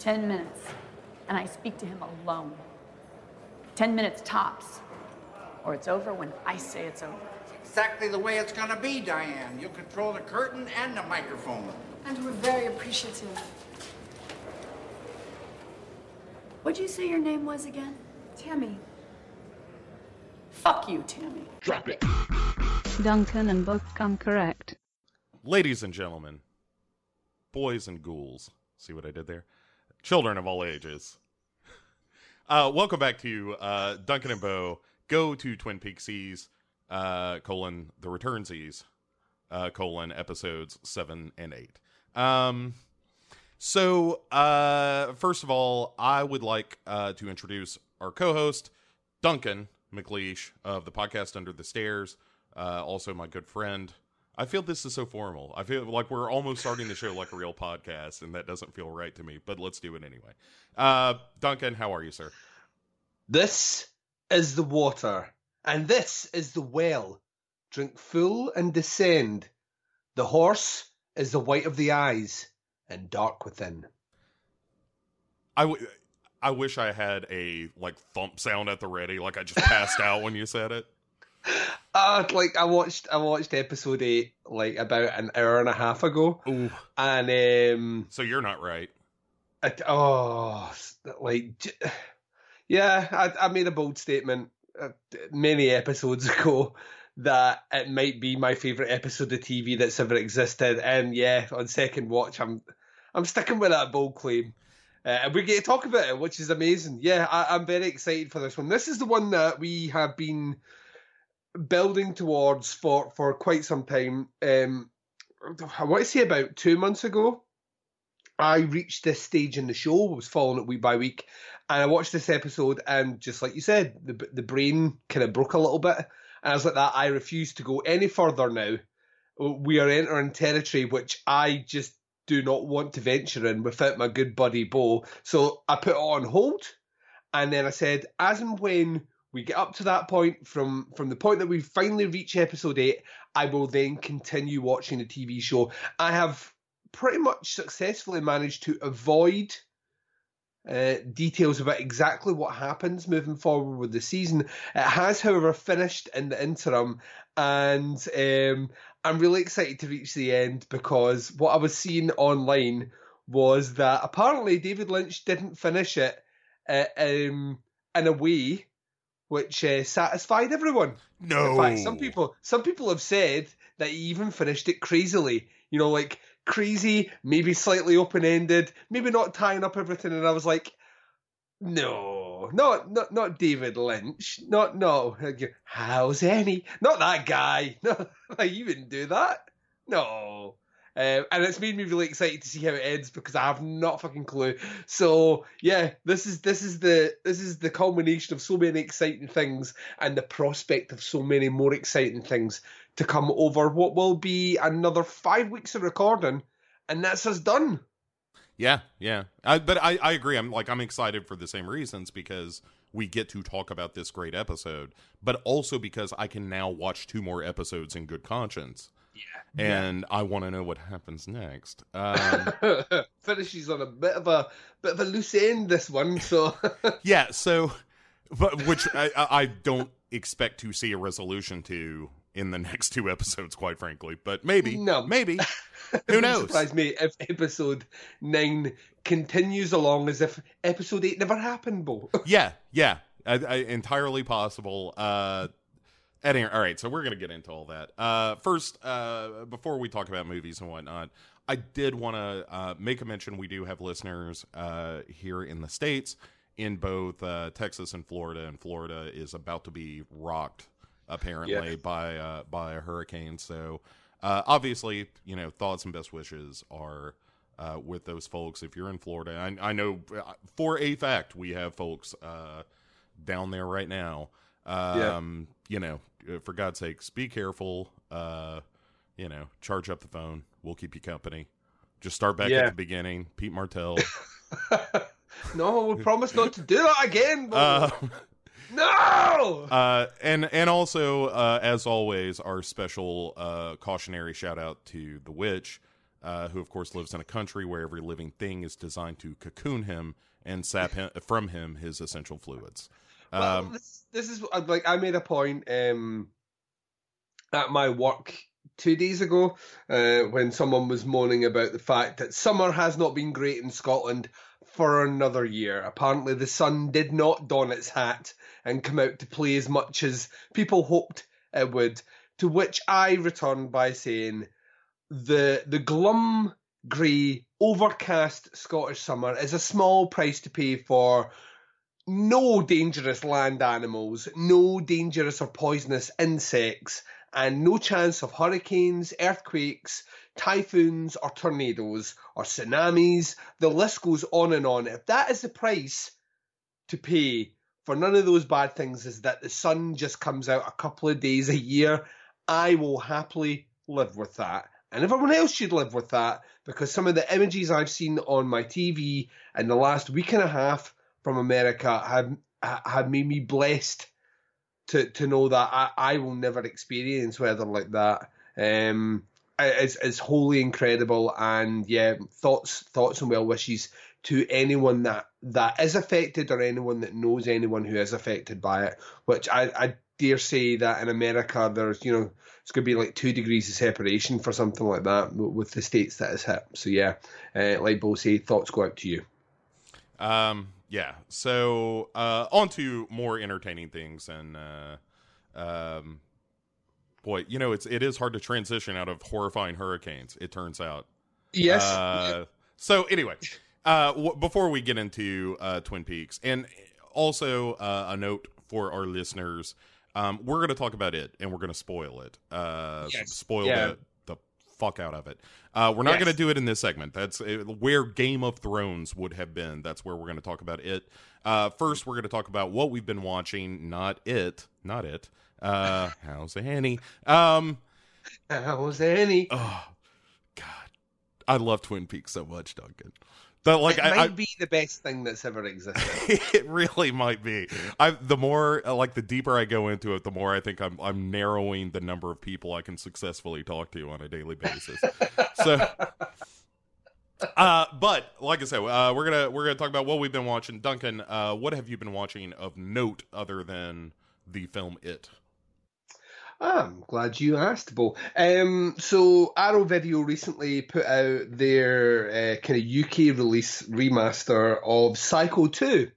10 minutes, and I speak to him alone. 10 minutes tops, or it's over when I say it's over. Exactly the way it's gonna be, Diane. You'll control the curtain and the microphone. And we're very appreciative. What'd you say your name was again? Tammy. Fuck you, Tammy. Drop it. Duncan and both come correct. Ladies and gentlemen, boys and ghouls. See what I did there? Children of all ages. Uh, welcome back to uh, Duncan and Bo. Go to Twin Peaks uh, colon, the Return uh, colon, episodes 7 and 8. Um, so, uh, first of all, I would like uh, to introduce our co host, Duncan McLeish of the podcast Under the Stairs, uh, also my good friend. I feel this is so formal. I feel like we're almost starting the show like a real podcast, and that doesn't feel right to me, but let's do it anyway. Uh, Duncan, how are you, sir? This is the water, and this is the well. Drink full and descend. The horse is the white of the eyes and dark within. I, w- I wish I had a like thump sound at the ready, like I just passed out when you said it. Uh, like I watched, I watched episode eight like about an hour and a half ago, Ooh, and um, so you're not right. I, oh, like, j- yeah, I, I made a bold statement uh, many episodes ago that it might be my favorite episode of TV that's ever existed, and yeah, on second watch, I'm, I'm sticking with that bold claim. Uh, and we get to talk about it, which is amazing. Yeah, I, I'm very excited for this one. This is the one that we have been building towards for for quite some time. Um, I want to say about two months ago, I reached this stage in the show, I was following it week by week, and I watched this episode, and just like you said, the the brain kind of broke a little bit, and I was like that. I refuse to go any further now. We are entering territory which I just do not want to venture in without my good buddy Bo. So I put it on hold, and then I said, as and when we get up to that point from from the point that we finally reach episode eight, I will then continue watching the TV show. I have pretty much successfully managed to avoid uh, details about exactly what happens moving forward with the season. It has, however, finished in the interim, and um, I'm really excited to reach the end because what I was seeing online was that apparently David Lynch didn't finish it uh, um, in a way which uh, satisfied everyone. No, In fact, some people some people have said that he even finished it crazily. You know, like crazy, maybe slightly open ended, maybe not tying up everything. And I was like, no, not not not David Lynch, not no. How's Annie? Not that guy. No, like you wouldn't do that. No. Um, and it's made me really excited to see how it ends because I have not fucking clue. So yeah, this is this is the this is the culmination of so many exciting things and the prospect of so many more exciting things to come over what will be another five weeks of recording, and that's us done. Yeah, yeah. I, but I, I agree. I'm like I'm excited for the same reasons because we get to talk about this great episode, but also because I can now watch two more episodes in good conscience. Yeah. And I want to know what happens next. Um, Finishes on a bit of a bit of a loose end this one, so yeah, so, but which I, I I don't expect to see a resolution to in the next two episodes, quite frankly. But maybe, No. maybe. Who knows? Surprise me if episode nine continues along as if episode eight never happened, Bo. yeah, yeah, I, I, entirely possible. Uh, at any- all right, so we're gonna get into all that. Uh, first, uh, before we talk about movies and whatnot, I did want to uh, make a mention. We do have listeners uh, here in the states, in both uh, Texas and Florida, and Florida is about to be rocked apparently Yeah. by uh, by a hurricane. So uh, obviously, you know, thoughts and best wishes are uh, with those folks. If you're in Florida, I, I know for a fact we have folks uh, down there right now. Um, You know, for God's sakes, be careful. Uh, you know, charge up the phone. We'll keep you company. Just start back Yeah. at the beginning. Pete Martell. no, we promise not to do that again, uh, no. Uh, and and also, uh, as always, our special uh, cautionary shout out to the witch. uh, who of course lives in a country where every living thing is designed to cocoon him and sap him, from him his essential fluids. Well, Um, this, this is uh, like I made a point um, at my work two days ago uh, when someone was moaning about the fact that summer has not been great in Scotland for another year. Apparently, the sun did not don its hat and come out to play as much as people hoped it would. To which I returned by saying, the the glum, grey, overcast Scottish summer is a small price to pay for no dangerous land animals, no dangerous or poisonous insects, and no chance of hurricanes, earthquakes, typhoons, or tornadoes, or tsunamis. The list goes on and on. If that is the price to pay for none of those bad things, is that the sun just comes out a couple of days a year, I will happily live with that. And everyone else should live with that because some of the images I've seen on my TV in the last week and a half from America have have made me blessed to to know that I, I will never experience weather like that. Um, it's it's wholly incredible, and yeah, thoughts thoughts and well wishes to anyone that that is affected or anyone that knows anyone who is affected by it. Which I, I dare say that in America there's you know it's going to be like two degrees of separation for something like that with the states that it's hit. So yeah, uh, like Bo say, thoughts go out to you. Um, yeah. So uh, on to more entertaining things, and uh, um, boy, you know, it's it is hard to transition out of horrifying hurricanes. It turns out. Yes. Uh, so anyway, uh, w- before we get into uh, Twin Peaks, and also uh, a note for our listeners, um, we're going to talk about it, and we're going to spoil it. Uh, Yes. Spoil Yeah. the the fuck out of it. Uh, we're not Yes. going to do it in this segment. That's uh, where Game of Thrones would have been. That's where we're going to talk about it. Uh, first, we're going to talk about what we've been watching. Not it. Not it. Uh, how's Annie? Um, How's Annie? oh God, I love Twin Peaks so much, Duncan. But like, it I, might I be the best thing that's ever existed. it really might be. I the more uh, like the deeper I go into it, the more I think I'm I'm narrowing the number of people I can successfully talk to on a daily basis. so uh but like I said, uh we're going to we're to talk about what we've been watching. Duncan, uh what have you been watching of note other than the film It? I'm glad you asked, Bo. Um, so Arrow Video recently put out their uh, kind of UK release remaster of Psycho 2,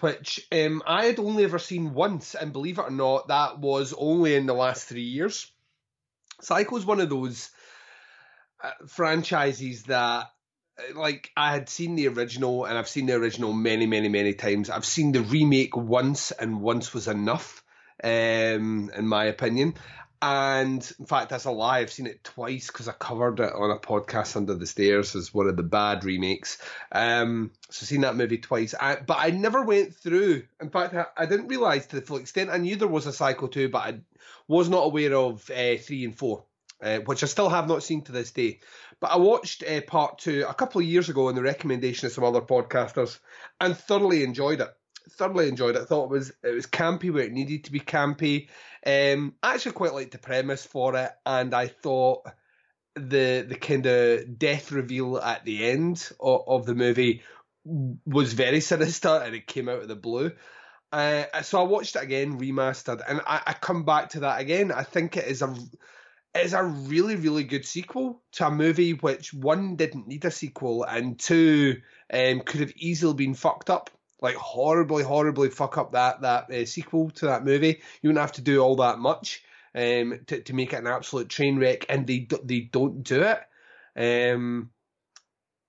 which um, I had only ever seen once, and believe it or not, that was only in the last three years. Psycho is one of those uh, franchises that uh, like I had seen the original and I've seen the original many, many, many times. I've seen the remake once and once was enough, um, in my opinion. And in fact, that's a lie. I've seen it twice because I covered it on a podcast under the stairs as one of the bad remakes. Um, so seen that movie twice, I, but I never went through. In fact, I, I didn't realize to the full extent. I knew there was a Psycho 2, but I was not aware of uh, three and four, uh, which I still have not seen to this day. But I watched uh, part two a couple of years ago on the recommendation of some other podcasters and thoroughly enjoyed it. Thoroughly enjoyed it. I thought it was it was campy where it needed to be campy. Um, I actually quite liked the premise for it, and I thought the the kind of death reveal at the end of, of the movie was very sinister, and it came out of the blue. Uh, so I watched it again, remastered, and I, I come back to that again. I think it is a it is a really really good sequel to a movie which one didn't need a sequel, and two um, could have easily been fucked up, like horribly horribly fuck up that that uh, sequel to that movie. You wouldn't have to do all that much um, to to make it an absolute train wreck, and they they don't do it. Um,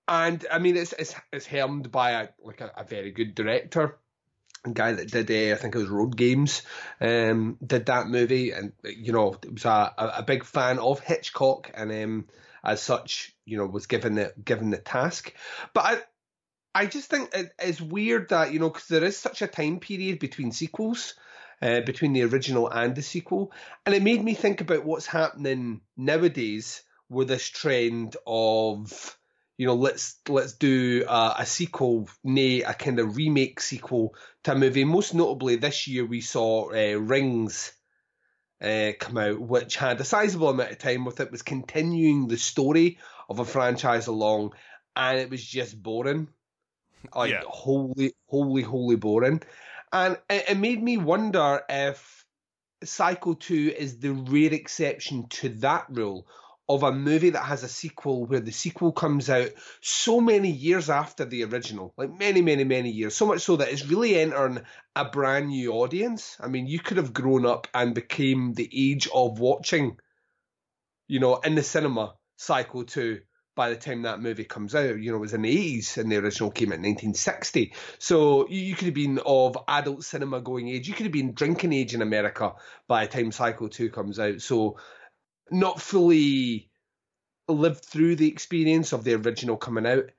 and I mean, it's it's it's helmed by a like a, a very good director, a guy that did uh, I think it was Road Games, um, did that movie, and you know was a, a, a big fan of Hitchcock, and um, as such, you know, was given the given the task. But I just think it, it's weird that you know because there is such a time period between sequels. Uh, between the original and the sequel, and it made me think about what's happening nowadays with this trend of you know, let's let's do a, a sequel, nay, a kind of remake sequel to a movie. Most notably, this year we saw uh, Rings uh, come out, which had a sizable amount of time with it, was continuing the story of a franchise along, and it was just boring, like Yeah. holy, holy, wholly boring, and it, it made me wonder if Psycho Two is the rare exception to that rule of a movie that has a sequel where the sequel comes out so many years after the original, like many, many, many years, so much so that it's really entering a brand new audience. I mean, you could have grown up and became the age of watching, you know, in the cinema, Psycho 2 by the time that movie comes out. You know, it was in the 80s and the original came out in 1960. So you, could have been of adult cinema going age. You could have been drinking age in America by the time Psycho 2 comes out. So not fully lived through the experience of the original coming out.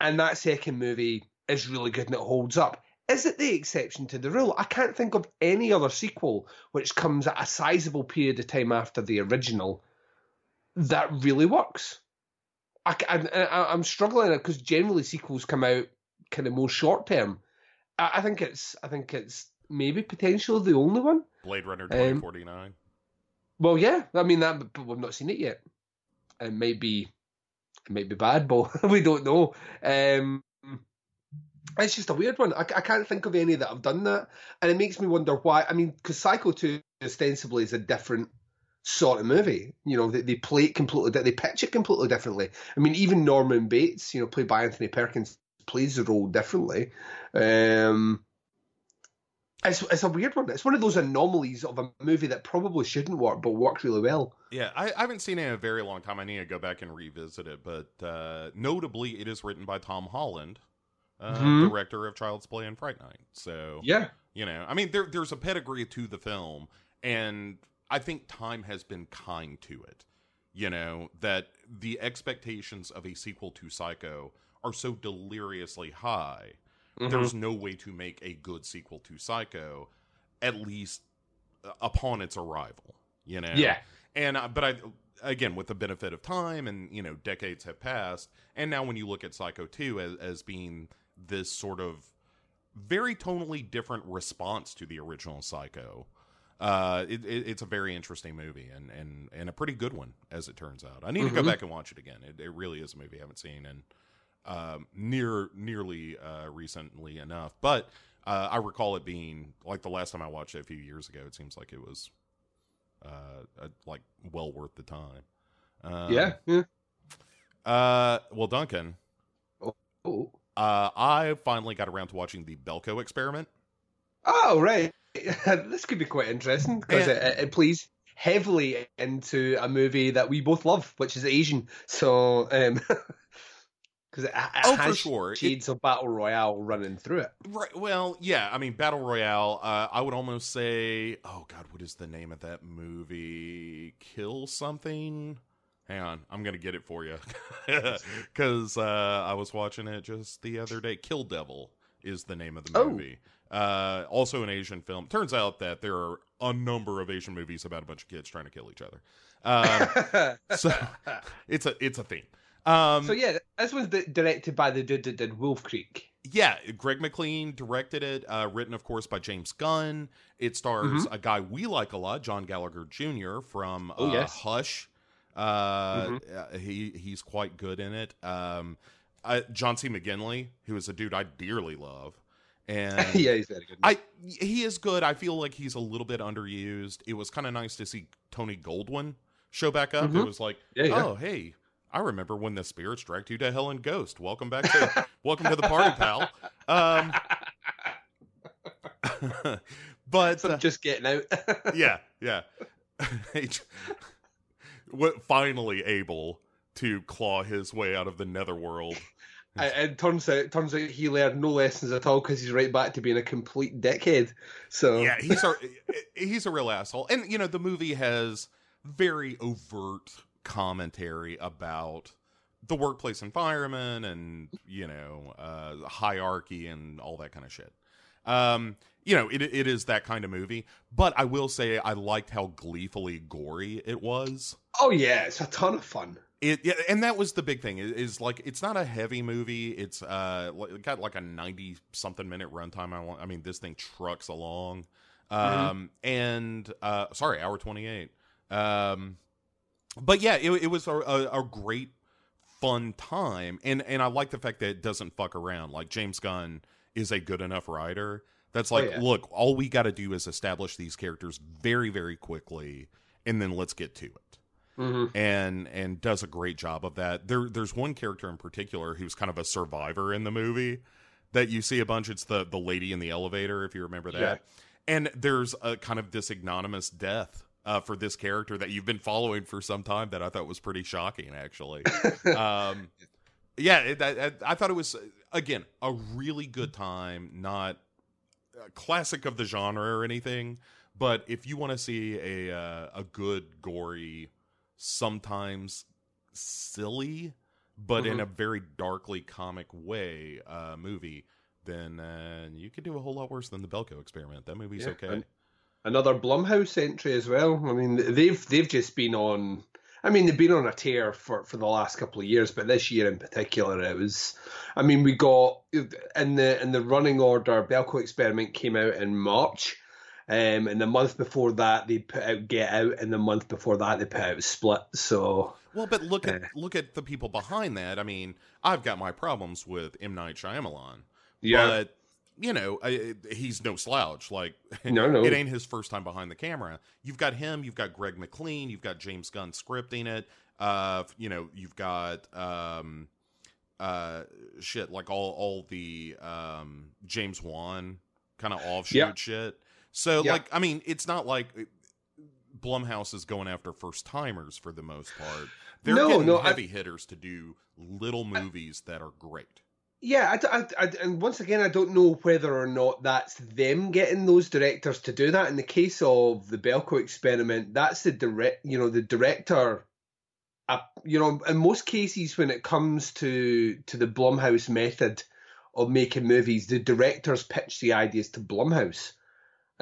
And that second movie is really good and it holds up. Is it the exception to the rule? I can't think of any other sequel which comes at a sizable period of time after the original that really works. I, I, am struggling because generally sequels come out kind of more short term. I, I think it's I think it's maybe potentially the only one. Blade Runner Um, 2049. Well, yeah, I mean that, but we've not seen it yet. It might be, it might be bad, but we don't know. Um, it's just a weird one. I, I can't think of any that have done that, and it makes me wonder why. I mean, because Psycho Two ostensibly is a different sort of movie. You know, they, they play it completely, they pitch it completely differently. I mean, even Norman Bates, you know, played by Anthony Perkins, plays the role differently. Um, it's, it's a weird one. It's one of those anomalies of a movie that probably shouldn't work, but works really well. Yeah, I, I haven't seen it in a very long time. I need to go back and revisit it. But uh, notably, it is written by Tom Holland, uh, Mhm. director of Child's Play and Fright Night. So Yeah. you know, I mean, there, there's a pedigree to the film, and I think time has been kind to it. You know that the expectations of a sequel to Psycho are so deliriously high. Mm-hmm. There's no way to make a good sequel to Psycho, at least uh, upon its arrival. You know, Yeah. and uh, but I again with the benefit of time and you know decades have passed, and now when you look at Psycho two as as being this sort of very tonally different response to the original Psycho. Uh, it, it, it's a very interesting movie and, and, and a pretty good one, as it turns out. I need to go Mhm. back and watch it again. It, it really is a movie I haven't seen and um, near nearly uh, recently enough. But uh, I recall it being like the last time I watched it a few years ago. It seems like it was uh, uh, like well worth the time. Um, yeah. Yeah. Uh, well, Duncan, Oh. uh, I finally got around to watching the Belko experiment. Oh, right. this could be quite interesting because Yeah. it, it plays heavily into a movie that we both love, which is Asian. So, um, because it, it Oh, has sure. It- shades of battle royale running through it. Right. Well, yeah. I mean, Battle Royale. Uh, I would almost say, oh God, what is the name of that movie? Kill something. Hang on, I'm gonna get it for you because uh, I was watching it just the other day. Kill Devil is the name of the Oh. movie. Uh, also an Asian film. Turns out that there are a number of Asian movies about a bunch of kids trying to kill each other. Um, so it's a it's a theme. Um, so yeah, this one's di- directed by the dude that did Wolf Creek. yeah, Greg McLean directed it, uh, written, of course, by James Gunn. It stars a guy we like a lot, John Gallagher Jr. from uh, Mm-hmm. Oh, yes. Hush. Uh, Mm-hmm. uh, he he's quite good in it. Um, uh, John C. McGinley, who is a dude I dearly love, and yeah, he's very good. I he is good. I feel like he's a little bit underused. It was kind of nice to see Tony Goldwyn show back up. It Mhm. was like, Yeah, yeah. oh hey, I remember when the spirits dragged you to hell and ghost. Welcome back to welcome to the party, pal. Um, but uh, just getting out. yeah, yeah. what finally able to claw his way out of the netherworld. And and turns out, turns out he learned no lessons at all because he's right back to being a complete dickhead. So yeah, he's a he's a real asshole. And you know, the movie has very overt commentary about the workplace environment and you know uh, hierarchy and all that kind of shit. Um, you know, it it is that kind of movie. But I will say, I liked how gleefully gory it was. oh yeah, it's a ton of fun. It yeah, and that was the big thing is, is like it's not a heavy movie. It's uh it got like a ninety something minute runtime. I want. I mean, this thing trucks along. Um, and uh, sorry, hour twenty eight. Um, but yeah, it, it was a, a, a great fun time, and and I like the fact that it doesn't fuck around. Like James Gunn is a good enough writer. That's like, yeah. look, all we got to do is establish these characters very, very quickly, and then let's get to it Mm-hmm. and and does a great job of that. There there's one character in particular who's kind of a survivor in the movie that you see a bunch. It's the the lady in the elevator, if you remember that. Yeah. And there's a kind of this ignominious death uh, for this character that you've been following for some time that I thought was pretty shocking, actually. um, yeah, it, I, I- I thought it was again a really good time, not a classic of the genre or anything, but if you want to see a uh, a good gory, sometimes silly, but in Mhm. a very darkly comic way uh, movie, then uh, you could do a whole lot worse than the Belko experiment. That movie's Yeah, okay. and- Another Blumhouse entry as well. I mean, they've they've just been on. I mean, they've been on a tear for, for the last couple of years, but this year in particular, it was. I mean, we got in the in the running order. Belko Experiment came out in March, um, and the month before that they put out Get Out, and the month before that they put out Split. So Well, but look at Eh. look at the people behind that. I mean, I've got my problems with M Night Shyamalan, yeah, but you know, I, he's no slouch. Like, No, no. it ain't his first time behind the camera. You've got him. You've got Greg McLean. You've got James Gunn scripting it. Uh, you know, you've got um, uh, shit like all all the um James Wan kind of offshoot Yeah. shit. So, Yeah. like, I mean, it's not like Blumhouse is going after first timers for the most part. They're No, getting no, I- heavy hitters to do little movies that are great. Yeah, I I I and once again, I don't know whether or not that's them getting those directors to do that. In the case of the Belko experiment, that's the direct, you know, the director. Uh, you know, in most cases, when it comes to to the Blumhouse method of making movies, the directors pitch the ideas to Blumhouse,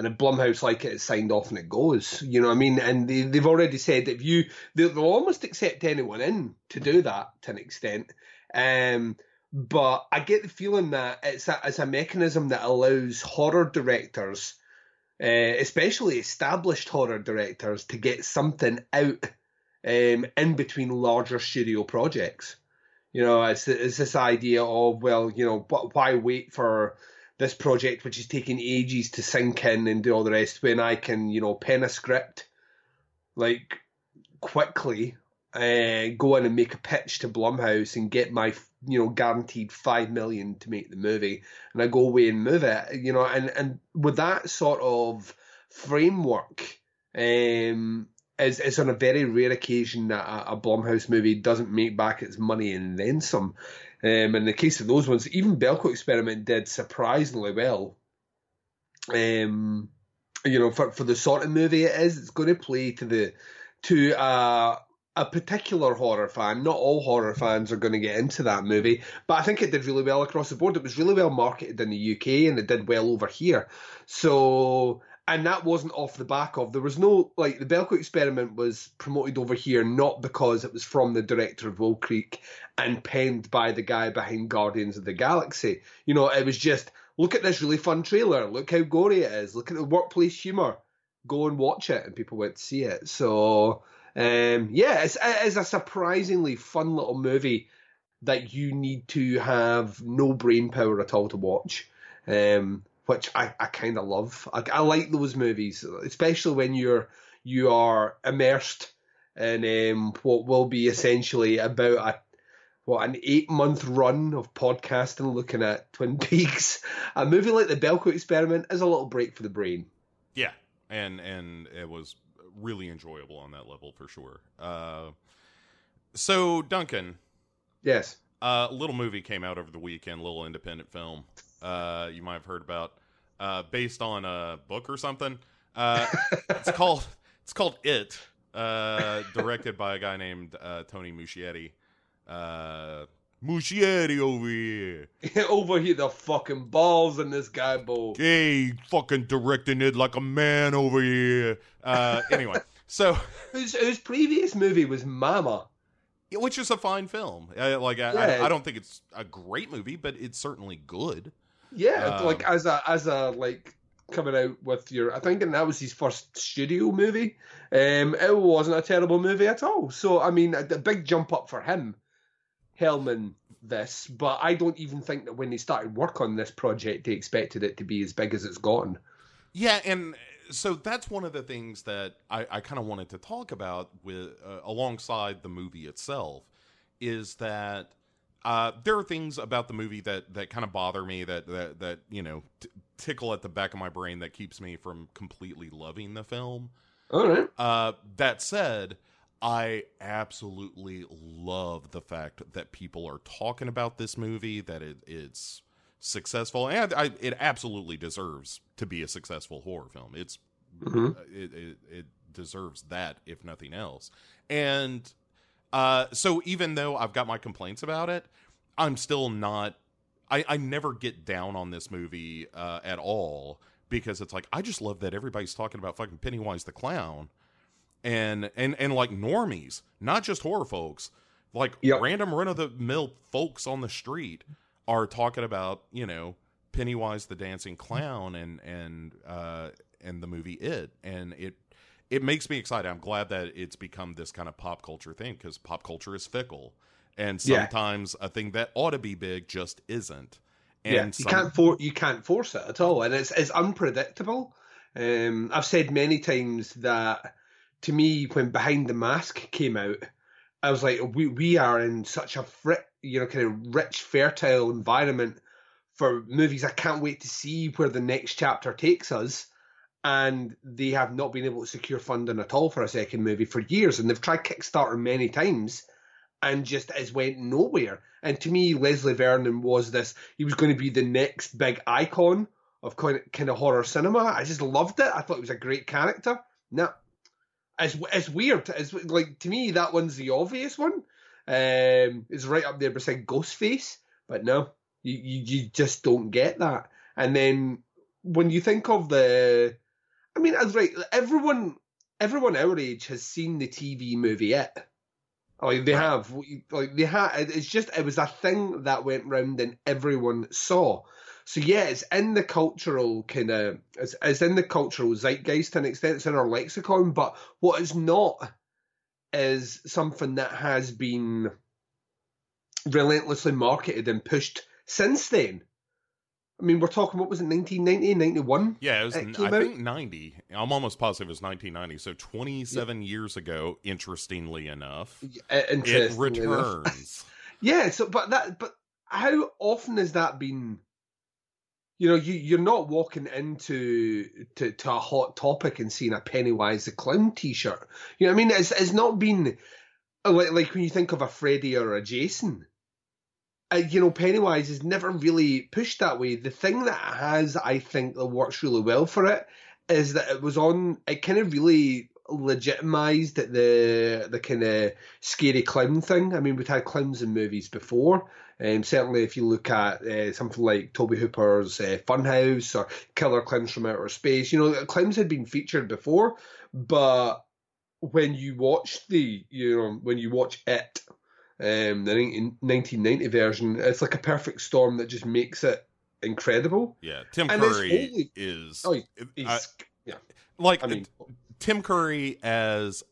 and if Blumhouse like it, it's signed off and it goes. You know what I mean? And they, they've already said that if you, they'll, they'll almost accept anyone in to do that to an extent. Um, but I get the feeling that it's a, it's a mechanism that allows horror directors, uh, especially established horror directors, to get something out um, in between larger studio projects. You know, it's it's this idea of well, you know, why wait for this project which is taking ages to sink in and do all the rest when I can, you know, pen a script like quickly uh, go in and make a pitch to Blumhouse and get my you know guaranteed five million to make the movie, and I go away and move it. You know, and and with that sort of framework, um, is is on a very rare occasion that a, a Blumhouse movie doesn't make back its money and then some. Um, in the case of those ones, even Belko Experiment did surprisingly well. Um, you know, for for the sort of movie it is, it's going to play to the to uh, a particular horror fan. Not all horror fans are going to get into that movie, but I think it did really well across the board. It was really well marketed in the UK and it did well over here. So, and that wasn't off the back of there was no like the Belko experiment was promoted over here not because it was from the director of Wolf Creek and penned by the guy behind Guardians of the Galaxy. You know, it was just look at this really fun trailer. Look how gory it is. Look at the workplace humor. Go and watch it, and people went to see it. So, um, yeah, it's, it's a surprisingly fun little movie that you need to have no brain power at all to watch. Um, which I, I kind of love. I, I like those movies, especially when you're you are immersed in um, what will be essentially about a what an eight month run of podcasting looking at Twin Peaks. A movie like the Belko Experiment is a little break for the brain. Yeah, and and it was really enjoyable on that level for sure. Uh, so Duncan, Yes. uh, a little movie came out over the weekend, little independent film. Uh, you might have heard about, uh, based on a book or something. Uh, it's called it's called It, uh, directed by a guy named uh, Tony Muschietti. Uh, Muschietti over here. Over here, the fucking balls in this guy, Bo. Hey, fucking directing it like a man over here. Uh, anyway, so Whose, whose previous movie was Mama. which is a fine film. Like I, Yeah. I, I don't think it's a great movie, but it's certainly good. Yeah, Um, like as a as a like coming out with your. I think and that was his first studio movie. Um, it wasn't a terrible movie at all. So I mean, a, a big jump up for him, Hellman. This, but I don't even think that when they started work on this project, they expected it to be as big as it's gotten. Yeah, and so that's one of the things that I, I kind of wanted to talk about with uh, alongside the movie itself is that uh, there are things about the movie that that kind of bother me that that that you know t- tickle at the back of my brain that keeps me from completely loving the film. All right. Uh, that said, I absolutely love the fact that people are talking about this movie, that it, it's successful, and I, it absolutely deserves to be a successful horror film. It's Mhm. it, it, it deserves that, if nothing else. And uh, so, even though I've got my complaints about it, I'm still not. I, I never get down on this movie uh, at all because it's like I just love that everybody's talking about fucking Pennywise the clown, and and and like normies, not just horror folks, like Yep. random run of the mill folks on the street are talking about you know Pennywise the dancing clown and and uh, and the movie It, and it it makes me excited. I'm glad that it's become this kind of pop culture thing because pop culture is fickle, and Yeah. sometimes a thing that ought to be big just isn't. And yeah, you some- can't for you can't force it at all, and it's it's unpredictable. Um, I've said many times that to me, when Behind the Mask came out, I was like, we we are in such a fri- you know kind of rich, fertile environment for movies. I can't wait to see where the next chapter takes us. And they have not been able to secure funding at all for a second movie for years, and they've tried Kickstarter many times, and just has went nowhere. And to me, Leslie Vernon was this. He was going to be the next big icon of kind of, kind of horror cinema. I just loved it. I thought he was a great character. No, it's it's weird. It's like to me that one's the obvious one. Um, it's right up there beside Ghostface. But no, you you, you just don't get that. And then when you think of the, I mean, as right, everyone everyone our age has seen the TV movie It. Like they have, like they had. It's just it was a thing that went round and everyone saw. So yeah, it's in the cultural kind of, it's, it's in the cultural zeitgeist to an extent. It's in our lexicon, but what is not is something that has been relentlessly marketed and pushed since then. I mean, we're talking what was it, 1990, 91? Yeah, it was. It I out- think ninety. I'm almost positive it was 1990. So 27 years ago. Interestingly enough, Uh, it interestingly enough. returns. Yeah, so but that but how often has that been? You know, you you're not walking into to, to a hot topic and seeing a Pennywise the Clown T-shirt. You know, what I mean, it's it's not been like like when you think of a Freddy or a Jason. Uh, you know, Pennywise is never really pushed that way. The thing that has, I think, that works really well for it is that it was on. It kind of really legitimized the the kind of scary clown thing. I mean, we've had clowns in movies before. Um, certainly, if you look at uh, something like Tobe Hooper's uh, Funhouse or Killer Clowns from Outer Space, you know, clowns had been featured before. But when you watch the, you know, when you watch it, um, the 19, 1990 version, it's like a perfect storm that just makes it incredible. Yeah, Tim And Curry only- is Oh, yeah, like I mean, Tim Curry as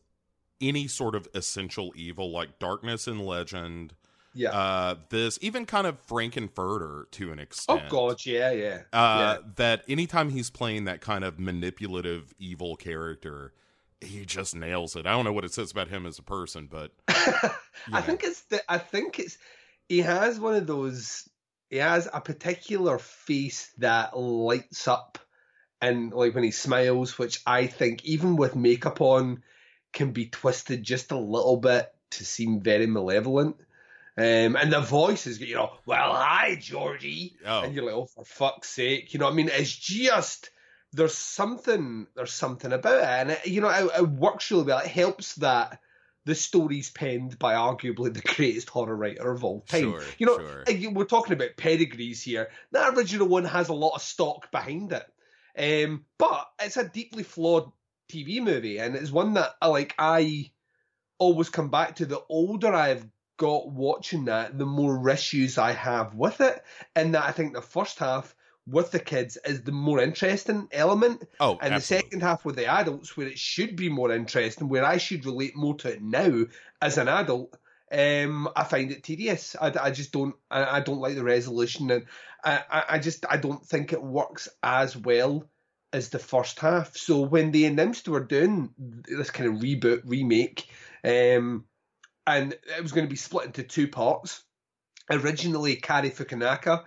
any sort of essential evil, like Darkness and Legend. yeah. Uh, this even kind of Frank-N-Furter to an extent. oh. God, yeah, yeah, uh, that anytime he's playing that kind of manipulative evil character, he just nails it. I don't know what it says about him as a person, but I think it's the, I think it's he has one of those he has a particular face that lights up and like when he smiles, which I think even with makeup on can be twisted just a little bit to seem very malevolent. Um, and the voice is, you know, well, hi, Georgie. Oh. And you're like, oh, for fuck's sake. You know what I mean? It's just, there's something, there's something about it. And, it, you know, it, it works really well. It helps that the story's penned by arguably the greatest horror writer of all time. Sure, you know, sure. we're talking about pedigrees here. That original one has a lot of stock behind it. Um, but it's a deeply flawed TV movie, and it's one that I like. I always come back to. The older I've got watching that, the more issues I have with it. And that I think the first half with the kids is the more interesting element. Oh, and the second half with the adults, where it should be more interesting, where I should relate more to it now as an adult, um, I find it tedious. I, I just don't. I, I don't like the resolution, and I, I- I just I don't think it works as well as the first half. So when they announced they were doing this kind of reboot remake, um, and it was going to be split into two parts. Originally, Cary Fukunaga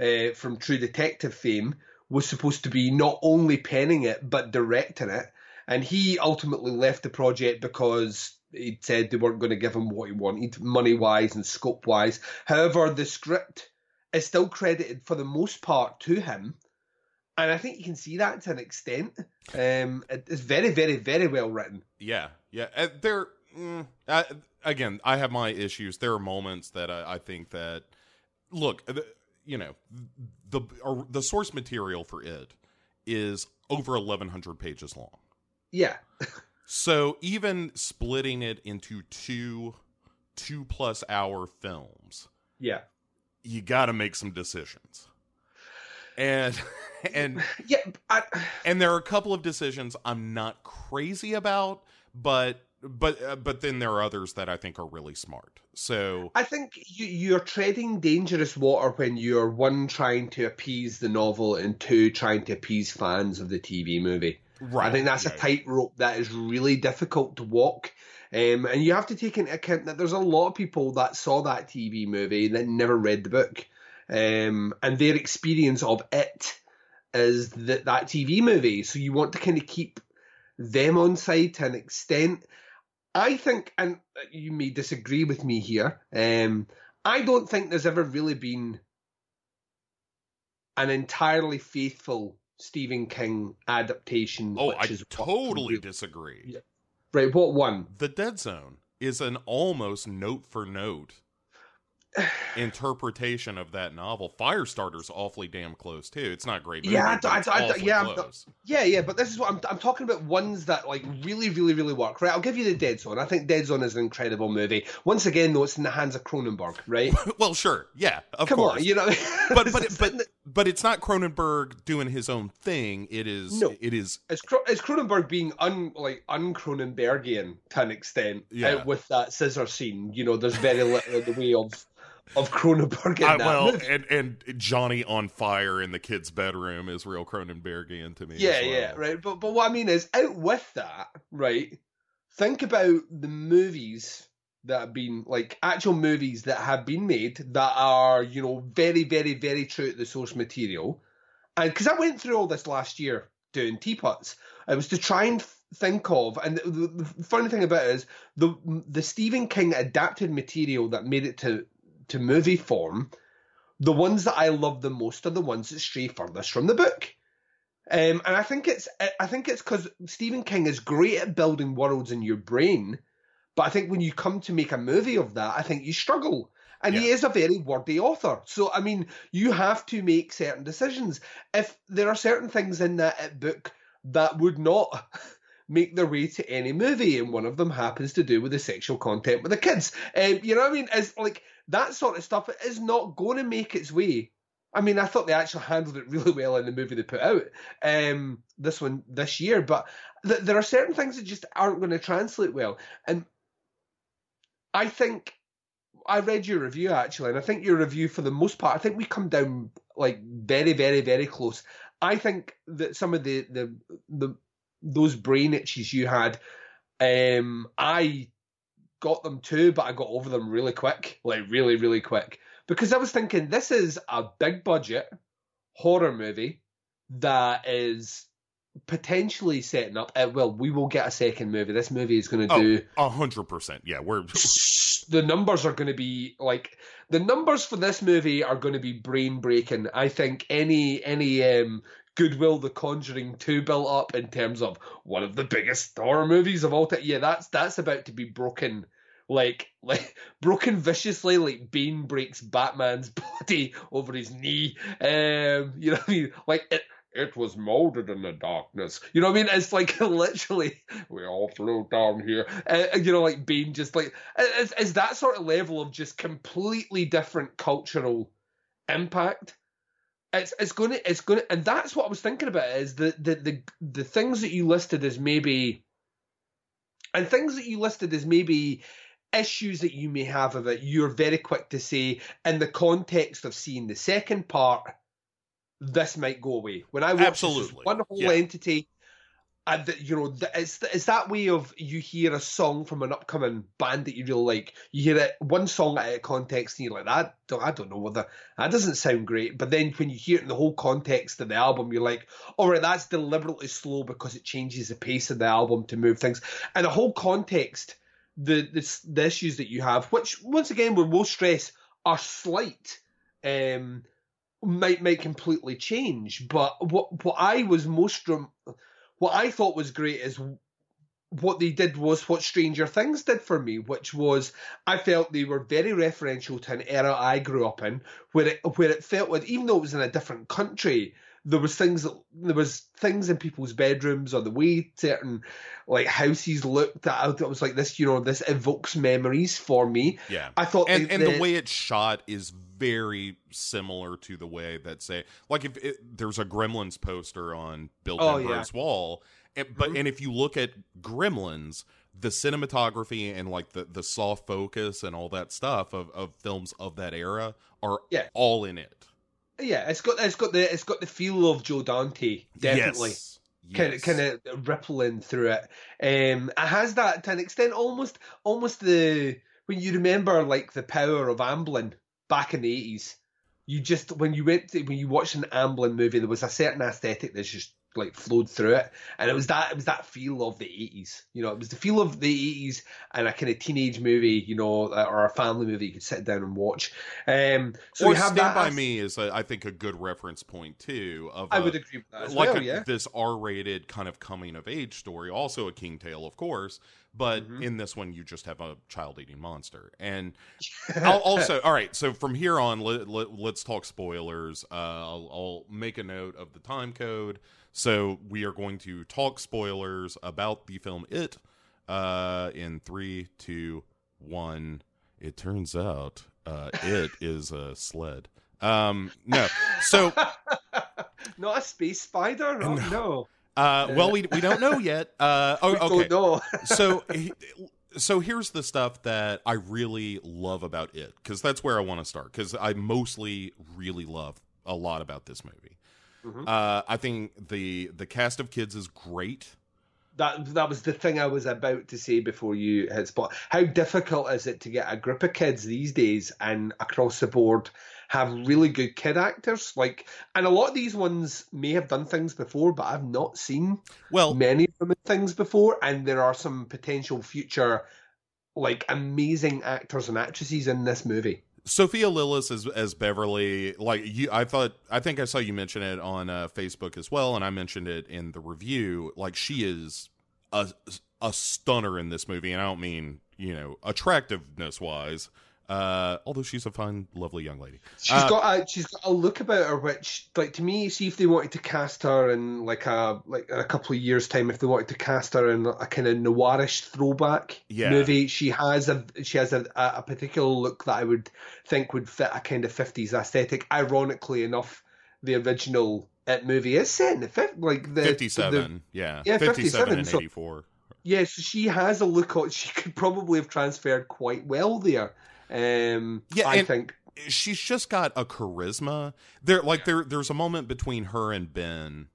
uh, from True Detective fame was supposed to be not only penning it but directing it, and he ultimately left the project because he said they weren't going to give him what he wanted, money wise and scope wise. However, the script is still credited for the most part to him, and I think you can see that to an extent. Um, it's very, very, very well written. Yeah, yeah. Uh, there, mm, again, I have my issues. There are moments that I, I think that look, you know, the uh, the source material for it is over eleven hundred pages long. Yeah, So even splitting it into two two plus hour films, yeah, you got to make some decisions. And and yeah. I, and there are a couple of decisions I'm not crazy about, but but uh, but then there are others that I think are really smart. So I think you, you're treading dangerous water when you're one trying to appease the novel and two trying to appease fans of the TV movie. right, I think that's yeah, a tightrope that is really difficult to walk. Um, and you have to take into account that there's a lot of people that saw that TV movie that never read the book. Um, and their experience of it is that, that TV movie. So you want to kind of keep them on side to an extent. I think, and you may disagree with me here, um, I don't think there's ever really been an entirely faithful Stephen King adaptation. Oh, which I totally disagree. Yeah. Right, what one? The Dead Zone is an almost note for note interpretation of that novel. Firestarter's awfully damn close too. It's not great. Movie, Yeah, I- I- I- awfully yeah, Yeah, yeah, but this is what I'm, I'm talking about. Ones that like really, really, really work. Right, I'll give you the Dead Zone. I think Dead Zone is an incredible movie. Once again, though, it's in the hands of Cronenberg, right? well, sure, yeah, of Come course. on, you know. but but it's, but but it's not Cronenberg doing his own thing. It is No. it is it's, Cro- it's Cronenberg being un like un-Cronenbergian to an extent. Yeah. uh, with that scissor scene, you know, there's very little in the way of of Cronenberg I, that well, movie. and and Johnny on fire in the kid's bedroom is real Cronenbergian to me. Yeah, as well. yeah, right. But but what I mean is, out with that, right? Think about the movies that have been like actual movies that have been made that are you know very, very, very true to the source material. And because I went through all this last year doing teapots, it was to try and think of. And the, the, the funny thing about it is the the Stephen King adapted material that made it to to movie form. The ones that I love the most are the ones that stray furthest from the book. Um, and I think it's I think it's because Stephen King is great at building worlds in your brain, but I think when you come to make a movie of that, I think you struggle. And he is a very wordy author, so I mean, you have to make certain decisions. If there are certain things in that book that would not make their way to any movie, and one of them happens to do with the sexual content with the kids, um, you know what I mean? Is like that sort of stuff is not going to make its way I mean, I thought they actually handled it really well in the movie they put out um, this one this year, but th- there are certain things that just aren't going to translate well. And I think I read your review actually, and I think your review for the most part, I think we come down like very, very, very close. I think that some of the the, the those brain itches you had, um, I got them too, but I got over them really quick, like really, really quick because I was thinking this is a big budget horror movie that is potentially setting up. Uh, well, we will get a second movie. This movie is going to Oh, do. a hundred percent. Yeah, we're The numbers are going to be like the numbers for this movie are going to be brain breaking. I think any any um, Goodwill The Conjuring two built up in terms of one of the biggest horror movies of all time. Yeah, that's that's about to be broken like like broken viciously like Bane breaks Batman's body over his knee. Um, you know what I mean? Like it it was molded in the darkness. You know what I mean? It's like literally we all flew down here. Uh, you know, like Bane just like is that sort of level of just completely different cultural impact. It's it's going to it's going to, and that's what I was thinking about is the the the the things that you listed as maybe, and things that you listed as maybe issues that you may have of it. You're very quick to say in the context of seeing the second part, this might go away. When I watch this one whole Yeah. entity. And the, you know, it's it's that way of you hear a song from an upcoming band that you really like. You hear it one song out of context, and you're like, "That I don't know whether that doesn't sound great." But then when you hear it in the whole context of the album, you're like, "All right, that's deliberately slow because it changes the pace of the album to move things." And the whole context, the the, the issues that you have, which once again we will stress are slight, um, might might completely change. But what what I was most what I thought was great is what they did was what Stranger Things did for me, which was I felt they were very referential to an era I grew up in, where it where it felt like even though it was in a different country, there was things that there was things in people's bedrooms or the way certain like houses looked that I thought was like this, you know, this evokes memories for me. Yeah. I thought and they- and the the- way it's shot is very similar to the way that say like if it, there's a Gremlins poster on Bill Oh, Denbrough's wall, and, but Mhm. and if you look at Gremlins, the cinematography and like the the soft focus and all that stuff of of films of that era are Yeah. all in it. Yeah, it's got it's got the it's got the feel of Joe Dante, definitely. Yes. kind of kind of rippling through it. Um, it has that to an extent, almost almost the when you remember like the power of Amblin back in the eighties. You just when you went to, when you watched an Amblin movie, there was a certain aesthetic that's just like flowed through it, and it was that it was that feel of the eighties. You know, it was the feel of the eighties and a kind of teenage movie, you know, or a family movie you could sit down and watch. Um, so or you have Stand that. by as- Me is a, I think a good reference point too. Of I a- would agree with that like well. a- yeah. this R-rated kind of coming of age story, also a King Tale, of course. But Mhm. in this one, you just have a child-eating monster. And I'll also, all right. So from here on, let, let, us talk spoilers. Uh, I'll, I'll make a note of the time code. So we are going to talk spoilers about the film It. Uh, in three, two, one. It turns out, uh, it is a sled. Um, no. So. Not a space spider. No. no. Uh, well, we we don't know yet. Uh, oh, okay. know. so, so here's the stuff that I really love about it, because that's where I want to start. Because I mostly really love a lot about this movie. Mhm. Uh, I think the the cast of kids is great. That that was the thing I was about to say before you hit spot. How difficult is it to get a group of kids these days and across the board have really good kid actors? Like, and a lot of these ones may have done things before, but I've not seen Well, many of them in things before. And there are some potential future, like, amazing actors and actresses in this movie. Sophia Lillis as as Beverly, like you, I thought, I think I saw you mention it on uh, Facebook as well, and I mentioned it in the review. Like she is a a stunner in this movie, and I don't mean you know attractiveness wise, uh, although she's a fine, lovely young lady. She's Uh, got a she's got a look about her which like to me see if they wanted to cast her in like a like a couple of years time if they wanted to cast her in a kind of noirish throwback Yeah. movie she has a she has a, a particular look that I would think would fit a kind of 50s aesthetic ironically enough the original it movie is set in the fif- like the Fifty the- yeah, Yeah, fifty seven 57, and so- eighty four. yeah, so she has a look she could probably have transferred quite well there um Yeah, I think she's just got a charisma. There, like there, there's a moment between her and Ben,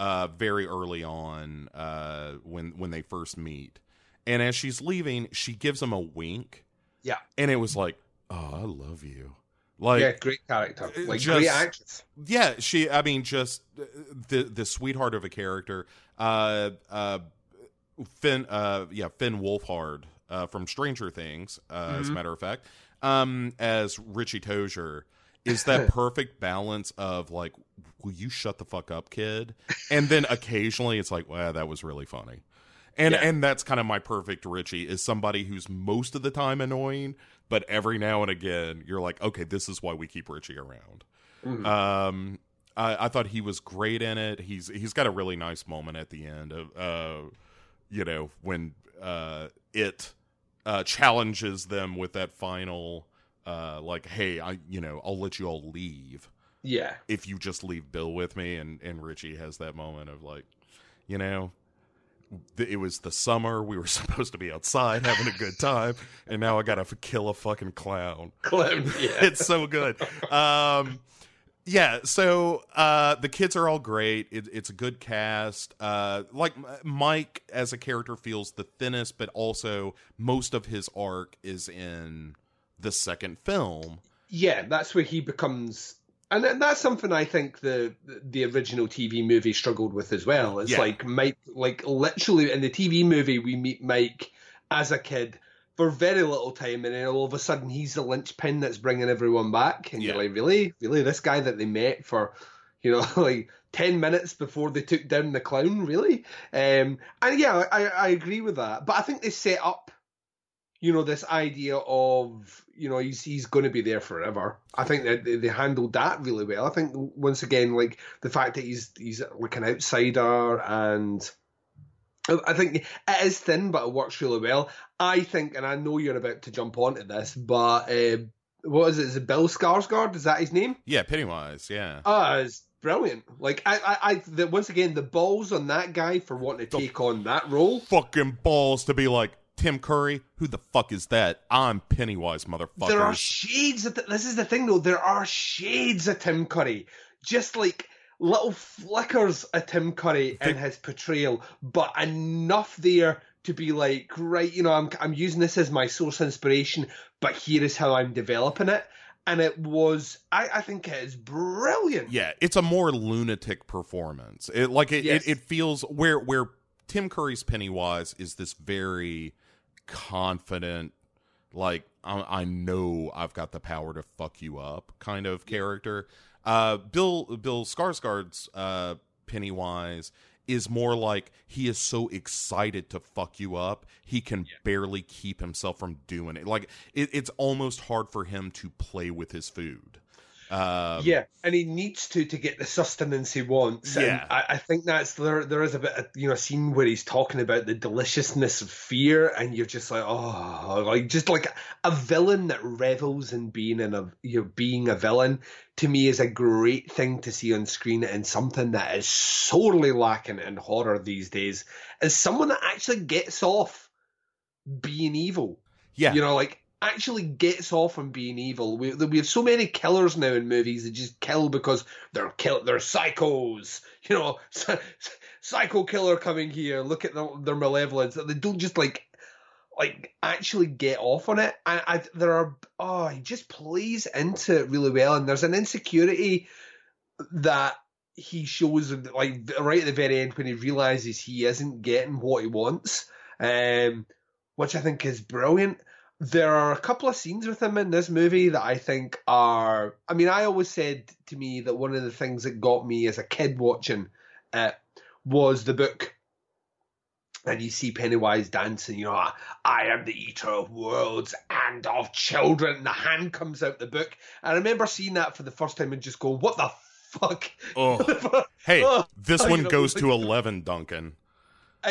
uh, very early on, uh, when when they first meet, and as she's leaving, she gives him a wink. Yeah. and it was like, oh, I love you. Like, yeah great character like just- great actress yeah, she. I mean, just uh, the the sweetheart of a character. Uh, uh, Finn. Uh, yeah, Finn Wolfhard uh, from Stranger Things. Uh, As a Mhm. matter of fact, um, as Richie Tozier is that perfect balance of like, will you shut the fuck up, kid? And then occasionally it's like, wow, that was really funny. And Yeah. and that's kind of my perfect Richie is somebody who's most of the time annoying, but every now and again you're like, okay, this is why we keep Richie around. Mhm. Um, I, I thought he was great in it. He's he's got a really nice moment at the end of uh, you know, when uh it uh challenges them with that final uh like, hey, I you know, I'll let you all leave. Yeah. if you just leave Bill with me, and and Richie has that moment of like, you know. It was the summer. We were supposed to be outside having a good time, and now I gotta f- kill a fucking clown. Clown. Yeah. it's so good. Um, yeah, so uh, the kids are all great. It, it's a good cast. Uh, like Mike as a character feels the thinnest, but also most of his arc is in the second film. yeah, that's where he becomes, and that's something I think the the original TV movie struggled with as well. It's Yeah. like Mike, like literally in the TV movie, we meet Mike as a kid for very little time, and then all of a sudden he's the linchpin that's bringing everyone back, and Yeah. you're like, really, really, this guy that they met for, you know, like. 10 minutes before they took down the clown, really? Um, and yeah, I, I agree with that. But I think they set up you know this idea of you know he's he's going to be there forever. I think that they, they handled that really well. I think once again, like the fact that he's he's like an outsider, and I I think it is thin, but it works really well. I think, and I know you're about to jump onto this, but uh, what is it? Is it Bill Skarsgård? Is that his name? Yeah, Pennywise. Yeah, Ah, it's brilliant. Like I, I, I the, once again, the balls on that guy for wanting to take on that role. fucking balls to be like Tim Curry. Who the fuck is that? I'm Pennywise, motherfucker. There are shades of th- this is the thing though. There are shades of Tim Curry, just like little flickers of Tim Curry in his portrayal, but enough there to be like, right, you know, I'm I'm using this as my source inspiration, but here is how I'm developing it. And it was, I, I think it is brilliant. yeah, it's a more lunatic performance. It like it, Yes. it, it feels where where Tim Curry's Pennywise is this very confident, like I, I know I've got the power to fuck you up kind of character. Uh, Bill Bill Skarsgård's uh, Pennywise is more like he is so excited to fuck you up he can barely keep himself from doing it. Like it, it's almost hard for him to play with his food um, yeah, and he needs to to get the sustenance he wants. And Yeah. I, I think that's there. There is a bit, of, you know, scene where he's talking about the deliciousness of fear, and you're just like, oh, like just like a villain that revels in being in a, you know, being a villain. To me, is a great thing to see on screen, and something that is sorely lacking in horror these days. Is someone that actually gets off being evil yeah you know, like actually gets off on being evil. We we have so many killers now in movies that just kill because they're kill they're psychos. You know, psycho killer coming here. Look at their, their malevolence. They don't just like like actually get off on it. And I, there are oh, he just plays into it really well. And there's an insecurity that he shows like right at the very end when he realizes he isn't getting what he wants. Um, which I think is brilliant. There are a couple of scenes with him in this movie that I think are. I mean, I always said to me that one of the things that got me as a kid watching it was the book. And you see Pennywise dancing, you know, I, am the eater of worlds and of children. And The hand comes out the book. I remember seeing that for the first time and just going, what the fuck? Oh. hey Oh, this oh, you one know, goes like- to 11 duncan And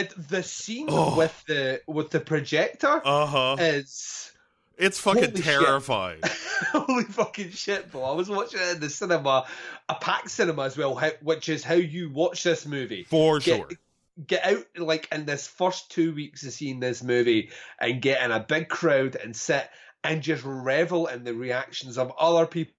the scene Oh. with the with the projector uh-huh is it's fucking Holy terrifying Holy fucking shit, bro. I was watching it in the cinema, a packed cinema as well, which is how you watch this movie. for Get, sure get out, like, in this first two weeks of seeing this movie and get in a big crowd and sit and just revel in the reactions of other people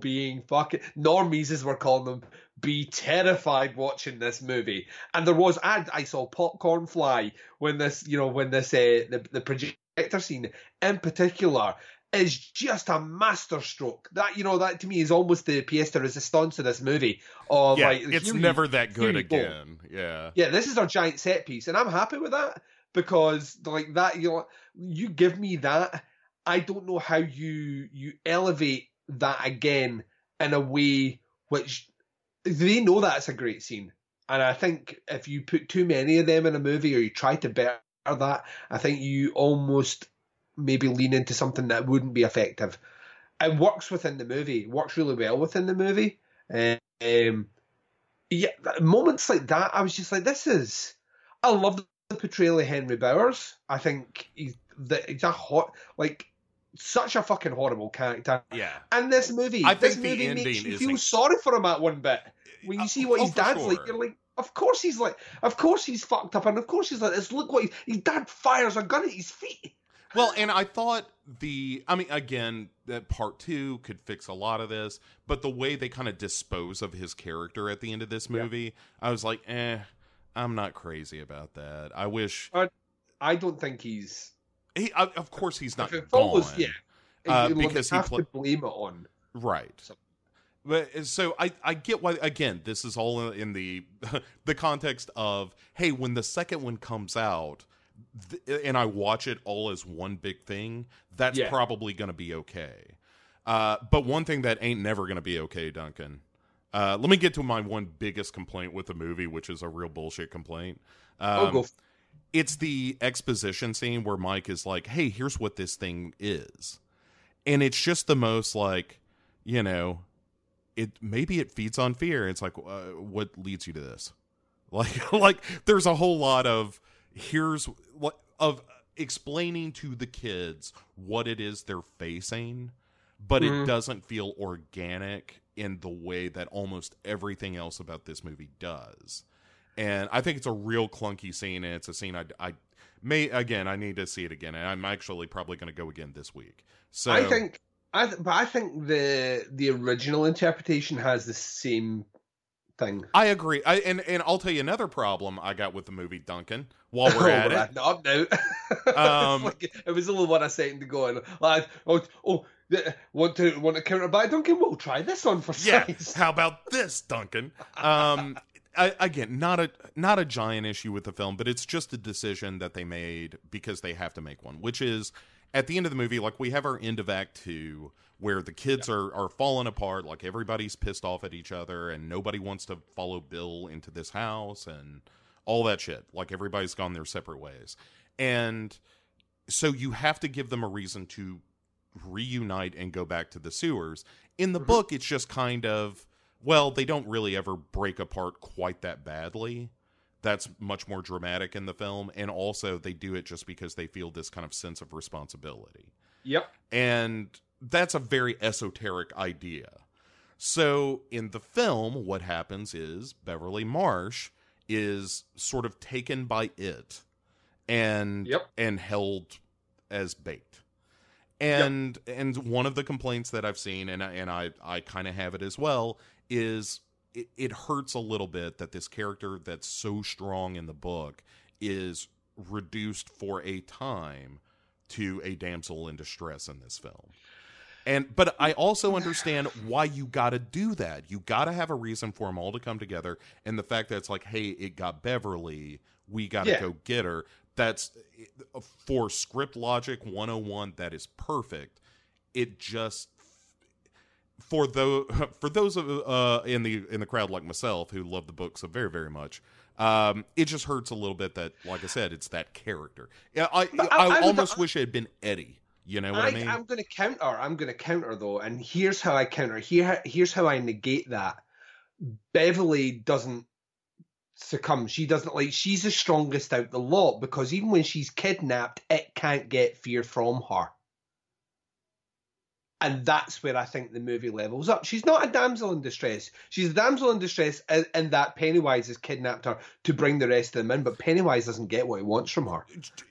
being fucking normies, as we're calling them, be terrified watching this movie. And there was, I, I saw popcorn fly when this, you know, when this, uh, the, the projector scene in particular is just a masterstroke. That you know, that to me is almost the pièce de résistance of this movie. Of yeah like, it's you- never that good go. again yeah Yeah, this is our giant set piece, and I'm happy with that because like that, you know, you give me that. I don't know how you you elevate that again in a way which they know that's a great scene. And I think if you put too many of them in a movie or you try to better that, I think you almost maybe lean into something that wouldn't be effective. It works within the movie, works really well within the movie. Um, yeah, moments like that, I was just like, this is. I love the portrayal of Henry Bowers. I think he's, the, he's a hot, like, such a fucking horrible character. Yeah. And this movie, I this think movie makes you feel sorry for him at one bit. When you Uh, see what oh, his dad's like, you're like, of course he's like, of course he's fucked up, and of course he's like this. Look what he, his dad fires a gun at his feet. Well, and I thought the, I mean, again, that part two could fix a lot of this, but the way they kind of dispose of his character at the end of this movie, I was like, eh, I'm not crazy about that. I wish I don't think he's. He, of course, he's not if gone. yeah, Uh, you know, they because he have pla- to blame it on. right. So- But uh, so I I get why again this is all in the the context of hey when the second one comes out th- and I watch it all as one big thing that's Yeah. probably going to be okay. Uh, but one thing that ain't never going to be okay, Duncan. Uh, let me get to my one biggest complaint with the movie, which is a real bullshit complaint. Um, oh, go. It's the exposition scene where Mike is like, "Hey, here's what this thing is," and it's just the most like, you know, it maybe it feeds on fear. It's like, uh, what leads you to this? Like, like there's a whole lot of here's what of explaining to the kids what it is they're facing, but it Mhm. doesn't feel organic in the way that almost everything else about this movie does and I think it's a real clunky scene, and it's a scene I, I may again I need to see it again, and I'm actually probably going to go again this week. So I think, I th- but I think the the original interpretation has the same thing. I agree. I and and I'll tell you another problem I got with the movie Duncan. While we're Oh, at right, it, no, now. Um, like- it was only one a second to go, and like, oh, oh, want to want to counter by Duncan? We'll try this on for yeah. size. How about this, Duncan? Um, I, again, not a not a giant issue with the film, but it's just a decision that they made because they have to make one, which is at the end of the movie, like we have our end of Act Two, where the kids are are falling apart, like everybody's pissed off at each other, and nobody wants to follow Bill into this house, and all that shit. Like everybody's gone their separate ways, and so you have to give them a reason to reunite and go back to the sewers. In the Mhm. book, it's just kind of well, they don't really ever break apart quite that badly. That's much more dramatic in the film, and also they do it just because they feel this kind of sense of responsibility. Yep. And that's a very esoteric idea. So in the film, what happens is Beverly Marsh is sort of taken by it and Yep. and held as bait. And and one of the complaints that I've seen, and I, and I I kind of have it as well, is it, it hurts a little bit that this character that's so strong in the book is reduced for a time to a damsel in distress in this film. And but I also understand why you got to do that. You got to have a reason for them all to come together, and the fact that it's like, hey, it got Beverly, we got to Yeah. go get her. That's eh, for script logic 101. That is perfect. It just for those for those of uh in the in the crowd like myself who love the book so very very much um it just hurts a little bit that like i said it's that character yeah i i, I- I almost wish it had been eddie you know what i, mean? I'm going to counter. I'm going to counter though, and here's how I counter. Here, here's how I negate that. Beverly doesn't succumb. She doesn't like. She's the strongest out the lot because even when she's kidnapped, it can't get fear from her. And that's where I think the movie levels up. She's not a damsel in distress. She's a damsel in distress in, in that Pennywise has kidnapped her to bring the rest of them in, but Pennywise doesn't get what he wants from her.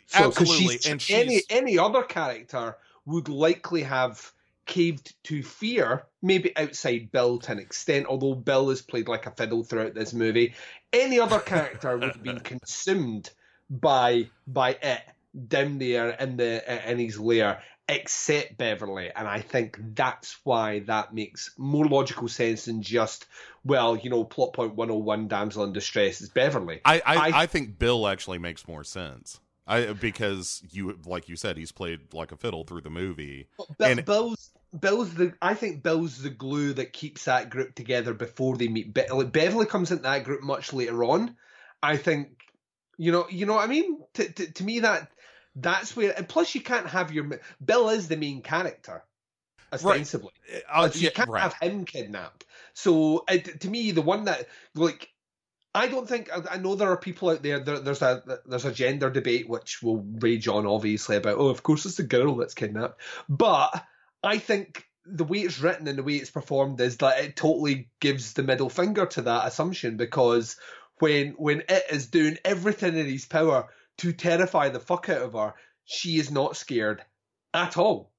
So, absolutely she's- and any she's any other character would likely have caved to fear, maybe outside Bill to an extent, although Bill is played like a fiddle throughout this movie. Any other character would have been consumed by by it down there in the in his lair, except Beverly. And I think that's why that makes more logical sense than just, well, you know, plot point 101 damsel in distress is Beverly. I, I, I- I think Bill actually makes more sense. I because you like you said he's played like a fiddle through the movie. But And- Bill's Bill's the I think Bill's the glue that keeps that group together before they meet. Be- like Beverly comes into that group much later on. I think you know you know what I mean. To to, to me that that's where and plus you can't have your Bill is the main character ostensibly. Uh, so you can't right. have him kidnapped. So uh, to me, the one that like I don't think I know there are people out there, there. There's a there's a gender debate which will rage on obviously about oh of course it's a girl that's kidnapped, but I think the way it's written and the way it's performed is that it totally gives the middle finger to that assumption because when when it is doing everything in his power to terrify the fuck out of her, she is not scared at all.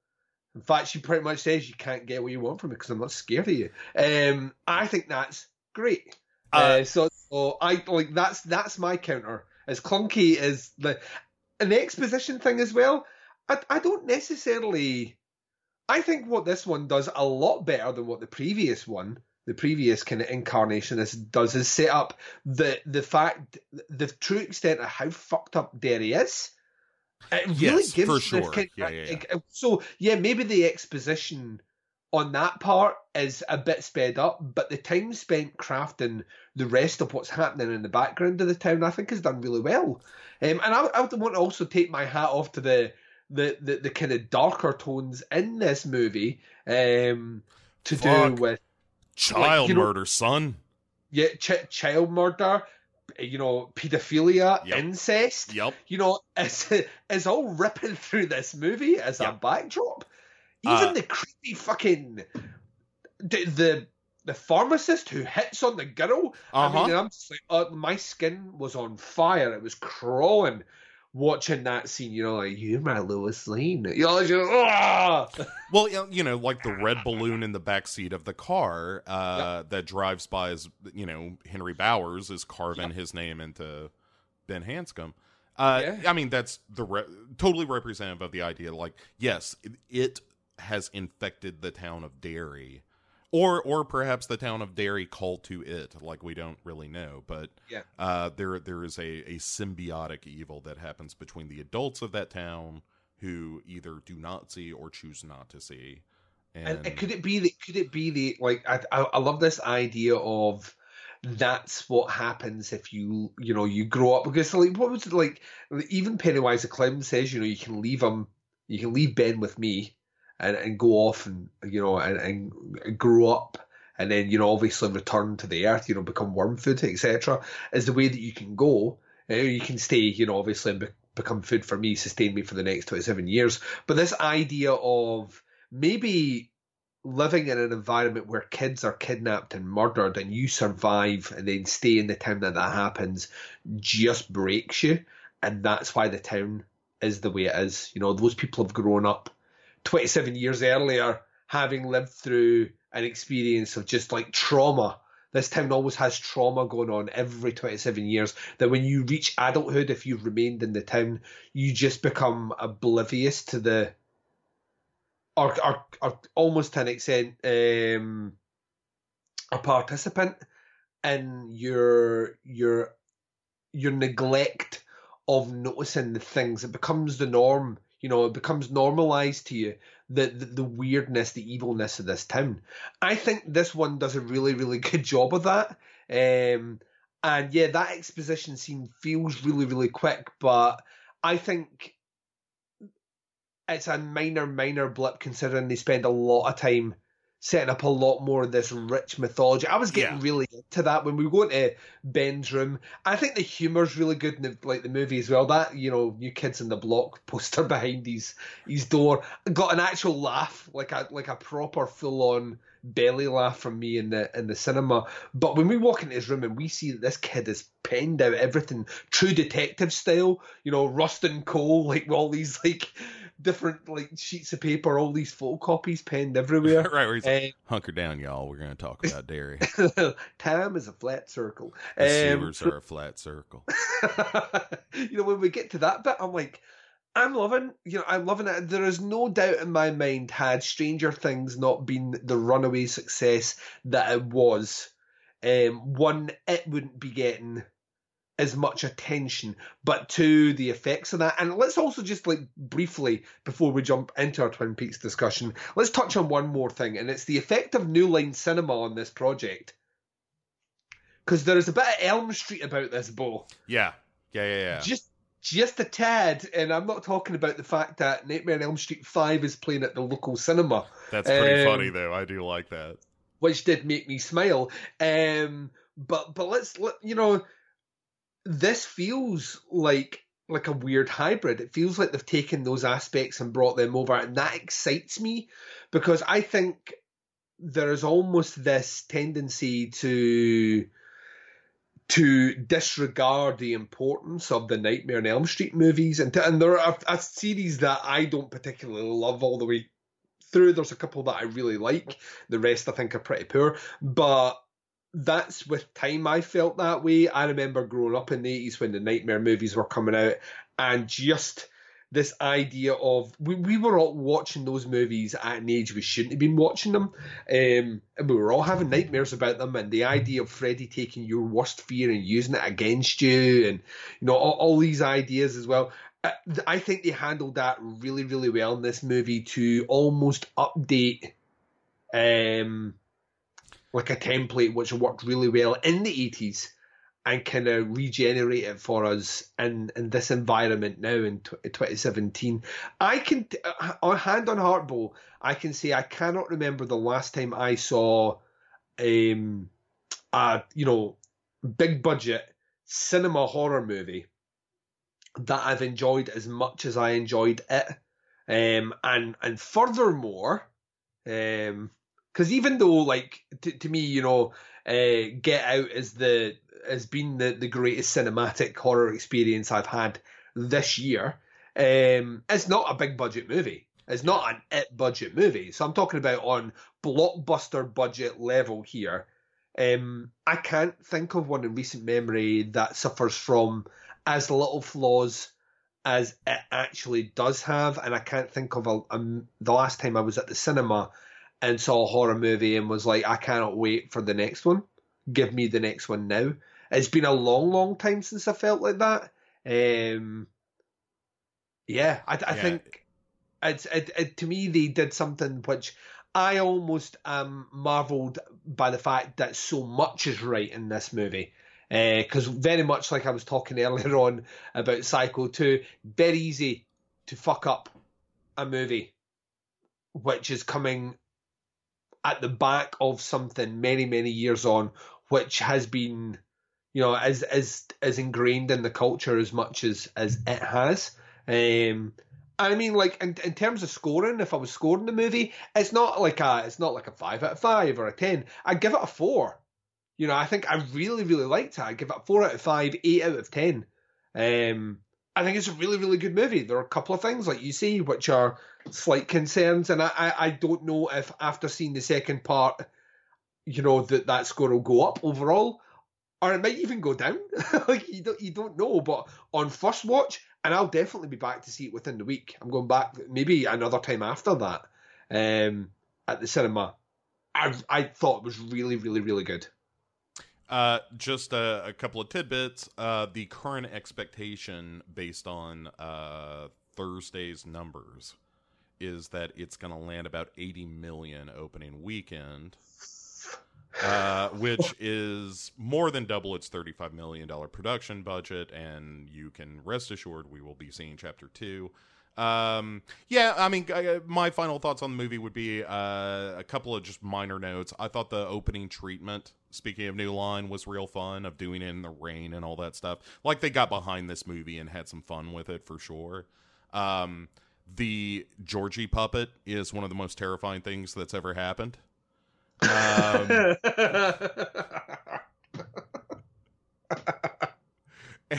In fact, she pretty much says you can't get what you want from me because I'm not scared of you. Um, I think that's great. Uh, Uh, so, so I like that's that's my counter. As clunky as the the exposition thing as well. I I don't necessarily. I think what this one does a lot better than what the previous one, the previous kind of incarnation, is does is set up the the fact the true extent of how fucked up Derry is. It really Yes, gives for sure. kind- Yeah, yeah, yeah. So yeah, maybe the exposition on that part is a bit sped up, but the time spent crafting the rest of what's happening in the background of the town, I think, is done really well. Um, and I, I want to also take my hat off to the the, the, the kind of darker tones in this movie um, to Fuck. do with Child you know- murder, son. yeah, ch- child murder, you know, paedophilia, Yep. incest. Yep. You know, it's, it's all ripping through this movie as a backdrop. Even Uh, the creepy fucking the, the the pharmacist who hits on the girl. I Uh-huh. mean, I'm just like, uh, my skin was on fire. It was crawling watching that scene. You know, like you're my Lois Lane. You know, just, ah! Well, you know- you know, like the red balloon in the back seat of the car uh, that drives by as you know Henry Bowers is carving his name into Ben Hanscom. Uh, Yeah. I mean, that's the re- totally representative of the idea. Like, yes, it, it has infected the town of Derry, or or perhaps the town of Derry called to it. Like, we don't really know, but Yeah. uh, there there is a, a symbiotic evil that happens between the adults of that town who either do not see or choose not to see. And, And, and could it be the could it be the like I, I I love this idea of that's what happens if you you know you grow up because like what was it like even Pennywise the clown says you know you can leave him you can leave Ben with me and, and go off and you know and, and grow up and then you know obviously return to the earth you know become worm food etc is the way that you can go. Uh, you can stay you know obviously and be, become food for me sustain me for the next 27 years. But this idea of maybe living in an environment where kids are kidnapped and murdered and you survive and then stay in the town that that happens just breaks you and that's why the town is the way it is. You know those people have grown up 27 years earlier having lived through an experience of just like trauma this town always has trauma going on every 27 years that when you reach adulthood if you've remained in the town you just become oblivious to the or, or, or almost to an extent um, a participant in your your your neglect of noticing the things. It becomes the norm. You know, it becomes normalized to you the, the the weirdness, the evilness of this town. I think this one does a really really good job of that. Um, and yeah, that exposition scene feels really really quick, but I think it's a minor, minor blip considering they spend a lot of time setting up a lot more of this rich mythology. I was getting Yeah. really into that when we go into Ben's room. I think the humor's really good in the, like the movie as well. That you know, New Kids in the Block poster behind his his door got an actual laugh, like a like a proper full on belly laugh from me in the in the cinema. But when we walk into his room and we see that this kid has penned out everything true detective style, you know, rust and Cohle, like all these like different like sheets of paper, all these photocopies penned everywhere. right where he's like, Uh, hunker down, y'all. We're going to talk about Derry. time is a flat circle. The Um, sewers are a flat circle. you know, when we get to that bit, I'm like, I'm loving, you know, I'm loving it. There is no doubt in my mind, had Stranger Things not been the runaway success that it was, um, one, it wouldn't be getting as much attention, but to the effects of that. And let's also just like briefly, before we jump into our Twin Peaks discussion, let's touch on one more thing, and it's the effect of New Line Cinema on this project. Because there is a bit of Elm Street about this, Bo Yeah. Yeah, yeah, yeah. just just a tad, and I'm not talking about the fact that Nightmare on Elm Street Five is playing at the local cinema, That's pretty um, funny, though. I do like that. which did make me smile. Um, but but let's let you know. This feels like like a weird hybrid. It feels like they've taken those aspects and brought them over, and that excites me because I think there is almost this tendency to to disregard the importance of the Nightmare on Elm Street movies, and to, and there are a, a series that I don't particularly love all the way through. There's a couple that I really like. The rest I think are pretty poor, but that's with time I felt that way. I remember growing up in the 80s when the Nightmare movies were coming out and just this idea of we, we were all watching those movies at an age we shouldn't have been watching them. Um, and we were all having nightmares about them and the idea of Freddy taking your worst fear and using it against you and you know all, all these ideas as well. Uh, I think they handled that really, really well in this movie to almost update um like a template which worked really well in the 80s and kind of regenerate it for us in, in this environment now in t- 2017. I can, uh, on hand on heart, Bo, I can say I cannot remember the last time I saw um, a, you know, big budget cinema horror movie that I've enjoyed as much as I enjoyed it. Um, and and furthermore, um, because even though like to, to me you know uh, get out is the has been the, the greatest cinematic horror experience i've had this year um, it's not a big budget movie. It's not an it budget movie. So i'm talking about on blockbuster budget level here. Um, i can't think of one in recent memory that suffers from as little flaws as it actually does have and i can't think of a, a the last time i was at the cinema and saw a horror movie and was like, I cannot wait for the next one. Give me the next one now. It's been a long, long time since I felt like that. Um, yeah, I, I Yeah. think it's it, it, to me they did something which I almost um marveled by the fact that so much is right in this movie. Because very much like I was talking earlier on about Psycho 2, very easy to fuck up a movie which is coming at the back of something many many years on which has been you know as as as ingrained in the culture as much as as it has um I mean, like in, in terms of scoring, if I was scoring the movie, it's not like a it's not like a five out of five or a ten. I'd give it a four. You know, I think I really really liked it. I give it a four out of five, eight out of ten. Um, I think it's a really really good movie. There are a couple of things like you see which are slight concerns, and I I, I don't know if after seeing the second part, you know that that score will go up overall, or it might even go down. like you don't you don't know. But on first watch, and I'll definitely be back to see it within the week. I'm going back maybe another time after that, um, at the cinema. I I thought it was really really really good. Uh, just a, a couple of tidbits. Uh, the current expectation based on uh, Thursday's numbers is that it's going to land about 80 million opening weekend, uh, which is more than double its 35 million dollar production budget. And you can rest assured we will be seeing chapter two. Um, yeah, I mean, uh, my final thoughts on the movie would be uh, a couple of just minor notes. I thought the opening treatment, speaking of New Line, was real fun of doing it in the rain and all that stuff. Like they got behind this movie and had some fun with it for sure. Um, the Georgie puppet is one of the most terrifying things that's ever happened. Um,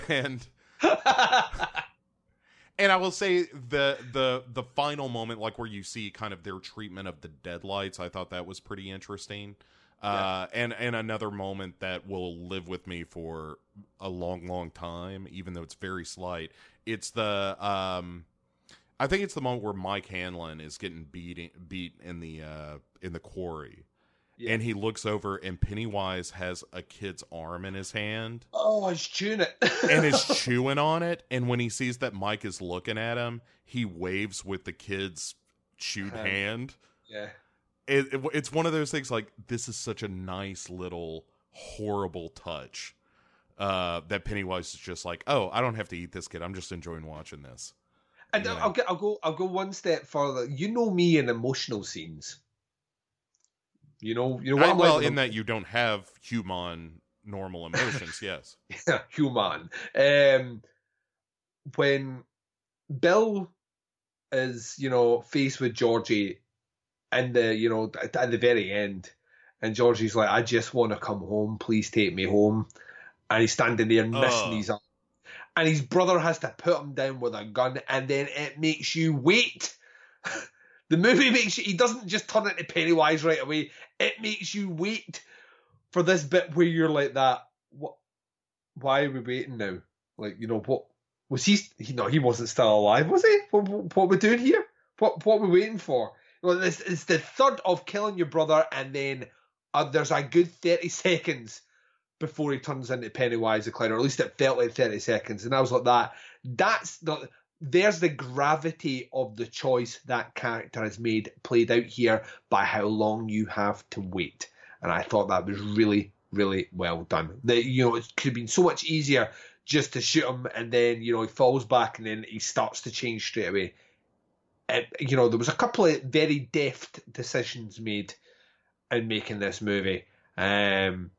and and I will say the the the final moment, like where you see kind of their treatment of the deadlights, I thought that was pretty interesting. Uh, and and another moment that will live with me for a long, long time, even though it's very slight. It's the um, I think it's the moment where Mike Hanlon is getting beat beat in the uh in the quarry, Yeah. and he looks over and Pennywise has a kid's arm in his hand oh, it's tune it. and is chewing on it. And when he sees that Mike is looking at him, he waves with the kid's chewed Hand. hand. yeah. It, it- it's one of those things like this is such a nice little horrible touch uh, that Pennywise is just like, oh, I don't have to eat this kid. I'm just enjoying watching this. And Yeah. I'll, get, I'll go. I'll go one step further. You know me in emotional scenes. You know. You know what I- well, in that you don't have human normal emotions. Yes. human. Um, when Bill is, you know, faced with Georgie in the, you know, at, the very end, and Georgie's like, I just want to come home. Please take me home. And he's standing there missing Ugh. his arm. And his brother has to put him down with a gun, and then it makes you wait. the movie makes you, he doesn't just turn into Pennywise right away. It makes you wait for this bit where you're like that. What? Why are we waiting now? Like, you know, what was he? he no, he wasn't still alive, was he? What, what, what are we doing here? What what are we waiting for? Well, this is the third of killing your brother, and then uh, there's a good thirty seconds before he turns into Pennywise the clown, or at least it felt like thirty seconds, and I was like that. That's the there's the gravity of the choice that character has made played out here by how long you have to wait, and I thought that was really really well done. That you know it could have been so much easier just to shoot him, and then you know he falls back, and then he starts to change straight away. It, you know there was a couple of very deft decisions made in making this movie. Um,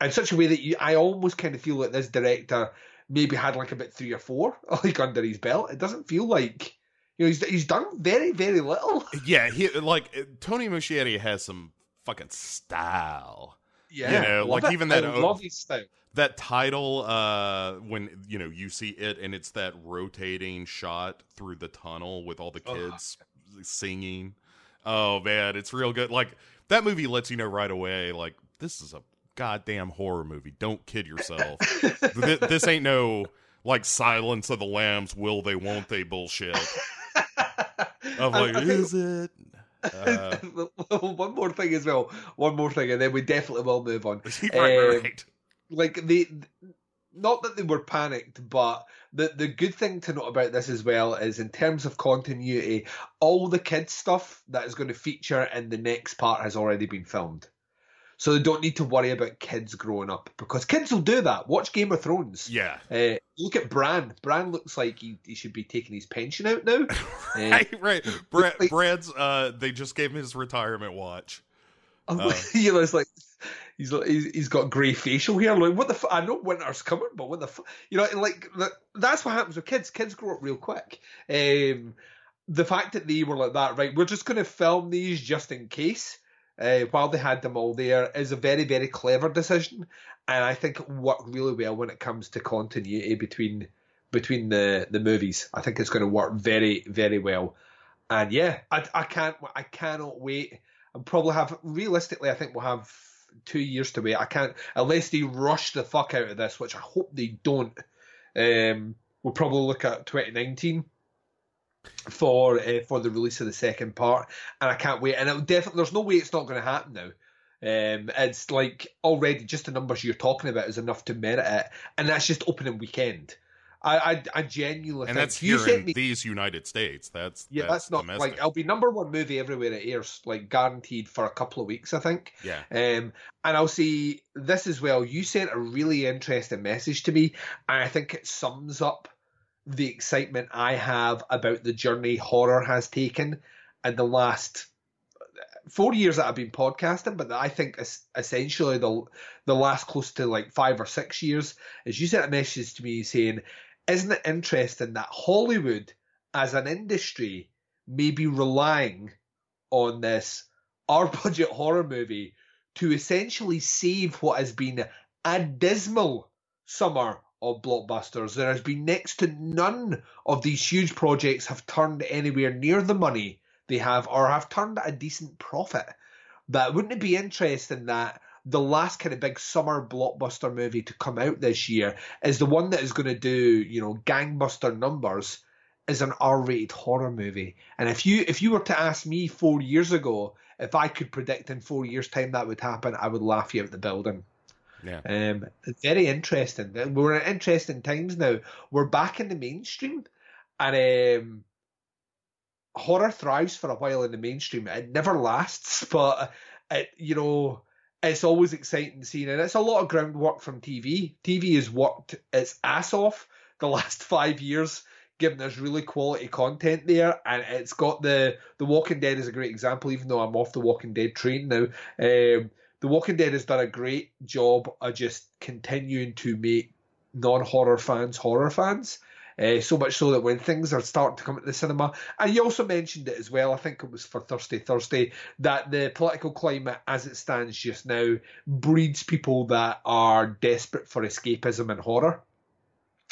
in such a way that you, I almost kind of feel like this director maybe had like about three or four like under his belt. It doesn't feel like you know he's he's done very very little. Yeah, he like Tony Muschietti has some fucking style. Yeah, you know, love like it. even that I o- love his style. That title, uh, when you know you see it and it's that rotating shot through the tunnel with all the Ugh. kids singing. Oh man, it's real good. Like that movie lets you know right away, like this is a goddamn horror movie. Don't kid yourself. Th- this ain't no like Silence of the Lambs, will they, won't they bullshit. Of I- like, I think- is it? Uh, one more thing as well. One more thing, and then we definitely will move on. right, Um, right. like they not that they were panicked but the the good thing to note about this as well is in terms of continuity all the kids stuff that is going to feature in the next part has already been filmed so they don't need to worry about kids growing up because kids will do that watch game of thrones Yeah. uh, look at bran bran looks like he, he should be taking his pension out now Uh, right, right. Brad, like- Brad's. Uh, they just gave him his retirement watch. Uh. you know, it's like he's like- he's, got grey facial hair. Like, what the? F- I know winter's coming, but what the? F-? You know, and like that, that's what happens with kids. Kids grow up real quick. Um, the fact that they were like that, right? We're just going to film these just in case. Uh, while they had them all there, is a very very clever decision, and I think it worked really well when it comes to continuity between between the the movies. I think it's going to work very very well. And yeah, I, I can't I cannot wait and probably have realistically I think we'll have two years to wait. I can't unless they rush the fuck out of this, which I hope they don't. Um, we'll probably look at 2019 for uh, for the release of the second part, and I can't wait. And it'll definitely there's no way it's not going to happen now. Um, it's like already just the numbers you're talking about is enough to merit it, and that's just opening weekend. I I, I genuinely And think that's here in me these United States. That's yeah, that's, that's, not domestic. like it'll be number one movie everywhere it airs, like guaranteed for a couple of weeks, I think. yeah. Um, and I'll see this as well. You sent a really interesting message to me, and I think it sums up the excitement I have about the journey horror has taken in the last four years that I've been podcasting, but I think es- essentially the the last close to like five or six years is you sent a message to me saying, "Isn't it interesting that Hollywood as an industry may be relying on this our budget horror movie to essentially save what has been a dismal summer of blockbusters. There has been next to none of these huge projects have turned anywhere near the money they have or have turned a decent profit. But wouldn't it be interesting that the last kind of big summer blockbuster movie to come out this year is the one that is going to do, you know, gangbuster numbers is an R-rated horror movie. And if you if you were to ask me 4 years ago if I could predict in 4 years time that would happen, I would laugh you out the building. Yeah. Um, very interesting. We're in interesting times now. We're back in the mainstream, and um, horror thrives for a while in the mainstream. It never lasts, but it, you know, it's always exciting seeing and It's a lot of groundwork from TV. TV has worked its ass off the last five years, giving us really quality content there, and it's got the the Walking Dead is a great example. Even though I'm off the Walking Dead train now. Um, The Walking Dead has done a great job of just continuing to make non-horror fans horror fans. Uh, so much so that when things are starting to come into the cinema, and you also mentioned it as well, I think it was for Thursday Thursday, that the political climate as it stands just now breeds people that are desperate for escapism and horror.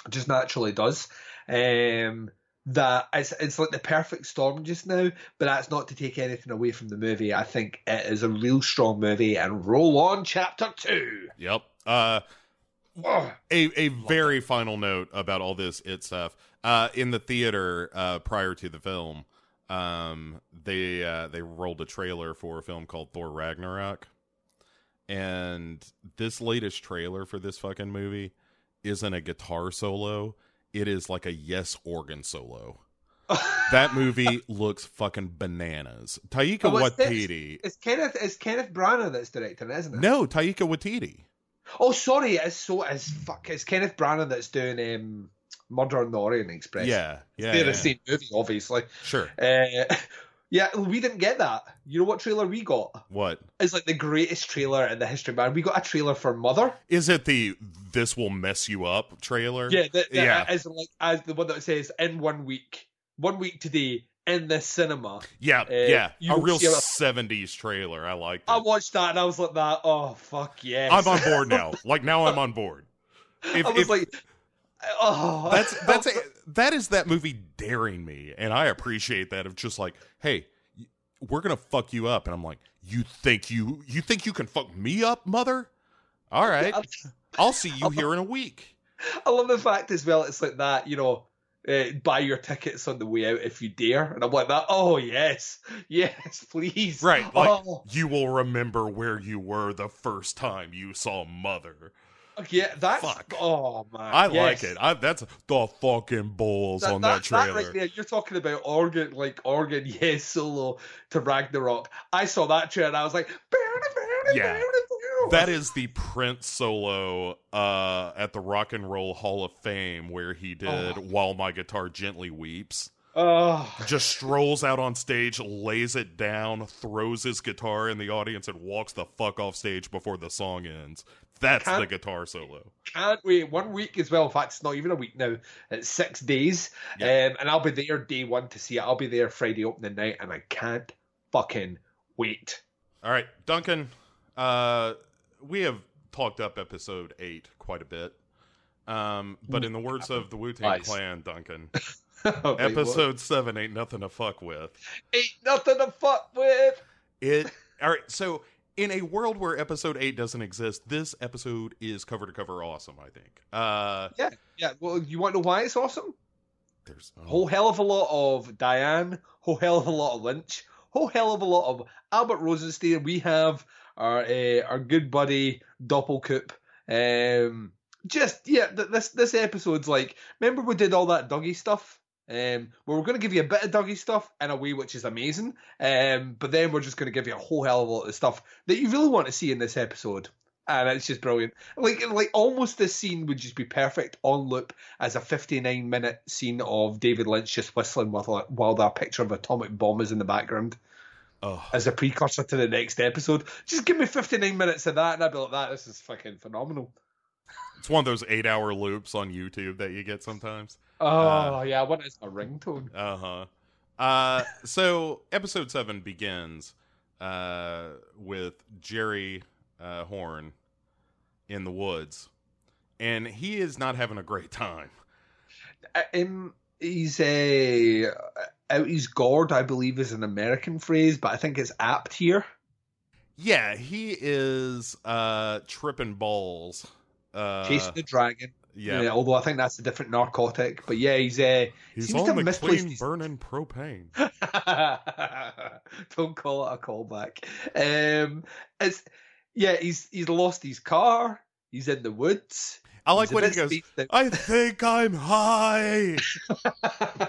It just naturally does. Um, that it's, it's like the perfect storm just now, but that's not to take anything away from the movie. I think it is a real strong movie, and roll on chapter two. Yep. Uh, a a very final note about all this it stuff. Uh, in the theater uh, prior to the film, um, they uh, they rolled a trailer for a film called Thor Ragnarok, and this latest trailer for this fucking movie isn't a guitar solo. It is like a yes organ solo. that movie looks fucking bananas. Taika Oh, this? Waititi. It's Kenneth. It's Kenneth Branagh that's directing, isn't it? No, Taika Waititi. Oh, sorry. It's so. It's fuck. It's Kenneth Branagh that's doing um, Murder on the Orient Express. Yeah, yeah, they're yeah. the same movie, obviously. Sure. Uh, yeah, we didn't get that. You know what trailer we got? What It's like the greatest trailer in the history, man. We got a trailer for Mother. is it? The "This Will Mess You Up" trailer? Yeah, that, that Yeah. as like as the one that says in one week, one week today in the cinema. Yeah, Uh, yeah, you a real '70s trailer. I like. I watched that and I was like, that. Oh fuck yes. I'm on board now. Like now, I'm on board. If, I was if- like, oh, that's that's a, that is that movie daring me, and I appreciate that. Of just like, hey, we're gonna fuck you up, and I'm like, you think you you think you can fuck me up, mother? All right, I'll see you here in a week. I love the fact as well. It's like that, you know. Uh, buy your tickets on the way out if you dare, and I'm like that. Oh yes, yes, please. Right, like Oh, you will remember where you were the first time you saw mother. yeah, that's. Fuck. Oh man, I like it. I, that's the fucking balls on that, trailer. right there, you're talking about organ, like organ, yes, solo to Ragnarok. I saw that trailer and I was like, Yeah. That is the Prince solo uh, at the Rock and Roll Hall of Fame where he did Oh. While My Guitar Gently Weeps. Oh, Just strolls out on stage, lays it down, throws his guitar in the audience, and walks the fuck off stage before the song ends. That's Can't- the guitar solo. can't wait. One week as well. In fact, it's not even a week now. It's six days, Yeah. um, and I'll be there day one to see it. I'll be there Friday opening night, and I can't fucking wait. All right, Duncan, uh, we have talked up episode eight quite a bit. Um, but in the words of the Wu Tang. Clan, Duncan, what? episode seven ain't nothing to fuck with. ain't nothing to fuck with. It all right. So in a world where episode eight doesn't exist, this episode is cover to cover awesome. I think. Uh, Yeah, yeah. Well, you want to know why it's awesome? there's oh, whole hell of a lot of Diane, whole hell of a lot of Lynch, whole hell of a lot of Albert Rosenstein. We have our uh, our good buddy Doppelkoop. Um, just yeah, th- this this episode's like. Remember we did all that Dougie stuff. Um, we're going to give you a bit of Dougie stuff in a way which is amazing. Um, but then we're just going to give you a whole hell of a lot of stuff that you really want to see in this episode. And it's just brilliant. Like, like almost this scene would just be perfect on loop as a 59 minute scene of David Lynch just whistling while, while that picture of atomic bomb is in the background oh, as a precursor to the next episode. Just give me 59 minutes of that, and I'd be like, that, this is fucking phenomenal. it's one of those eight hour loops on YouTube that you get sometimes. Oh, yeah, what is want it as a ringtone. Uh-huh. Uh So episode seven begins uh, with Jerry uh, Horne in the woods, and he is not having a great time. Uh, Um, he's a out his gourd, I believe, is an American phrase, but I think it's apt here. Yeah, he is uh, tripping balls. Uh, Chasing the dragon. yeah, Yeah, although I think that's a different narcotic. But yeah, he's uh, he's seems on have the misplaced clean his- burning propane. Don't call it a callback. Um, it's yeah, he's he's lost his car. He's in the woods. I like He's when he goes. I think I'm high.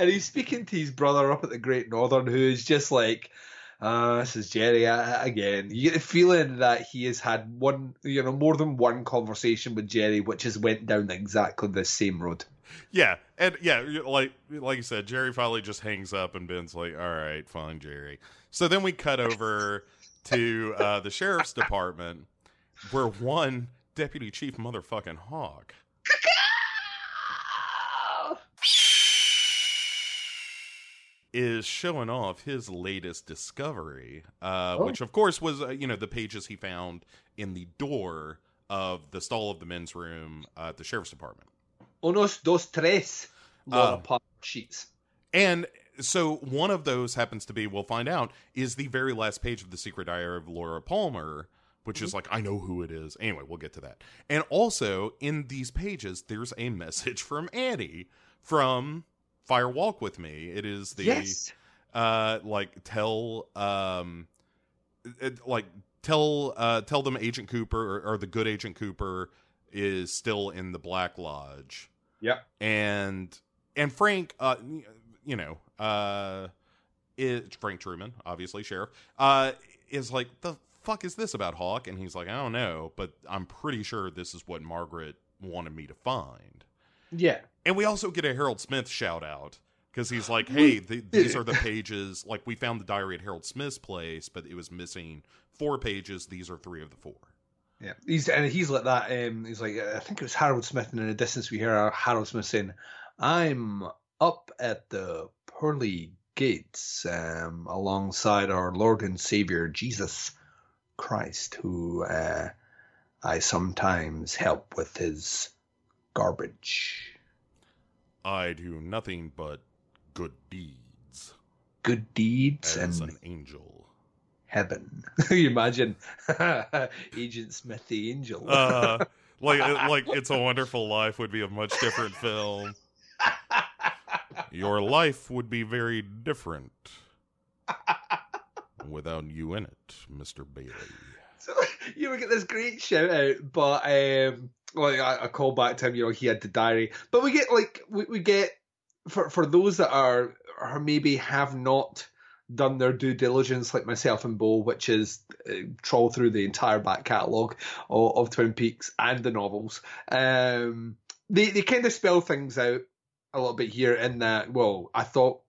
and he's speaking to his brother up at the Great Northern, who is just like, uh, this is Jerry uh, again. You get the feeling that he has had one, you know, more than one conversation with Jerry, which has went down exactly the same road. Yeah, and yeah, like like you said, Jerry finally just hangs up, and Ben's like, "All right, fine, Jerry." So then we cut over to uh, the sheriff's department, where one deputy chief motherfucking Hawk is showing off his latest discovery, uh, Oh. which of course was uh, you know the pages he found in the door of the stall of the men's room uh, at the sheriff's department. Unos dos tres Oh. Palmer sheets. And so one of those happens to be, we'll find out, is the very last page of the secret diary of Laura Palmer, which is like, I know who it is. Anyway, we'll get to that. And also in these pages, there's a message from Annie from Fire Walk with Me. It is the yes. uh like tell um it, like tell uh tell them Agent Cooper or, or the good Agent Cooper is still in the Black Lodge Yep. and and Frank, uh, you know, uh, Frank Truman, obviously sheriff, uh, is like the fuck is this about Hawk? And he's like, I don't know, but I'm pretty sure this is what Margaret wanted me to find. Yeah. And we also get a Harold Smith shout out because he's like, hey, th- these are the pages. Like we found the diary at Harold Smith's place, but it was missing four pages. These are three of the four. Yeah, he's and he's like that. Um, he's like, I think it was Harold Smith, and in the distance we hear Harold Smith saying, "I'm up at the pearly gates, um, alongside our Lord and Savior Jesus Christ, who uh, I sometimes help with his garbage, I do nothing but good deeds good deeds, as and an angel. heaven." you imagine Agent Smith, the angel. uh, like like it's a wonderful life would be a much different film your life would be very different without you in it mr bailey So you would get this great shout out, but um, like a, a call back to him, you know, he had the diary. But we get like we, we get for for those that are or maybe have not done their due diligence, like myself and Bo, which is uh, trawl through the entire back catalogue of, of Twin Peaks and the novels. Um, they they kind of spell things out a little bit here in that. Well, I thought.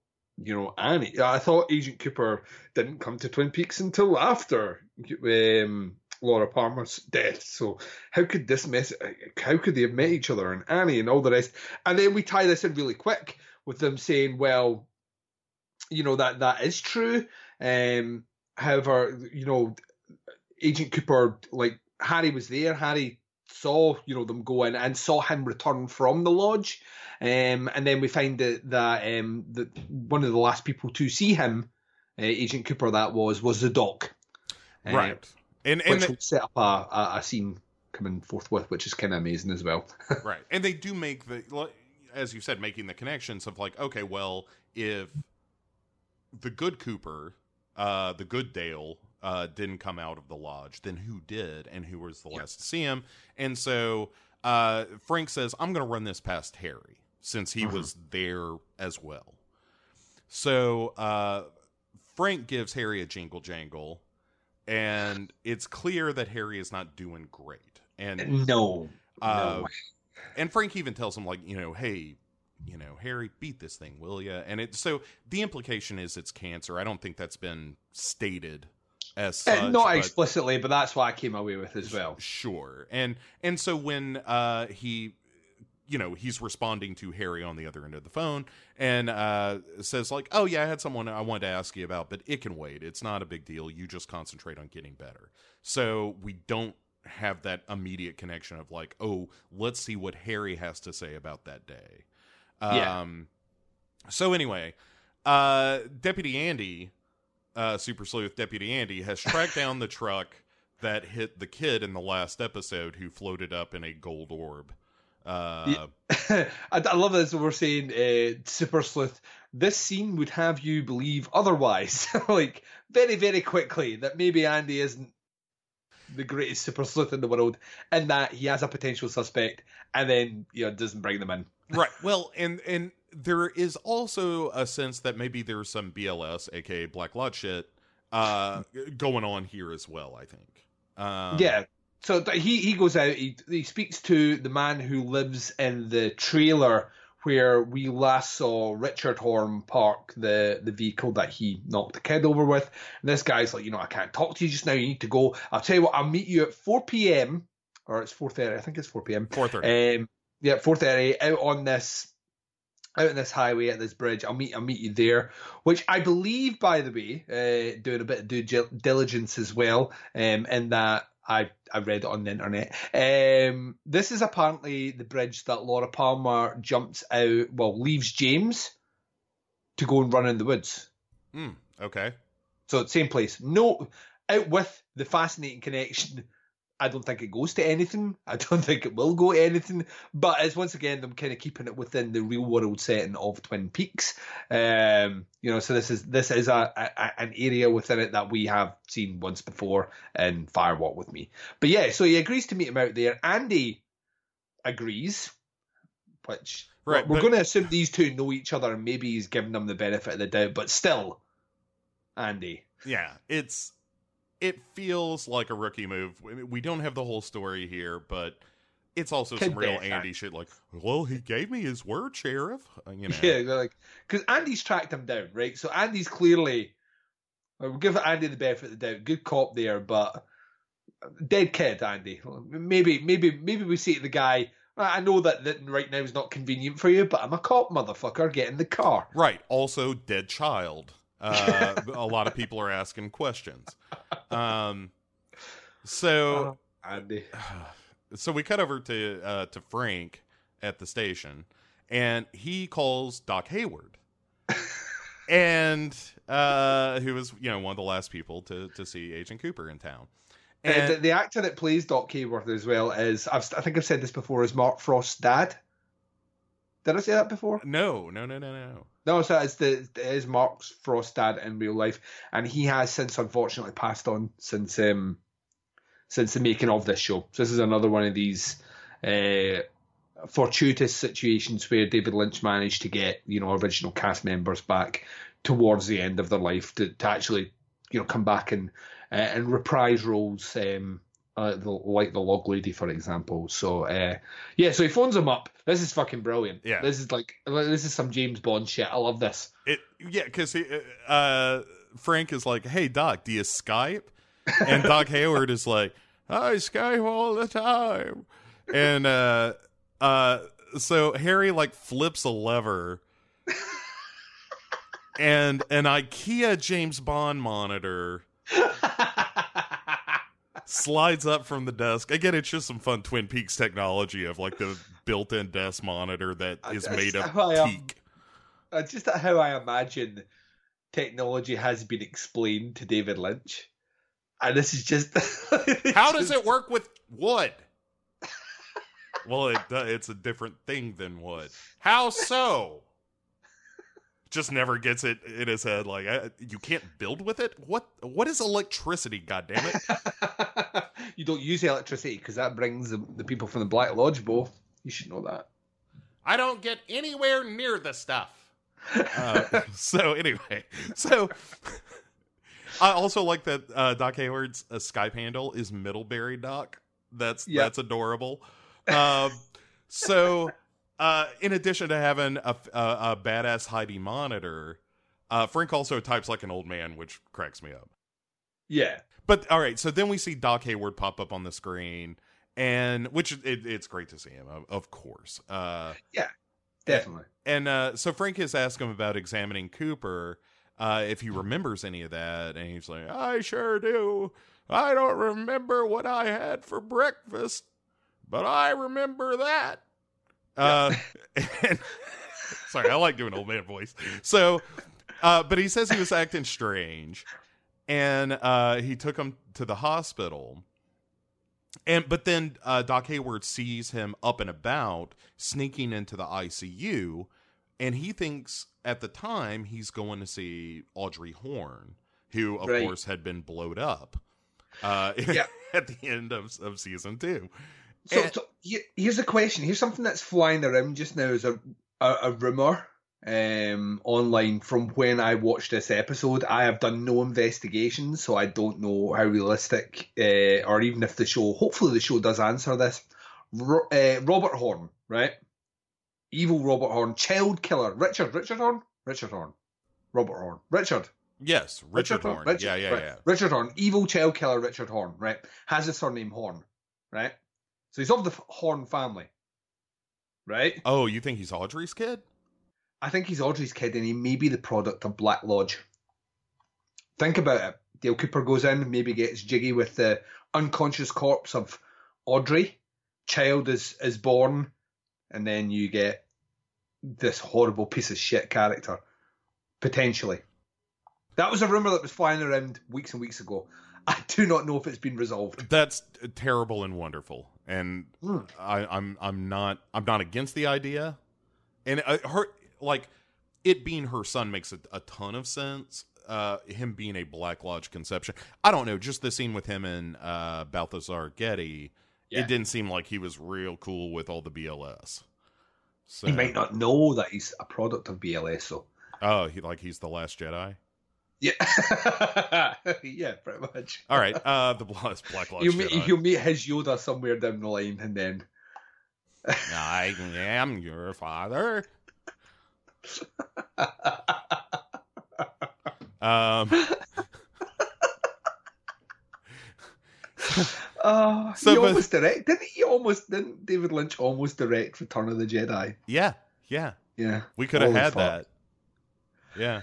You know, Annie. I thought Agent Cooper didn't come to Twin Peaks until after um, Laura Palmer's death. So how could this mess? How could they have met each other and Annie and all the rest? And then we tie this in really quick with them saying, "Well, you know that that is true." Um, however, you know, Agent Cooper, like Harry was there. Harry saw you know them go in and saw him return from the lodge. Um, and then we find that that um, that one of the last people to see him, uh, Agent Cooper, that was was the doc. Right and and which will set up a, a, a scene coming forthwith, which is kind of amazing as well. right and they do make the as you said making the connections of like okay well if the good cooper uh the good dale uh didn't come out of the lodge then who did and who was the last to see him and so uh frank says i'm gonna run this past harry since he Mhm. was there as well so uh frank gives harry a jingle jangle and it's clear that harry is not doing great and no, uh, no. and Frank even tells him like, you know, hey, you know, Harry, beat this thing, will you? And it so the implication is it's cancer. I don't think that's been stated as Uh, not but explicitly, but that's what I came away with as well. Sure. And and so when uh he you know, he's responding to Harry on the other end of the phone and uh says like, "Oh yeah, I had someone I wanted to ask you about, but it can wait. It's not a big deal. You just concentrate on getting better." So we don't have that immediate connection of like, "Oh, let's see what Harry has to say about that day." Yeah. Um so anyway, uh Deputy Andy uh, Super Sleuth Deputy Andy has tracked down the truck that hit the kid in the last episode who floated up in a gold orb. Uh, I, I love this. We're saying uh, Super Sleuth. This scene would have you believe otherwise, like very, very quickly, that maybe Andy isn't the greatest Super Sleuth in the world, and that he has a potential suspect, and then you know doesn't bring them in. right. Well, and and there is also a sense that maybe there's some BLS, aka Black Lodge shit, uh, going on here as well. I think. Um, yeah. So he he goes out. He he speaks to the man who lives in the trailer where we last saw Richard Horne park the, the vehicle that he knocked the kid over with. And this guy's like, you know, I can't talk to you just now. You need to go. I'll tell you what, I'll meet you at 4 p.m. or it's 4.30. I think it's 4 p.m. 4:30. Um, yeah, 4.30 out on this out on this highway at this bridge. I'll meet I'll meet you there. Which I believe, by the way, uh, doing a bit of due diligence as well, um, in that I I read it on the internet. Um, this is apparently the bridge that Laura Palmer jumps out, well, leaves James to go and run in the woods. Hmm, okay. So same place. No, out with the fascinating connection. I don't think it goes to anything. I don't think it will go to anything. But it's once again them kind of keeping it within the real world setting of Twin Peaks. Um, you know, so this is this is a, a an area within it that we have seen once before in Fire Walk with Me. But yeah, so he agrees to meet him out there. Andy agrees, which Right, we're but- going to assume these two know each other and maybe he's giving them the benefit of the doubt. But still, Andy. Yeah, it's it feels like a rookie move. We don't have the whole story here, but it's also some real Andy shit. Like, well, he gave me his word, sheriff. Uh, You know, Yeah, they're like because Andy's tracked him down, right? So Andy's clearly we'll give Andy the benefit of the doubt. Good cop there, but dead kid, Andy. Maybe, maybe, maybe we say to the guy, I know that, that right now is not convenient for you, but I'm a cop, motherfucker. Get in the car. Right. Also, dead child. Uh, a lot of people are asking questions. Um, so Andy. so we cut over to uh, to Frank at the station, and he calls Doc Hayward, and uh, who was you know one of the last people to to see Agent Cooper in town. And the, the actor that plays Doc Hayward as well is I've, I think I've said this before is Mark Frost's dad. Did I say that before? no, no, no, no, no. No, so it's the it is Mark Frost's dad in real life, and he has since unfortunately passed on since um since the making of this show. So this is another one of these uh, fortuitous situations where David Lynch managed to get you know original cast members back towards the end of their life to, to actually you know come back and uh, and reprise roles. Um, uh, the, like the log lady, for example. So, uh, yeah, so he phones him up. This is fucking brilliant. Yeah. this is like this is some James Bond shit. I love this. It yeah, because uh, Frank is like, "Hey Doc, do you Skype?" And Doc Hayward is like, "I Skype all the time," and uh, uh, so Harry like flips a lever, and an IKEA James Bond monitor slides up from the desk. Again, it's just some fun Twin Peaks technology of like the built-in desk monitor that is I- made of teak. Uh, just how I imagine technology has been explained to David Lynch, and this is just How does it work with wood? well, it do- it's a different thing than wood. How so? Just never gets it in his head. Like uh, you can't build with it. What? What is electricity? God damn it! you don't use electricity because that brings the, the people from the Black Lodge, Bo. You should know that. I don't get anywhere near the stuff. Uh, so anyway, so I also like that uh, Doc Hayward's uh, Skype handle is Middlebury Doc. That's Yeah. that's adorable. Um, so uh, in addition to having a, a, a badass Heidi monitor, uh, Frank also types like an old man, which cracks me up. Yeah, But all right, so then we see Doc Hayward pop up on the screen, and which it, it's great to see him, of, of course. Uh, yeah, definitely. and uh, so Frank has asked him about examining Cooper, uh, if he remembers any of that, and he's like, "I sure do. I don't remember what I had for breakfast, but I remember that." Uh, and, sorry, I like doing old man voice. So, uh, but he says he was acting strange, and uh, he took him to the hospital. And but then uh, Doc Hayward sees him up and about, sneaking into the ICU, and he thinks at the time he's going to see Audrey Horne, who of Right. course had been blowed up uh, Yeah. at the end of, of season two. So, And- so here- here's a question. Here's something that's flying around just now as a a, a rumor um, online from when I watched this episode. I have done no investigation, so I don't know how realistic, uh, or even if the show. Hopefully, the show does answer this. Ro- uh, Robert Horne, right? evil Robert Horne, child killer Richard Richard Horne, Richard Horne, Robert Horne, Richard. Yes, Richard, Horne. Richard- yeah, yeah, right. yeah. Richard Horne, evil child killer Richard Horne, right? Has a surname Horne, right? So he's of the Horne family, right? Oh, you think he's Audrey's kid? I think he's Audrey's kid, and he may be the product of Black Lodge. Think about it. Dale Cooper goes in, maybe gets jiggy with the unconscious corpse of Audrey. Child is is born, and then you get this horrible piece of shit character, potentially. That was a rumor that was flying around weeks and weeks ago. I do not know if it's been resolved. That's terrible and wonderful, and Hmm. I, I'm I'm not I'm not against the idea, and uh, her like it being her son makes a, a ton of sense. Uh, him being a Black Lodge conception, I don't know. Just the scene with him and uh, Balthazar Getty, Yeah. it didn't seem like he was real cool with all the BLS. So, He might not know that he's a product of BLS, so Oh, he like he's the Last Jedi. Yeah, yeah, pretty much. All right, uh, the Black Black Lodge you meet you meet his Yoda somewhere down the line, and then I am your father. Um, oh, So, he but- almost direct. Didn't he almost? Didn't David Lynch almost direct Return of the Jedi? yeah, yeah, Yeah, we could have had fuck. that. Yeah.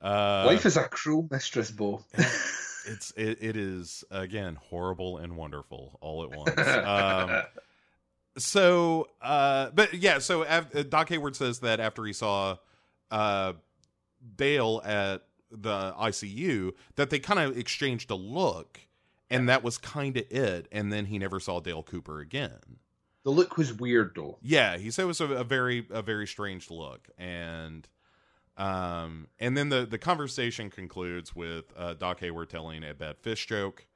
Uh, Life is a cruel mistress, Bo. it's it, it is again horrible and wonderful all at once. Um, so, uh, but yeah, so uh, Doc Hayward says that after he saw uh, Dale at the ICU, that they kind of exchanged a look, and that was kind of it. And then he never saw Dale Cooper again. the look was weird, though. Yeah, he said it was a, a very a very strange look, and um, and then the the conversation concludes with uh, Doc Hayward telling a bad fish joke.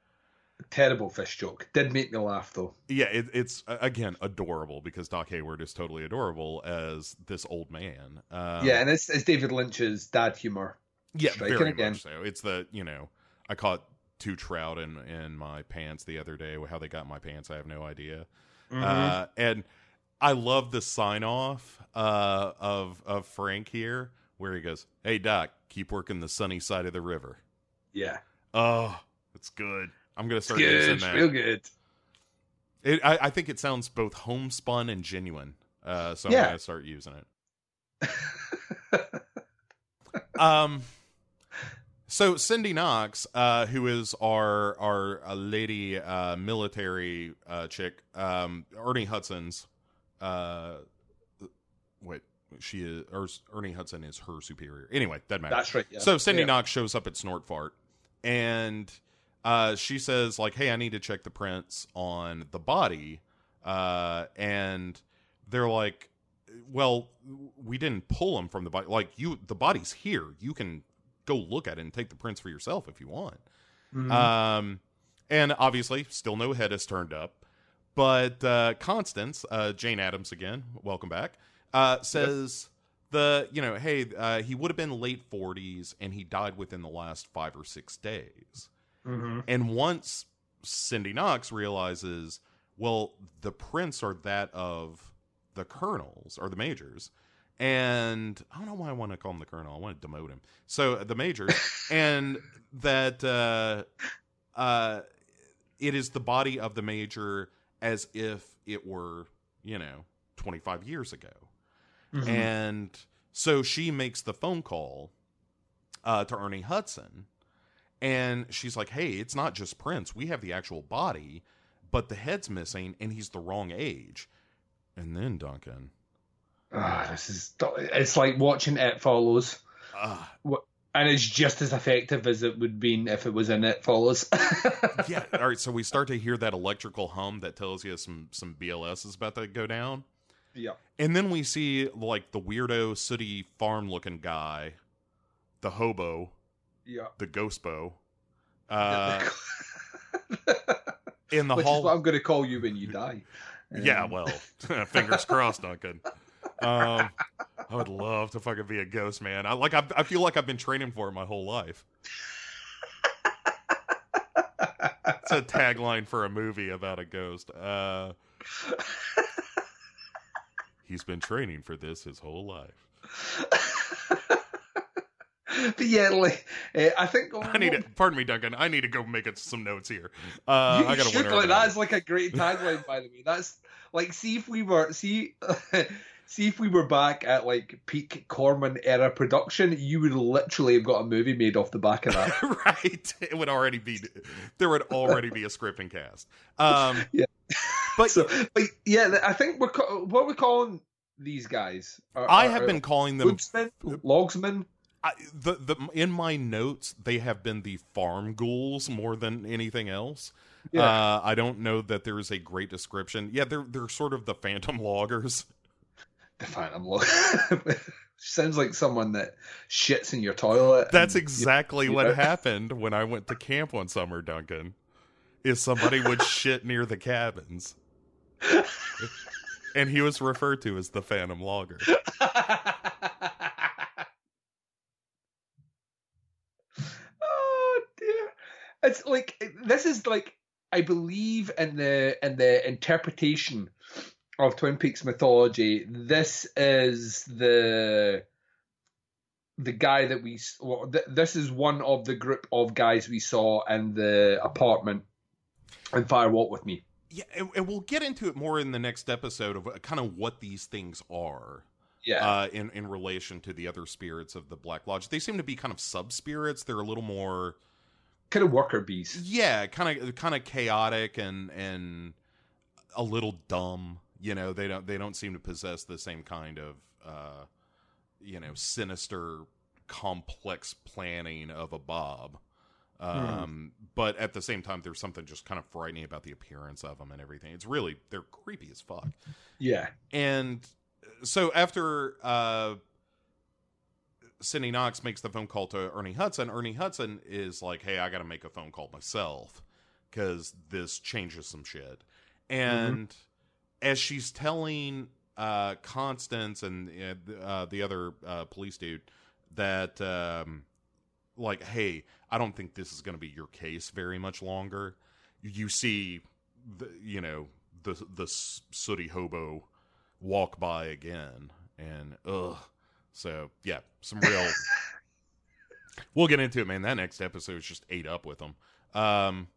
Terrible fish joke. Did make me laugh though. Yeah, it, it's again adorable because Doc Hayward is totally adorable as this old man. Um, yeah, and it's, it's David Lynch's dad humor. yeah, very again. much so. It's the you know I caught two trout in in my pants the other day. How they got in my pants, I have no idea. Mm-hmm. Uh, and I love the sign off uh, of of Frank here, where he goes, "Hey Doc, keep working the sunny side of the river." yeah, Oh, it's good. I'm gonna start good. using that. real good. It, I, I think it sounds both homespun and genuine. Uh, so Yeah. I'm gonna start using it. Um, so Cindy Knox, uh, who is our our uh, lady uh, military uh, chick, um, Ernie Hudson's, uh, wait, she is or Ernie Hudson is her superior. Anyway, that matters. That's right. Yeah. So Cindy Yeah. Knox shows up at Snort Fart, and uh, she says like, "Hey, I need to check the prints on the body," uh, and they're like, "Well, we didn't pull them from the body. Like you, the body's here. You can go look at it and take the prints for yourself if you want." Mhm. Um, and obviously, still no head has turned up. But uh, Constance, uh, Jane Adams again, welcome back, uh, says the you know, hey, uh, he would have been late forties and he died within the last five or six days. Mhm. And once Cindy Knox realizes, well, the prints are that of the colonels or the majors. And I don't know why I want to call him the colonel. I want to demote him. So the majors, and that uh, uh, it is the body of the major as if it were, you know, 25 years ago. Mhm. And so she makes the phone call uh, to Ernie Hudson. And she's like, hey, it's not just prints. We have the actual body, but the head's missing and he's the wrong age. And then Duncan. Ah, this is it's like watching It Follows, Uh, and it's just as effective as it would be if it was in It Follows. yeah. All right. So we start to hear that electrical hum that tells you some some BLS is about to go down. Yeah. And then we see like the weirdo, sooty farm looking guy, the hobo, Yeah. the ghostbo, uh, in the Which hall. I'm going to call you when you die. Yeah, Um, well, fingers crossed, Duncan. Um, I would love to fucking be a ghost, man. I like. I, I feel like I've been training for it my whole life. It's a tagline for a movie about a ghost. Uh, He's been training for this his whole life. but yeah, like uh, I think I need it. Pardon me, Duncan. I need to go make it some notes here. Uh, You I got to like, that's like a great tagline, by the way. That's like, see if we were see, see if we were back at like peak Corman era production, you would literally have got a movie made off the back of that. right? It would already be. There would already be a script and cast. Um, Yeah. But so, but yeah, I think we're what are we calling these guys. Are- I have are been calling them woodsmen, logsmen. I, the the in my notes they have been the farm ghouls more than anything else. Yeah. Uh, I don't know that there is a great description. Yeah, they're they're sort of the phantom loggers. The Phantom Log. Sounds like someone that shits in your toilet. That's and- exactly you what know? happened when I went to camp one summer, Duncan. Is somebody would shit near the cabins. and he was referred to as the phantom logger. oh dear it's like this is like i believe in the in the interpretation of twin peaks mythology this is the the guy that we well, th- this is one of the group of guys we saw in the apartment in fire walk with me Yeah, and, and we'll get into it more in the next episode of kind of what these things are. yeah uh, in in relation to the other spirits of the Black Lodge. They seem to be kind of sub spirits. They're a little more, kind of worker bees yeah, kind of kind of chaotic and and a little dumb. You know, they don't they don't seem to possess the same kind of uh, you know sinister, complex planning of a Bob. Um, but at the same time, there's something just kind of frightening about the appearance of them and everything. It's really they're creepy as fuck. yeah And so after uh Cindy Knox makes the phone call to Ernie Hudson, Ernie Hudson is like, "Hey, I got to make a phone call myself cuz this changes some shit." And as she's telling uh Constance and uh, the other uh, police dude that um like, "Hey, I don't think this is going to be your case very much longer." You see the you know, the the sooty hobo walk by again and ugh. So yeah some real we'll get into it man. That next episode is just ate up with them um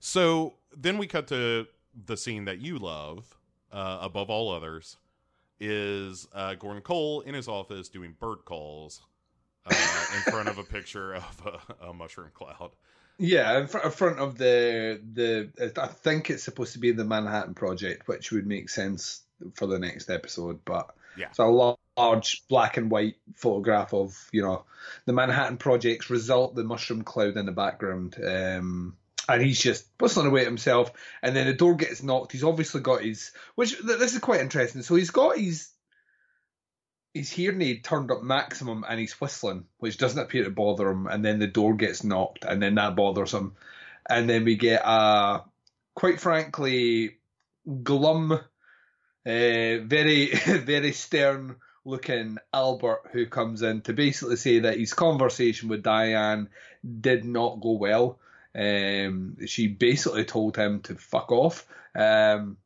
so then we cut to the scene that you love uh, above all others is uh, Gordon Cole in his office doing bird calls uh, in front of a picture of a, a mushroom cloud. Yeah, in front, in front of the the I think it's supposed to be the Manhattan Project, which would make sense for the next episode. But Yeah. it's a large black and white photograph of you know the Manhattan Project's result, the mushroom cloud in the background, um, and he's just whistling away at himself. And then the door gets knocked. He's obviously got his which this is quite interesting. So he's got his his hearing aid turned up maximum and he's whistling, which doesn't appear to bother him. And then the door gets knocked, and then that bothers him. And then we get a, quite frankly, glum, uh, very, very stern looking Albert who comes in to basically say that his conversation with Diane did not go well. Um, she basically told him to fuck off. Um,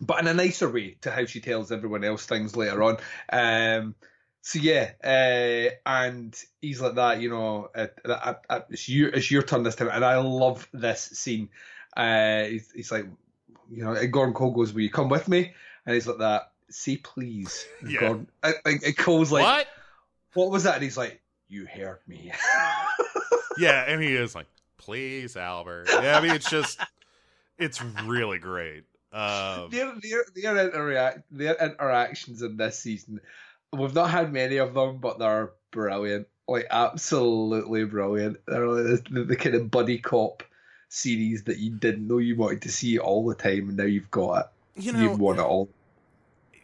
but in a nicer way to how she tells everyone else things later on. Um, so yeah, uh, and he's like that, you know. Uh, uh, uh, it's your it's your turn this time, and I love this scene. Uh, he's, he's like, you know, and Gordon Cole goes, "Will you come with me?" And he's like that. Say please, Yeah. Gordon. I, I, and Cole's like, what? "What was that?" And he's like, "You heard me." Yeah, and he is like, please, Albert. Yeah, I mean, it's just, it's really great. Um, their their their interact their interactions in this season, we've not had many of them, but they're brilliant. Like absolutely brilliant. They're like the, the kind of buddy cop series that you didn't know you wanted to see all the time, and now you've got it. you know, you've won it all.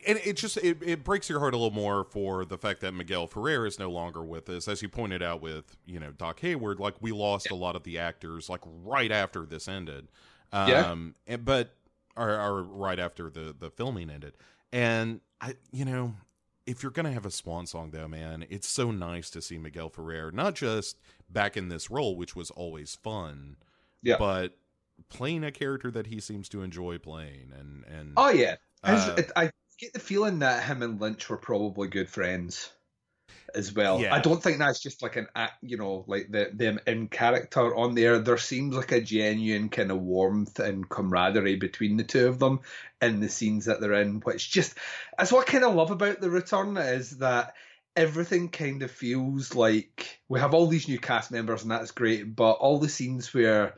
and it just it, it breaks your heart a little more for the fact that Miguel Ferrer is no longer with us, as you pointed out with you know Doc Hayward. Like we lost a lot of the actors like right after this ended, um, Yeah. and, but or, or right after the the filming ended, and I you know if you're gonna have a swan song though, man, it's so nice to see Miguel Ferrer not just back in this role, which was always fun, Yeah. but playing a character that he seems to enjoy playing, and and Oh yeah, Uh, I get the feeling that him and Lynch were probably good friends as well. Yeah. I don't think that's just like an act, you know, like the, them in character on there. There seems like a genuine kind of warmth and camaraderie between the two of them in the scenes that they're in, which just that's what I kind of love about the return is that everything kind of feels like we have all these new cast members and that's great, but all the scenes where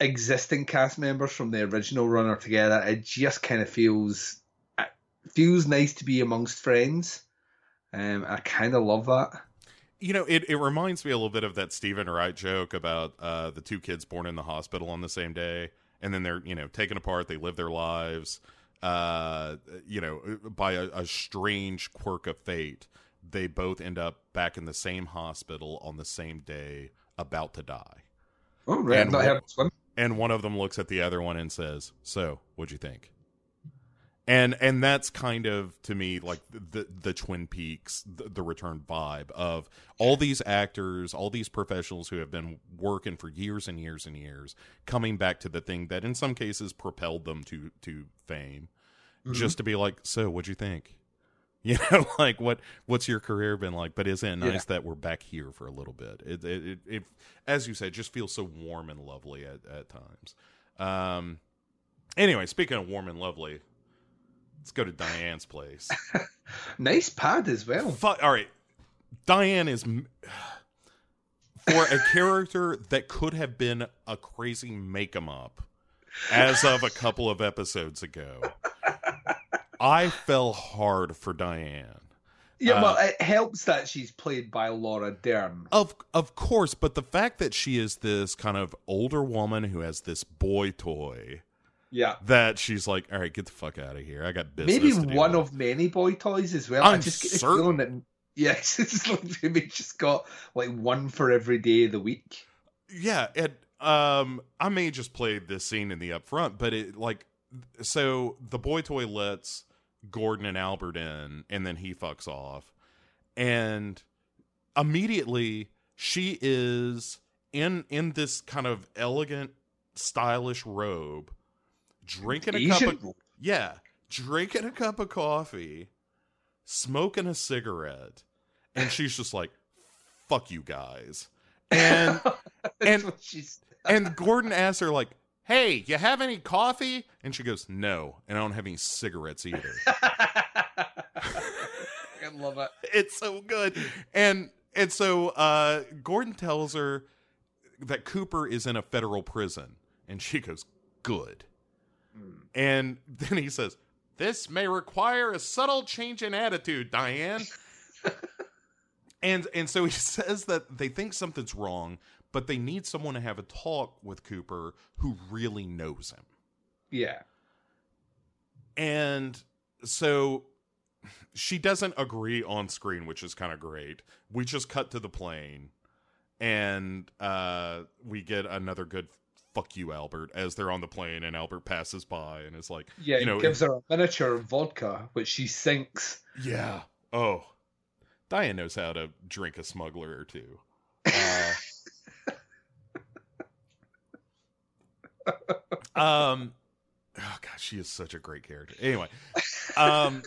existing cast members from the original run are together, it just kind of feels feels nice to be amongst friends. Um, I kind of love that. You know, it, it reminds me a little bit of that Steven Wright joke about uh, the two kids born in the hospital on the same day, and then they're you know taken apart. They live their lives, uh, you know, by a, a strange quirk of fate. They both end up back in the same hospital on the same day, about to die. Oh, right. And I've not what- heard this one. and one of them looks at the other one and says, "So, what'd you think?" And and that's kind of to me like the the Twin Peaks, the, the return vibe of all these actors, all these professionals who have been working for years and years and years, coming back to the thing that in some cases propelled them to to fame, just to be like, "So, what'd you think?" You know, like what what's your career been like? But isn't it Yeah. nice that we're back here for a little bit? It it, it, it as you said, just feels so warm and lovely at, at times. Um anyway, speaking of warm and lovely, let's go to Diane's place. Nice pad as well. All right. Diane is for a character that could have been a crazy make 'em up as of a couple of episodes ago. I fell hard for Diane. Yeah, Uh, well, it helps that she's played by Laura Dern. Of of course, but the fact that she is this kind of older woman who has this boy toy Yeah. that she's like, all right, get the fuck out of here. I got business. Maybe one with." of many boy toys as well. I I'm just get the certain. feeling that yes, it's like maybe she's got like one for every day of the week. yeah. And um, I may just play this scene in the upfront, but it like so the boy toy lets Gordon and Albert in, and then he fucks off, and immediately she is in in this kind of elegant, stylish robe, drinking a cup of Yeah, drinking a cup of coffee, smoking a cigarette, and she's just like, "Fuck you guys." And and- she's and Gordon asks her like, "Hey, you have any coffee?" And she goes, "No, and I don't have any cigarettes either." I love it. it's so good. And and so uh Gordon tells her that Cooper is in a federal prison and she goes, "Good." And then he says, "This may require a subtle change in attitude, Diane." and and so he says that they think something's wrong, but they need someone to have a talk with Cooper who really knows him. Yeah. And so she doesn't agree on screen, which is kind of great. We just cut to the plane and uh we get another good fuck you Albert as they're on the plane and Albert passes by and is like, Yeah, you know, he gives her a miniature vodka, which she sinks. yeah. Oh. Diane knows how to drink a smuggler or two. Uh, um oh god she is such a great character anyway um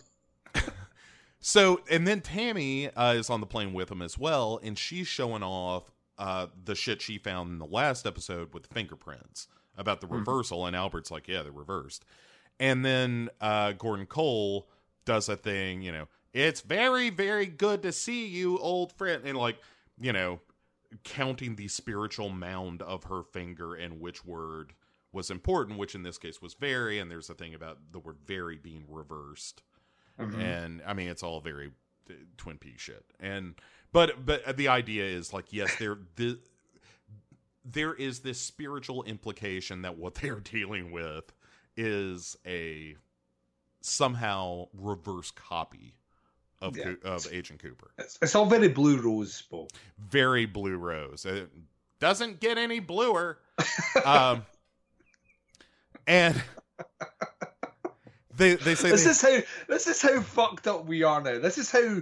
so and then tammy uh, is on the plane with him as well and she's showing off uh the shit she found in the last episode with fingerprints about the reversal and albert's like yeah they're reversed and then uh gordon cole does a thing you know it's very very good to see you old friend and like you know counting the spiritual mound of her finger and which word was important, which in this case was very, and there's a thing about the word very being reversed. And I mean, it's all very uh, Twin Peaks shit. And but but the idea is like, yes, there the there is this spiritual implication that what they're dealing with is a somehow reverse copy of Yeah. Of Agent Cooper. It's, it's all very blue rose, Bo. Very blue rose. It doesn't get any bluer. um, and they they say This they- is how this is how fucked up we are now. This is how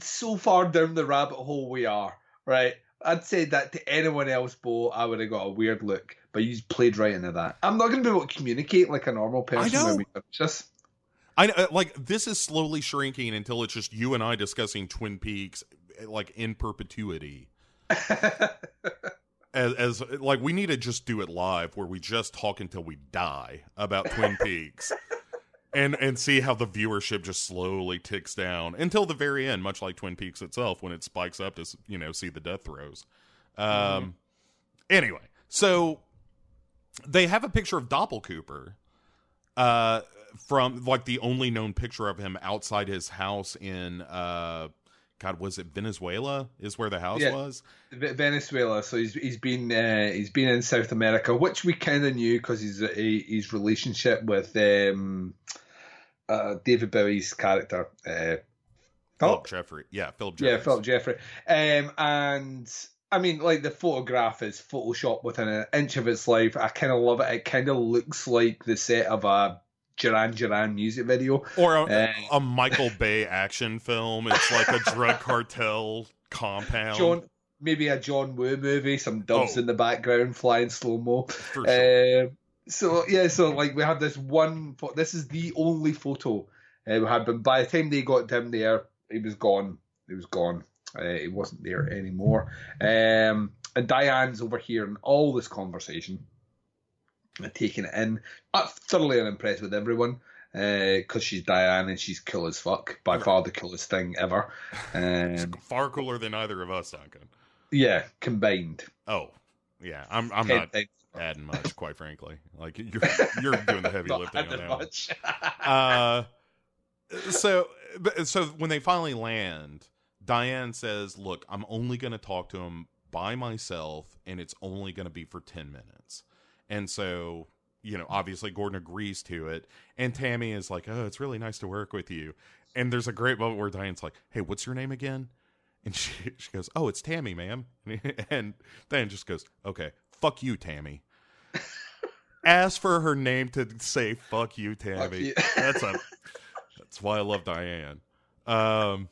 so far down the rabbit hole we are. Right? I'd say that to anyone else, Bo, I would have got a weird look, but you played right into that. I'm not going to be able to communicate like a normal person know. when we finish this. I uh, like this is slowly shrinking until it's just you and I discussing Twin Peaks like in perpetuity. as, as like we need to just do it live where we just talk until we die about Twin Peaks. And and see how the viewership just slowly ticks down until the very end, much like Twin Peaks itself, when it spikes up to you know see the death throes. Um, anyway, so they have a picture of Doppelcooper, uh, from like the only known picture of him outside his house in uh, God was it Venezuela is where the house Yeah. was. Venezuela. So he's he's been uh, he's been in South America, which we kind of knew because his uh, his relationship with um, uh, David Bowie's character. Uh, Philip Jeffrey, yeah, Philip Jeffries. Yeah, Philip Jeffrey. Um, and I mean, like the photograph is Photoshop within an inch of its life. I kind of love it. It kind of looks like the set of a Duran Duran music video. or a, Uh, a Michael Bay action film. It's like a drug cartel compound. John, maybe a John Woo movie, some doves Oh. in the background flying slow mo. sure. Um, so yeah, so like we have this one. This is the only photo uh, we had, but by the time they got him there, he was gone. He was gone. Uh, he wasn't there anymore. Um, and Diane's overhearing all this conversation taking it in. I'm thoroughly unimpressed with everyone because she's Diane and she's cool as fuck. By far the coolest thing ever. Um, far cooler than either of us, Duncan. yeah, combined. Oh, yeah. I'm I'm Ten not adding much, quite frankly. Like you're you're doing the heavy lifting on that. much. Uh, so so when they finally land, Diane says, "Look, I'm only going to talk to him by myself, and it's only going to be for ten minutes." And so, you know, obviously Gordon agrees to it, and Tammy is like, "Oh, it's really nice to work with you." And there's a great moment where Diane's like, "Hey, what's your name again?" And she she goes, "Oh, it's Tammy, ma'am." And Diane just goes, "Okay, fuck you, Tammy." Ask for her name to say "fuck you, Tammy." you. That's a that's why I love Diane. Um,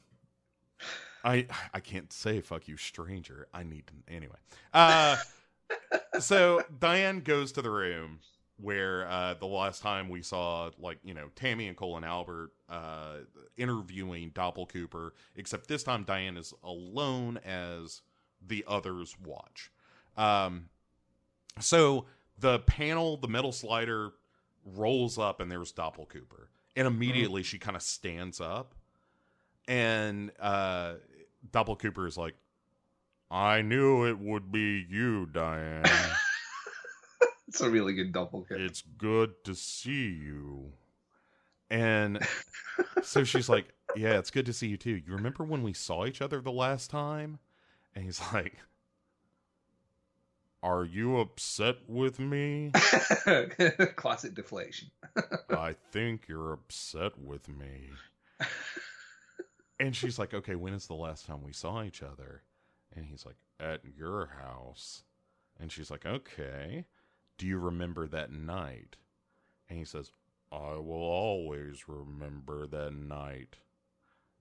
I I can't say "fuck you, stranger." I need to anyway. Uh, so Diane goes to the room where uh, the last time we saw, like you know, Tammy and Cole and Albert uh, interviewing Doppelcooper, except this time Diane is alone as the others watch. Um, so the panel, the metal slider rolls up, and there's Doppelcooper, and immediately she kind of stands up, and uh, Doppelcooper is like, "I knew it would be you, Diane." It's a really good double kick. it's good to see you. And so she's like, Yeah, it's good to see you too. You remember when we saw each other the last time? And he's like, Are you upset with me? Classic deflation. I think you're upset with me. And she's like, Okay, when is the last time we saw each other? And he's like, At your house. And she's like, Okay. Do you remember that night? And he says, I will always remember that night.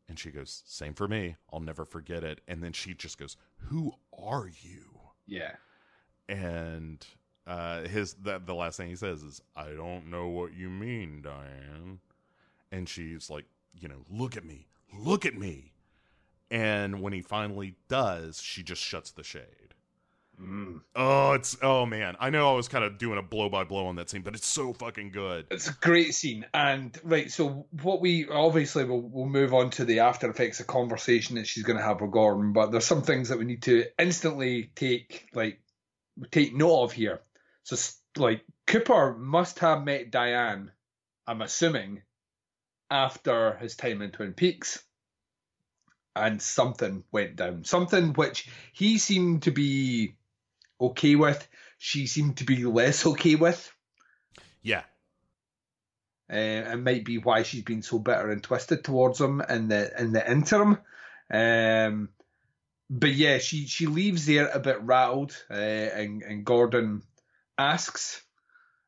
And she goes, Same for me. I'll never forget it. And then she just goes, Who are you? Yeah. And uh, his the, the last thing he says is, I don't know what you mean, Diane. And she's like, You know, look at me. Look at me. And when he finally does, she just shuts the shade. Mm. Oh, it's oh man. I know I was kind of doing a blow by blow on that scene, but it's so fucking good. It's a great scene. And right, so what we obviously we'll, we'll move on to the after effects of conversation that she's going to have with Gordon, but there's some things that we need to instantly take like take note of here. So like Cooper must have met Diane, I'm assuming, after his time in Twin Peaks. And something went down. Something which he seemed to be okay with, she seemed to be less okay with. Yeah. uh, and might be why she's been so bitter and twisted towards him in the in the interim. Um, but yeah, she she leaves there a bit rattled, uh, and and Gordon asks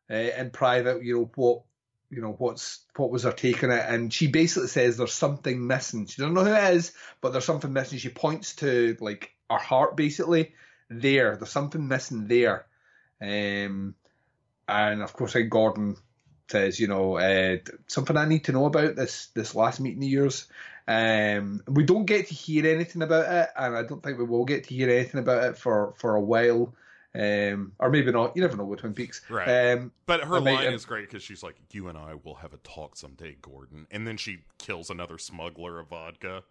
uh, in private, you know what. You know what's what was her take on it, and she basically says there's something missing. She doesn't know who it is, but there's something missing. She points to like her heart, basically. There, there's something missing there, um, and of course, then Gordon says, you know, uh, something I need to know about this this last meeting of yours. Um, we don't get to hear anything about it, and I don't think we will get to hear anything about it for for a while. Um, or maybe not. You never know with Twin Peaks. Right. Um, But her line um, is great because she's like, "You and I will have a talk someday, Gordon," and then she kills another smuggler of vodka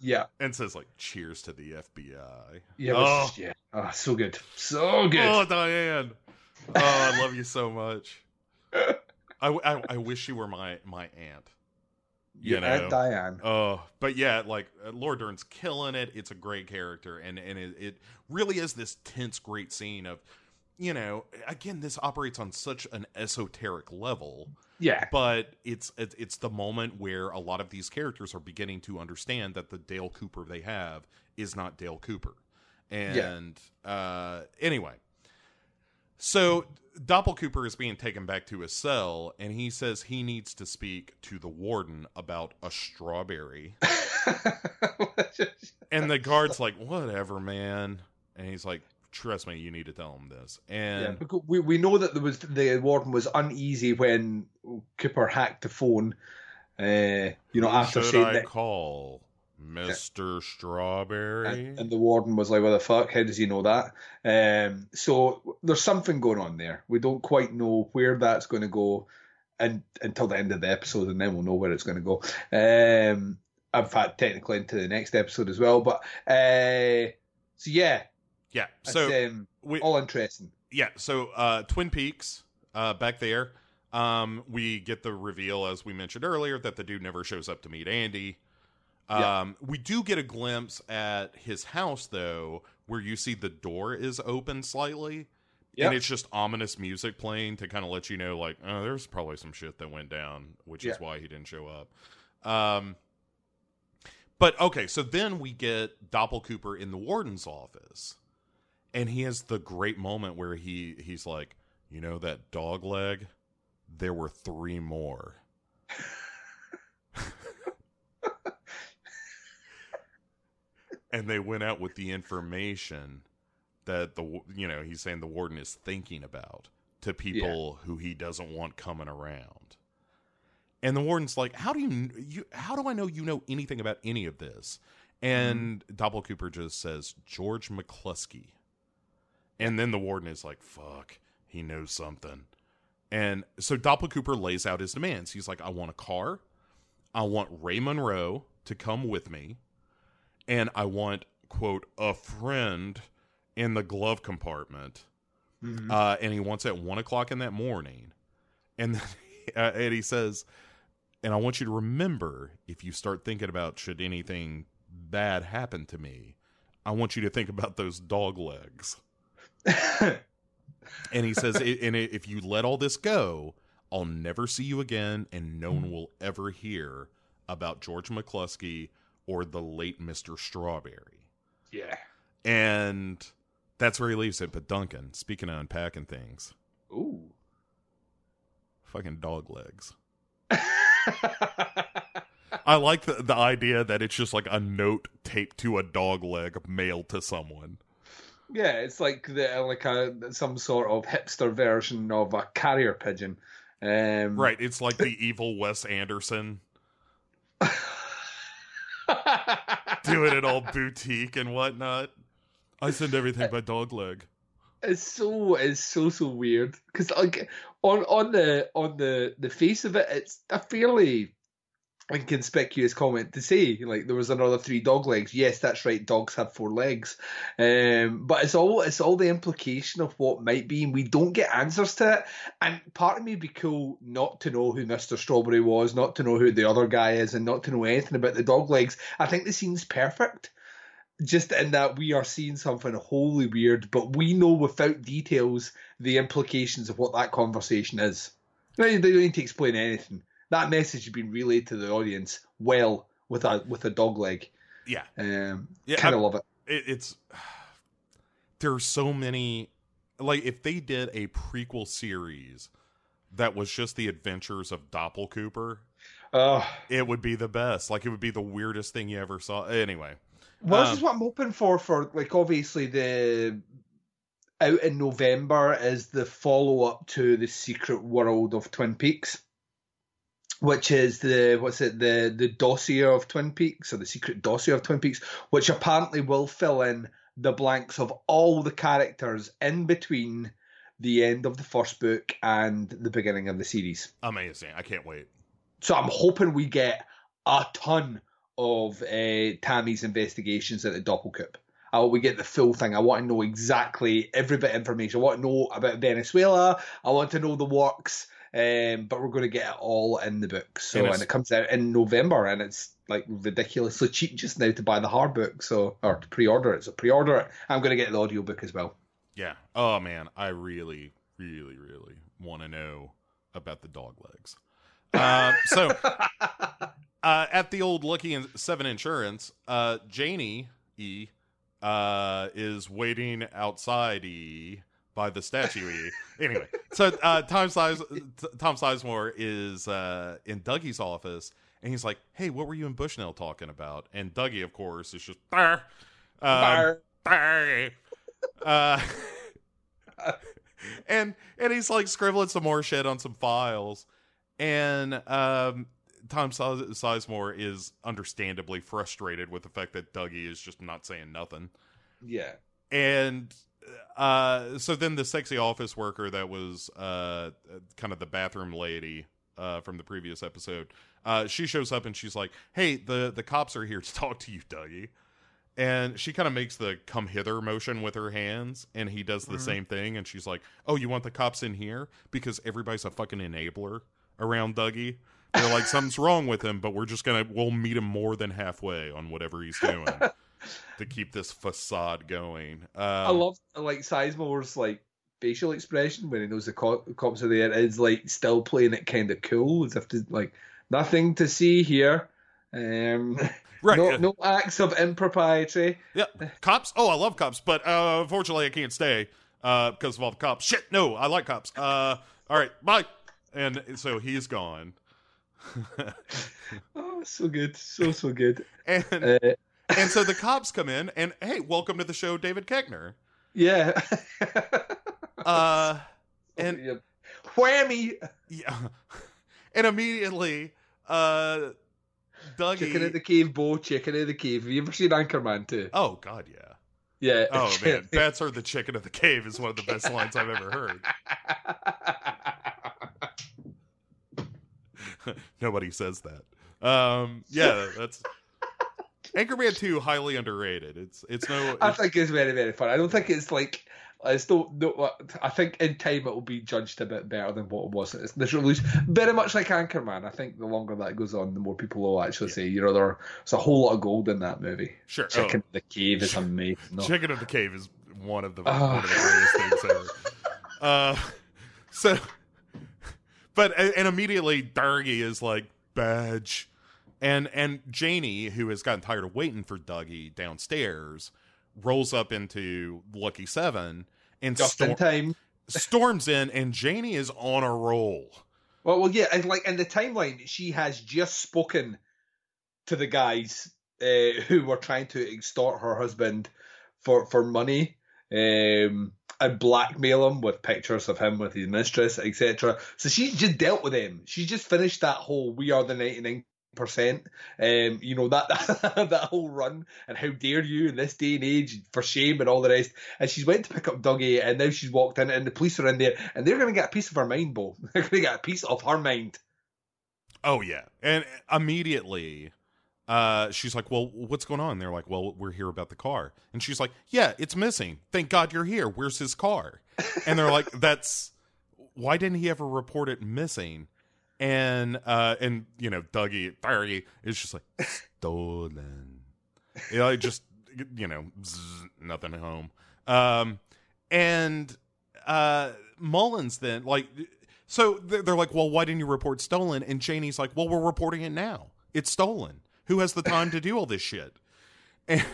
yeah. and says, "Like, cheers to the FBI." Yeah. Oh, yeah. Oh, so good. So good. oh, Diane. Oh, I love you so much. I, I, I wish you were my my aunt. You know, Aunt Diane. Oh, but yeah, like uh, Laura Dern's killing it. It's a great character, and and it, it really is this tense, great scene of, you know, again, this operates on such an esoteric level, Yeah. but it's it's it's the moment where a lot of these characters are beginning to understand that the Dale Cooper they have is not Dale Cooper, and uh, anyway, so Doppel Cooper is being taken back to his cell, and he says he needs to speak to the warden about a strawberry. and the guard's like, "Whatever, man." And he's like, "Trust me, you need to tell him this." Yeah, And because we we know that there was the warden was uneasy when Cooper hacked the phone. Uh, you know, after should saying I that, call Mister Strawberry? and, and the warden was like, "What the fuck? How does he know that?" Um, so there's something going on there. We don't quite know where that's going to go, and until the end of the episode, and then we'll know where it's going to go. Um, in fact, technically into the next episode as well. But uh, so yeah, yeah. So um, we, all interesting. yeah. So uh, Twin Peaks, uh, back there. Um, we get the reveal, as we mentioned earlier, that the dude never shows up to meet Andy. Um, Yeah. we do get a glimpse at his house though, where you see the door is open slightly. Yep. And it's just ominous music playing to kind of let you know, like, oh, there's probably some shit that went down, which is why he didn't show up. Um, but okay, so then we get Doppel Cooper in the warden's office, and he has the great moment where he he's like, you know that dog leg, there were three more. And they went out with the information that the you know he's saying the warden is thinking about to people who he doesn't want coming around. And the warden's like, "How do you, you how do I know you know anything about any of this?" And mm-hmm. Doppel Cooper just says George McCluskey. And then the warden is like, "Fuck, he knows something." And so Doppel Cooper lays out his demands. He's like, "I want a car. I want Ray Monroe to come with me, and I want quote a friend in the glove compartment." Mhm. uh, and he wants at one o'clock in that morning, and then, uh, and he says, "And I want you to remember, if you start thinking about should anything bad happen to me, I want you to think about those dog legs." And he says, "And if you let all this go, I'll never see you again, and no one will ever hear about George McCluskey or the late Mister Strawberry." yeah. And that's where he leaves it. But Duncan, speaking of unpacking things, Ooh. fucking dog legs. I like the, the idea that it's just like a note taped to a dog leg mailed to someone. Yeah, it's like the like a some sort of hipster version of a carrier pigeon. Um, Right. It's like the evil Wes Anderson doing it all boutique and whatnot. I send everything by dog leg. it's so it's so so weird because like on on the on the the face of it, it's a fairly inconspicuous comment to say. Like there was another three dog legs. Yes, that's right. Dogs have four legs, um, but it's all it's all the implication of what might be, and we don't get answers to it. And part of me would be cool not to know who Mister Strawberry was, not to know who the other guy is, and not to know anything about the dog legs. I think the scene's perfect. Just in that we are seeing something wholly weird, but we know without details the implications of what that conversation is. They they don't need to explain anything. That message has been relayed to the audience well with a with a dog leg. Yeah. Um, Yeah, kind of love it. it, it's there are so many like if they did a prequel series that was just the adventures of Doppel Cooper, Uh, it would be the best. Like it would be the weirdest thing you ever saw. Anyway, well, this Um, is what I'm hoping for. For like, obviously the out in November is the follow up to the Secret World of Twin Peaks, which is the what's it the the dossier of Twin Peaks or the secret dossier of Twin Peaks, which apparently will fill in the blanks of all the characters in between the end of the first book and the beginning of the series. Amazing. I can't wait. So I'm hoping we get a ton of uh, Tammy's investigations at the Doppelkoop. I hope we get the full thing. I want to know exactly every bit of information. I want to know about Venezuela. I want to know the works. Um, but we're going to get it all in the book. So And and, it comes out in November, and it's like ridiculously cheap just now to buy the hard book. So or to pre-order it. So pre-order it. I'm going to get the audio book as well. Yeah. Oh man, I really, really, really want to know about the dog legs. Uh, so uh, at the old Lucky and Seven Insurance, uh, Janie E uh, is waiting outside E by the statue. Anyway, so uh, Tom Size Tom Sizemore is uh, in Dougie's office, and he's like, "Hey, what were you and Bushnell talking about?" And Dougie, of course, is just "Brr." Um, uh, and and he's like scribbling some more shit on some files, and um, Tom Sizemore is understandably frustrated with the fact that Dougie is just not saying nothing, Yeah. and uh, so then the sexy office worker that was uh, kind of the bathroom lady uh, from the previous episode, uh, she shows up and she's like, "Hey, the the cops are here to talk to you, Dougie." And she kind of makes the come hither motion with her hands, and he does the same thing. And she's like, "Oh, you want the cops in here because everybody's a fucking enabler around Dougie." They're like, "Something's wrong with him, but we're just gonna we'll meet him more than halfway on whatever he's doing to keep this facade going." Um, I love like Sizemore's like facial expression when he knows the co- cops are there is like still playing it kind of cool as if to like nothing to see here. Um, right. no, no acts of impropriety. Yeah, cops. Oh, I love cops, but uh, unfortunately, I can't stay uh, because of all the cops. Shit, no, I like cops. Uh, all right, bye. And so he's gone, Oh, so good, so so good. and Uh, and so the cops come in, and hey, welcome to the show, David Koechner. yeah. Uh, and Yeah. whammy. yeah, and immediately, uh, Dougie. Chicken in the cave, Bo. Chicken in the cave. Have you ever seen Anchorman too? oh God, yeah. Yeah. Oh man, bats are the chicken of the cave is one of the best lines I've ever heard. Nobody says that. Um, yeah, that's Anchorman Two highly underrated. It's it's no. I think it's very very fun. I don't think it's like it's no, no I think in time it will be judged a bit better than what it was. It's this release very much like Anchorman. I think the longer that goes on, the more people will actually say, you know, there's a whole lot of gold in that movie. sure. Chicken oh, the cave is amazing. No. Chicken of the cave is one of the Oh. one of the greatest things ever. Uh, so, but and immediately Dougie is like badge, and and Janie, who has gotten tired of waiting for Dougie downstairs, rolls up into Lucky Seven and Just in time. storms in, and Janie is on a roll. Well, well, yeah, and like in the timeline, she has just spoken to the guys uh, who were trying to extort her husband for for money um, and blackmail him with pictures of him with his mistress, etc. So she just dealt with them. She just finished that whole "We Are the Ninety Nine Percent," um, you know that that whole run, and how dare you in this day and age for shame and all the rest. And she's went to pick up Dougie, and now she's walked in, and the police are in there, and they're going to get a piece of her mind, Bo. They're going to get a piece of her mind. Oh yeah, and immediately, uh, she's like, "Well, what's going on?" they're like, "Well, we're here about the car," and she's like, "Yeah, it's missing. Thank God you're here. Where's his car?" And they're like, "That's why didn't he ever report it missing?" And uh, and you know, Dougie, Dougie is just like stolen. You know, just you know, zzz, nothing at home. Um, and uh, Mullins then like so they're like, well, why didn't you report stolen? And Janie's like, well, we're reporting it now. It's stolen. Who has the time to do all this shit? And,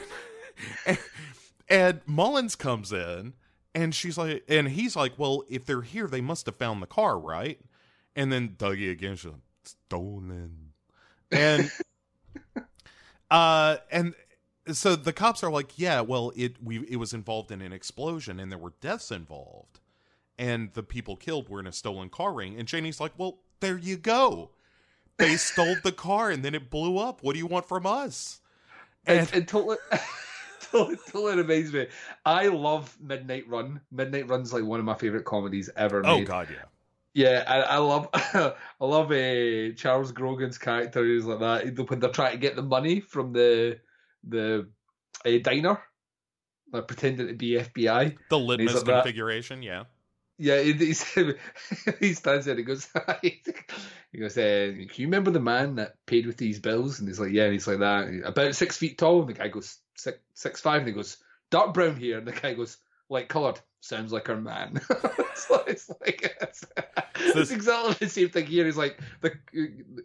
and, and Mullins comes in and she's like, and he's like, well, if they're here, they must have found the car, right? And then Dougie again, she's like, stolen. And, uh, and, so the cops are like, yeah, well, it we it was involved in an explosion and there were deaths involved, and the people killed were in a stolen car ring. And Janie's like, well, there you go. They stole the car and then it blew up. What do you want from us? And, and totally, totally, totally reminds me. I love Midnight Run. Midnight Run's like one of my favorite comedies ever Oh. God, yeah. Yeah, I, I love, I love uh, Charles Grodin's character. He's like that when they're trying to get the money from the the uh, diner, like pretending to be FBI. The litmus like that. configuration, yeah. Yeah, he, he, stands there and he goes, he goes, uh, can you remember the man that paid with these bills? And he's like, yeah, and he's like that, about six feet tall. And the guy goes, six, six five, and he goes, dark brown hair. And the guy goes, light coloured. Sounds like our man. it's like, it's, like it's, exactly the same thing here. He's like, the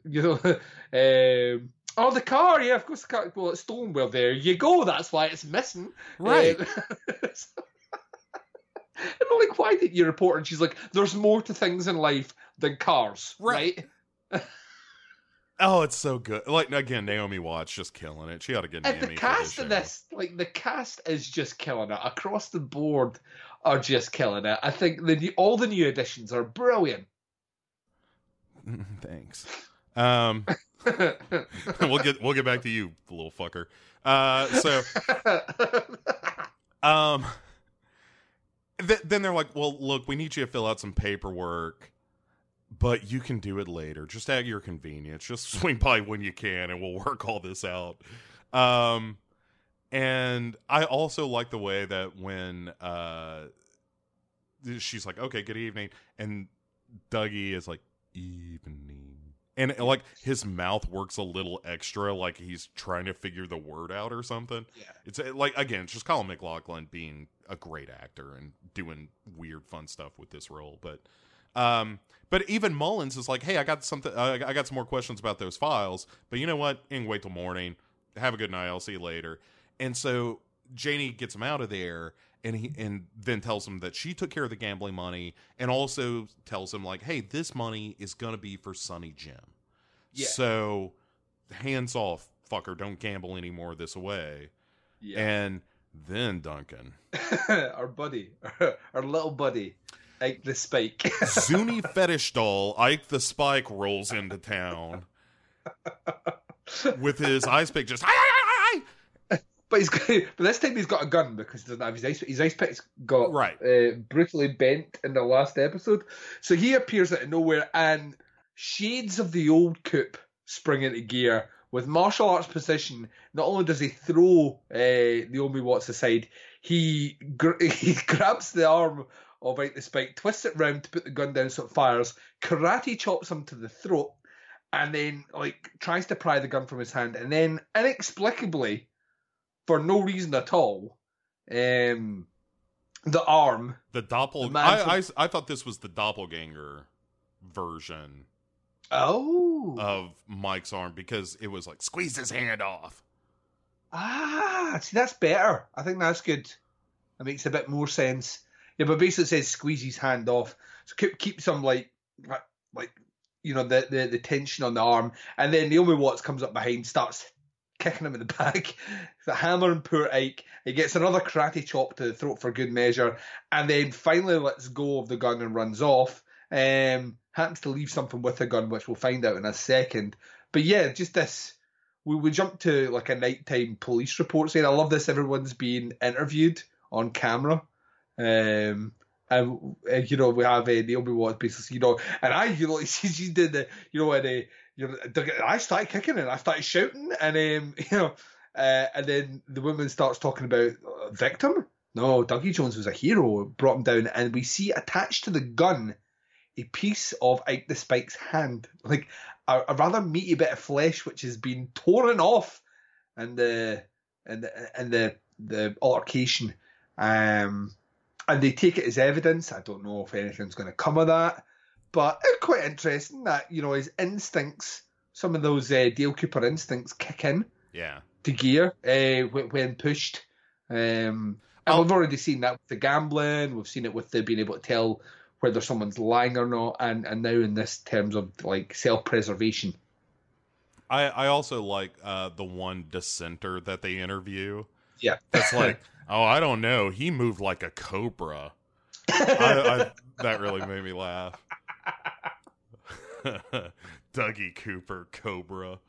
you know, um, oh, the car, yeah, of course, the car. Well, it's stolen. Well, there you go. That's why it's missing. Right. Um, and I'm like, why did you report? And she's like, there's more to things in life than cars, Right. right? Oh, it's so good. Like again, Naomi Watts just killing it. She ought to get an And the cast of this, like the cast is just killing it across the board, are just killing it. I think the new, all the new additions are brilliant. Thanks. Um, we'll get we'll get back to you, little fucker. Uh, so um, th- then they're like, "Well, look, we need you to fill out some paperwork, but you can do it later, just at your convenience. Just swing by when you can, and we'll work all this out." Um, and I also like the way that when uh, she's like, "Okay, good evening," and Dougie is like, "Evening." And like his mouth works a little extra, like he's trying to figure the word out or something. Yeah. It's like again, it's just Kyle MacLachlan being a great actor and doing weird, fun stuff with this role. But, um, but even Mullins is like, "Hey, I got something. Uh, I got some more questions about those files. But you know what? You can wait till morning. Have a good night. I'll see you later." And so Janie gets him out of there, and he and then tells him that she took care of the gambling money, and also tells him like, "Hey, this money is gonna be for Sonny Jim. Yeah. So hands off, fucker. Don't gamble any more this way." yeah. And then Duncan, our buddy, our, little buddy, Ike the Spike. Zuni fetish doll Ike the Spike rolls into town with his ice pick just. But he's got, but this time he's got a gun because he doesn't have his ice. His ice pick's got Right. uh, brutally bent in the last episode, so he appears out of nowhere and shades of the old coop spring into gear with martial arts position. Not only does he throw uh, Naomi Watts aside, he gr- he grabs the arm of Ike the Spike, twists it round to put the gun down so it fires, karate chops him to the throat, and then like tries to pry the gun from his hand, and then inexplicably for no reason at all. Um, the arm. The doppel. The man I, I I thought this was the doppelganger version Oh. of Mike's arm because it was like squeeze his hand off. ah, see, that's better. I think that's good. That makes a bit more sense. Yeah, but basically it says squeeze his hand off. So keep keep some like like- like you know the, the the tension on the arm, and then Naomi Watts comes up behind, starts kicking him in the back, the hammer and poor Ike. He gets another karate chop to the throat for good measure, and then finally lets go of the gun and runs off. Um, happens to leave something with the gun, which we'll find out in a second. But yeah, just this. We we jump to like a nighttime police report saying, "I love this. Everyone's being interviewed on camera." Um, and, and, you know we have uh, Naomi Watts basically, you know, and I, you know, she, she did the, you know, and uh, you know, I started kicking and I started shouting, and um, you know, uh, and then the woman starts talking about uh, victim. No, Dougie Jones was a hero, brought him down, and we see attached to the gun a piece of Ike the Spike's hand, like a, a rather meaty bit of flesh which has been torn off, and the and the and the the altercation. Um, and they take it as evidence. I don't know if anything's going to come of that, but it's quite interesting that you know his instincts, some of those uh, Dale Cooper instincts, kick in Yeah. to gear uh, when, pushed. Um, and we've already seen that with the gambling. We've seen it with the being able to tell whether someone's lying or not, and and now in this terms of like self preservation. I I also like uh, the one dissenter that they interview. Yeah. That's like, oh, I don't know. He moved like a cobra. I, I, that really made me laugh. Dougie Cooper, Cobra.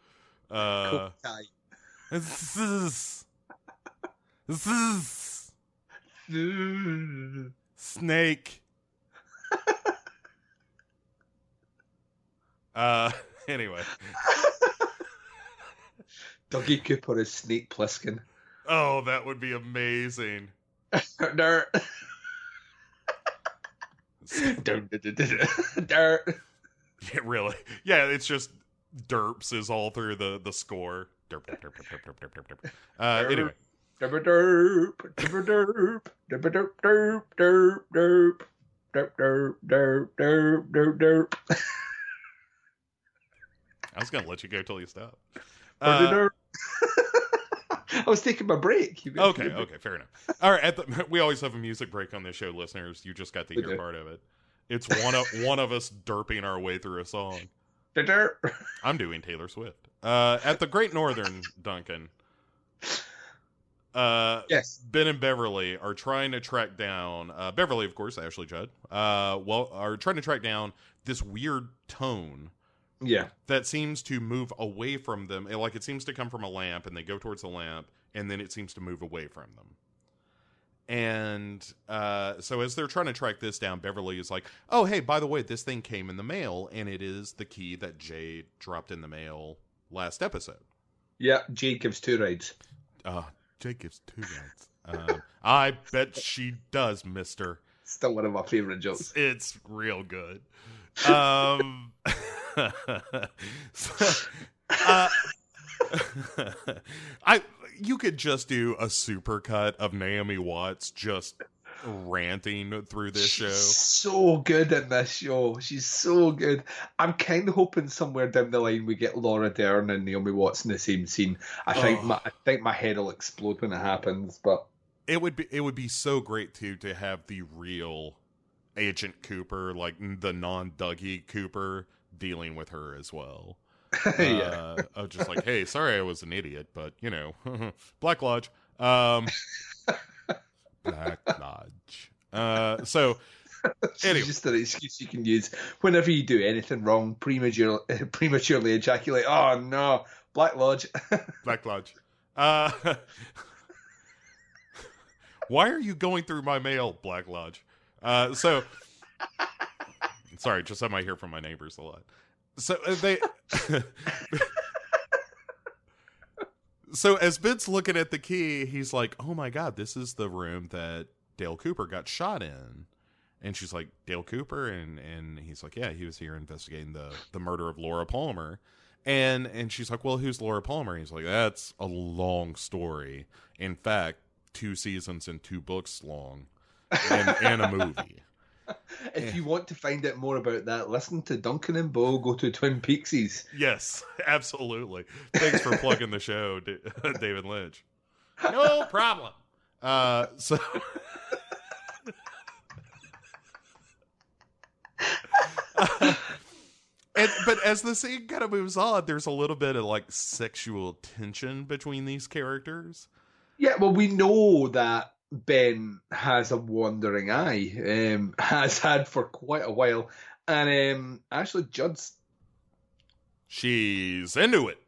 Uh, zzz. Zzz. Snake. uh, anyway. Dougie Cooper is Snake Plissken. Oh, that would be amazing. Dirt. Dirt. Yeah, really. Yeah, it's just derps is all through the the score. Derp, derp, derp, derp, derp, derp, derp, derp. Uh, anyway, Derp, derp, derp, derp, derp, derp, derp, derp, derp, derp, derp, derp, derp, derp, derp. I was gonna let you go till you stop. Uh. I was taking my break. Okay, okay, fair enough. All right, at the, we always have a music break on this show, listeners. You just got to hear part of it. It's one of one of us derping our way through a song. Derp, derp. I'm doing Taylor Swift. Uh, at the Great Northern, Duncan. Uh, Yes. Ben and Beverly are trying to track down uh, Beverly, of course, Ashley Judd. Uh, well, are trying to track down this weird tone Yeah. that seems to move away from them. Like it seems to come from a lamp, and they go towards the lamp, and then it seems to move away from them. And uh, so, as they're trying to track this down, Beverly is like, "Oh, hey, by the way, this thing came in the mail, and it is the key that Jade dropped in the mail last episode." Yeah. Jade gives two rides. Uh, Jade gives two rides. Uh, I bet she does, Mister. Still one of my favorite jokes. It's real good. Um, so, uh, I you could just do a super cut of Naomi Watts just ranting through this show. She's so good in this show. She's so good. I'm kind of hoping somewhere down the line we get Laura Dern and Naomi Watts in the same scene. I think Oh. my I think my head will explode when it happens. But It would be it would be so great too to have the real Agent Cooper, like the non Dougie Cooper, dealing with her as well. yeah, uh, of just like, hey, sorry, I was an idiot, but you know, Black Lodge, um, Black Lodge. Uh, so it's anyway. just an excuse you can use whenever you do anything wrong. Premature, prematurely ejaculate. Oh no, Black Lodge. Black Lodge. Uh, why are you going through my mail, Black Lodge? Uh, so, sorry, just something I hear from my neighbors a lot. So uh, they. so as Ben's looking at the key, he's like, "Oh my god, this is the room that Dale Cooper got shot in." And she's like, "Dale Cooper," and and he's like, "Yeah, he was here investigating the the murder of Laura Palmer." And and she's like, "Well, who's Laura Palmer?" And He's like, "That's a long story. In fact, two seasons and two books long, and, and a movie." if you want to find out more about that, listen to Duncan and Bo go to Twin Peaksies. Yes, absolutely. Thanks for plugging the show, David Lynch. No problem. Uh, so. and but as the scene kind of moves on, there's a little bit of like sexual tension between these characters. Yeah, well, we know that Ben has a wandering eye, um, has had for quite a while, and um, Ashley Judd's She's into it.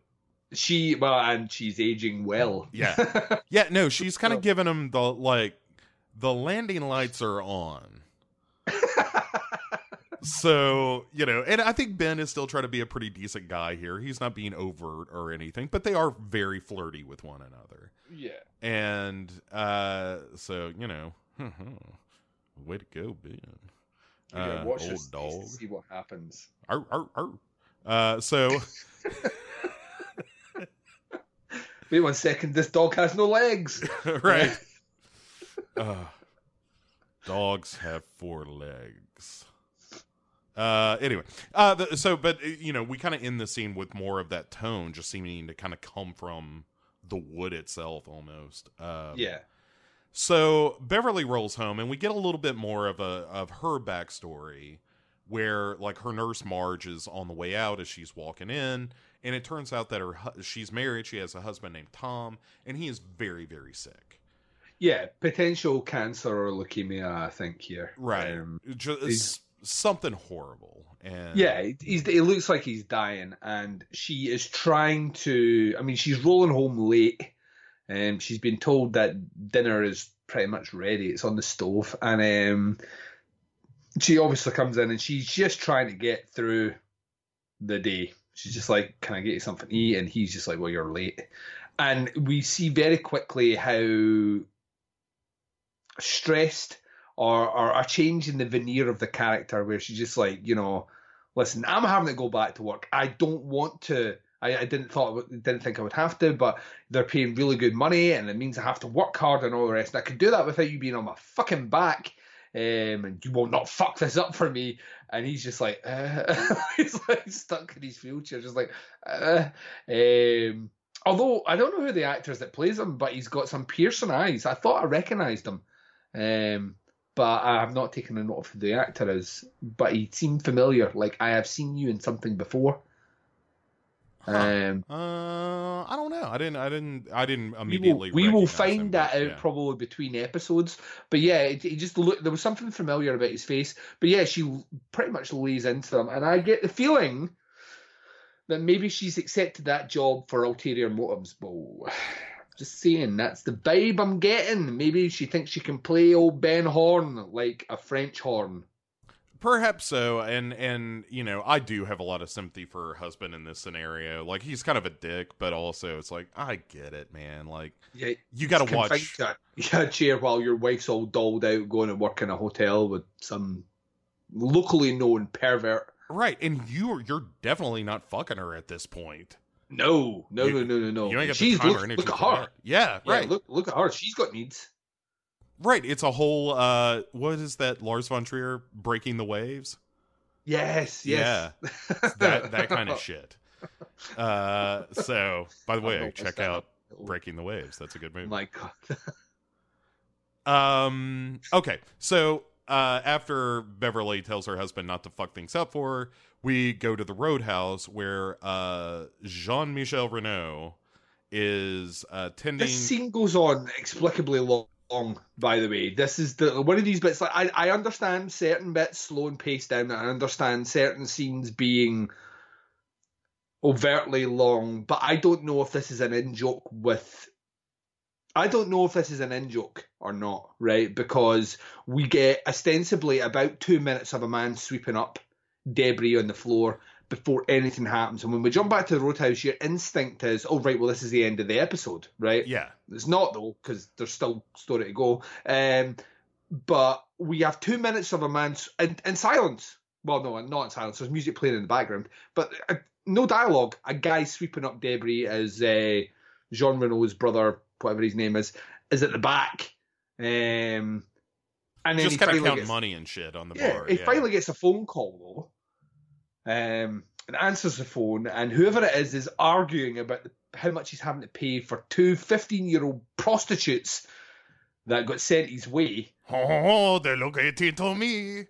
she well, and she's aging well. Yeah. Yeah, no, she's kind of giving him the like the landing lights are on. so, you know, and I think Ben is still trying to be a pretty decent guy here. He's not being overt or anything, but they are very flirty with one another. Yeah. And uh so, you know, way to go, Ben. Yeah, Uh, watch old this dog. see what happens. Arr, arr, arr. Uh so Wait one second, this dog has no legs. right. Uh, dogs have four legs. Uh, anyway, uh, the, so but you know we kind of end the scene with more of that tone, just seeming to kind of come from the wood itself, almost. Um, yeah. So Beverly rolls home, and we get a little bit more of a of her backstory where like her nurse Marge is on the way out as she's walking in, and it turns out that her hu- she's married. She has a husband named Tom, and he is very very sick. Yeah, potential cancer or leukemia, I think here. Right, Um, just something horrible. And yeah, he's, it looks like he's dying, and she is trying to. I mean, she's rolling home late, and she's been told that dinner is pretty much ready. It's on the stove, and um, she obviously comes in, and she's just trying to get through the day. She's just like, "Can I get you something to eat?" And he's just like, "Well, you're late." And we see very quickly how stressed or, or a change in the veneer of the character where she's just like, you know, listen, I'm having to go back to work. I don't want to. I, I didn't thought didn't think I would have to, but they're paying really good money, and it means I have to work hard and all the rest. And I could do that without you being on my fucking back, um, and you will not fuck this up for me. And he's just like, uh, he's like stuck in his wheelchair, just like, uh, um. Although I don't know who the actor is that plays him, but he's got some piercing eyes. I thought I recognised him. Um, but I have not taken a note of who the actor is. But he seemed familiar, like I have seen you in something before. Um, Uh, I don't know. I didn't. I didn't. I didn't we will, immediately. we will find him, that but, out yeah. probably between episodes. But yeah, it, it just looked there was something familiar about his face. But yeah, she pretty much lays into them, and I get the feeling that maybe she's accepted that job for ulterior motives. But just saying, that's the vibe I'm getting. Maybe she thinks she can play old Ben Horne like a French horn. Perhaps so, and and you know, I do have a lot of sympathy for her husband in this scenario. Like he's kind of a dick, but also it's like I get it, man. Like Yeah, you got to watch. a chair while your wife's all dolled out going to work in a hotel with some locally known pervert. Right, and you're you're definitely not fucking her at this point. No, no, You- no, no, no, no. You ain't got She's the time look, or energy look at her. Yeah, Yeah, right, look, look at her. She's got needs. right. It's a whole. uh What is that? Lars von Trier breaking the waves. Yes, yes. that that kind of shit. Uh, so by the way, check that. out Breaking the Waves. That's a good movie. My God. Um. Okay. So uh, after Beverly tells her husband not to fuck things up for her, we go to the roadhouse where uh, Jean Michel Renault is uh, tending. This scene goes on inexplicably long. By the way, this is the one of these bits. Like I, I understand certain bits slow and paced down. I understand certain scenes being overtly long, but I don't know if this is an in joke with. I don't know if this is an in joke or not, right? Because we get ostensibly about two minutes of a man sweeping up debris on the floor before anything happens. And when we jump back to the roadhouse, your instinct is, oh, right, well, this is the end of the episode, right? yeah. It's not though, because there's still story to go. Um, but we have two minutes of a man in, in silence. Well, no, not in silence. There's music playing in the background, but uh, no dialogue. A guy sweeping up debris as uh, Jean Renault's brother, whatever his name is, is at the back. Um, and then Just kind of gets, money and shit on the yeah, bar. he yeah. finally gets a phone call though, um, and answers the phone, and whoever it is is arguing about the, how much he's having to pay for two 15-year-old prostitutes that got sent his way, Oh, they look at it to me.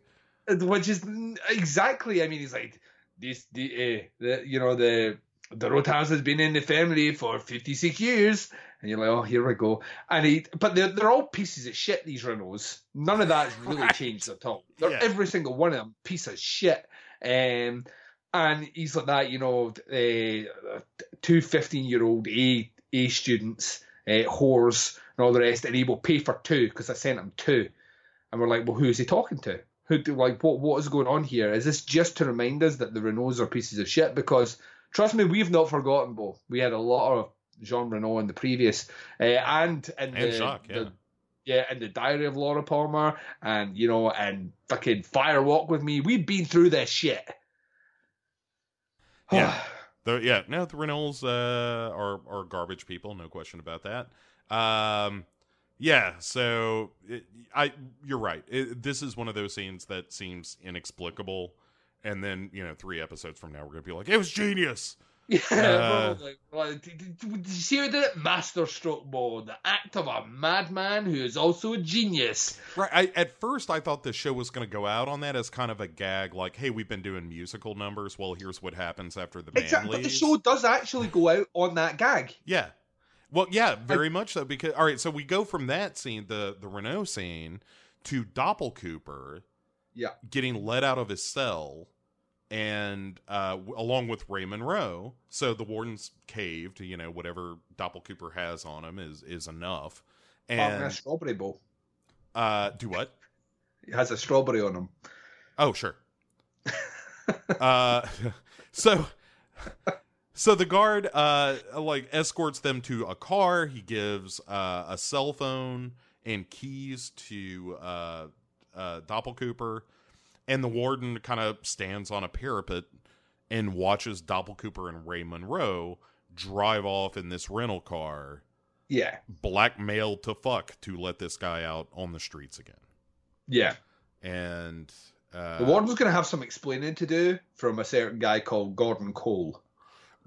which is exactly. I mean, he's like this, the, uh, the you know the the Rotas has been in the family for 56 years. And you're like, oh, here we go. And he, but they're, they're all pieces of shit, these Renaults. None of that's really Right. changed at all. They're, Yeah. Every single one of them, piece of shit. Um, and he's like that, you know, uh, two 15 year old A, A students, uh, whores, and all the rest, and he will pay for two because I sent him two. And we're like, well, who is he talking to? Who do, like, what, what is going on here? Is this just to remind us that the Renaults are pieces of shit? Because trust me, we've not forgotten, Bo. We had a lot of Jean Renault in the previous, uh, and in And the, yeah. the yeah, and the Diary of Laura Palmer, and you know, and fucking Fire Walk with Me. We've been through this shit. Yeah. The, yeah, no, the Renaults uh, are are garbage people, no question about that. Um, yeah, so it, I you're right. It, this is one of those scenes that seems inexplicable, and then you know, three episodes from now, we're gonna be like, it was genius. Yeah, Uh, probably. Like, did, you see who did it? Masterstroke mode, the act of a madman who is also a genius. Right. I, at first, I thought the show was going to go out on that as kind of a gag, like, "Hey, we've been doing musical numbers. Well, here's what happens after the band Exactly. But the show does actually go out on that gag. Yeah. Well, yeah, very much so. Because all right, so we go from that scene, the the Renault scene, to Doppelcooper Yeah. getting let out of his cell, and uh, along with Ray Monroe. So the warden's caved. You know, whatever Doppelcooper has on him is is enough. Having a And strawberry bowl. uh, do what? He has a strawberry on him. Oh, sure. uh, so, so the guard uh like escorts them to a car. He gives uh, a cell phone and keys to uh, uh, Doppelcooper, and the warden kind of stands on a parapet and watches Doppelcooper and Ray Monroe drive off in this rental car, Yeah. blackmail to fuck to let this guy out on the streets again. Yeah. And uh, The warden's going to have some explaining to do from a certain guy called Gordon Cole.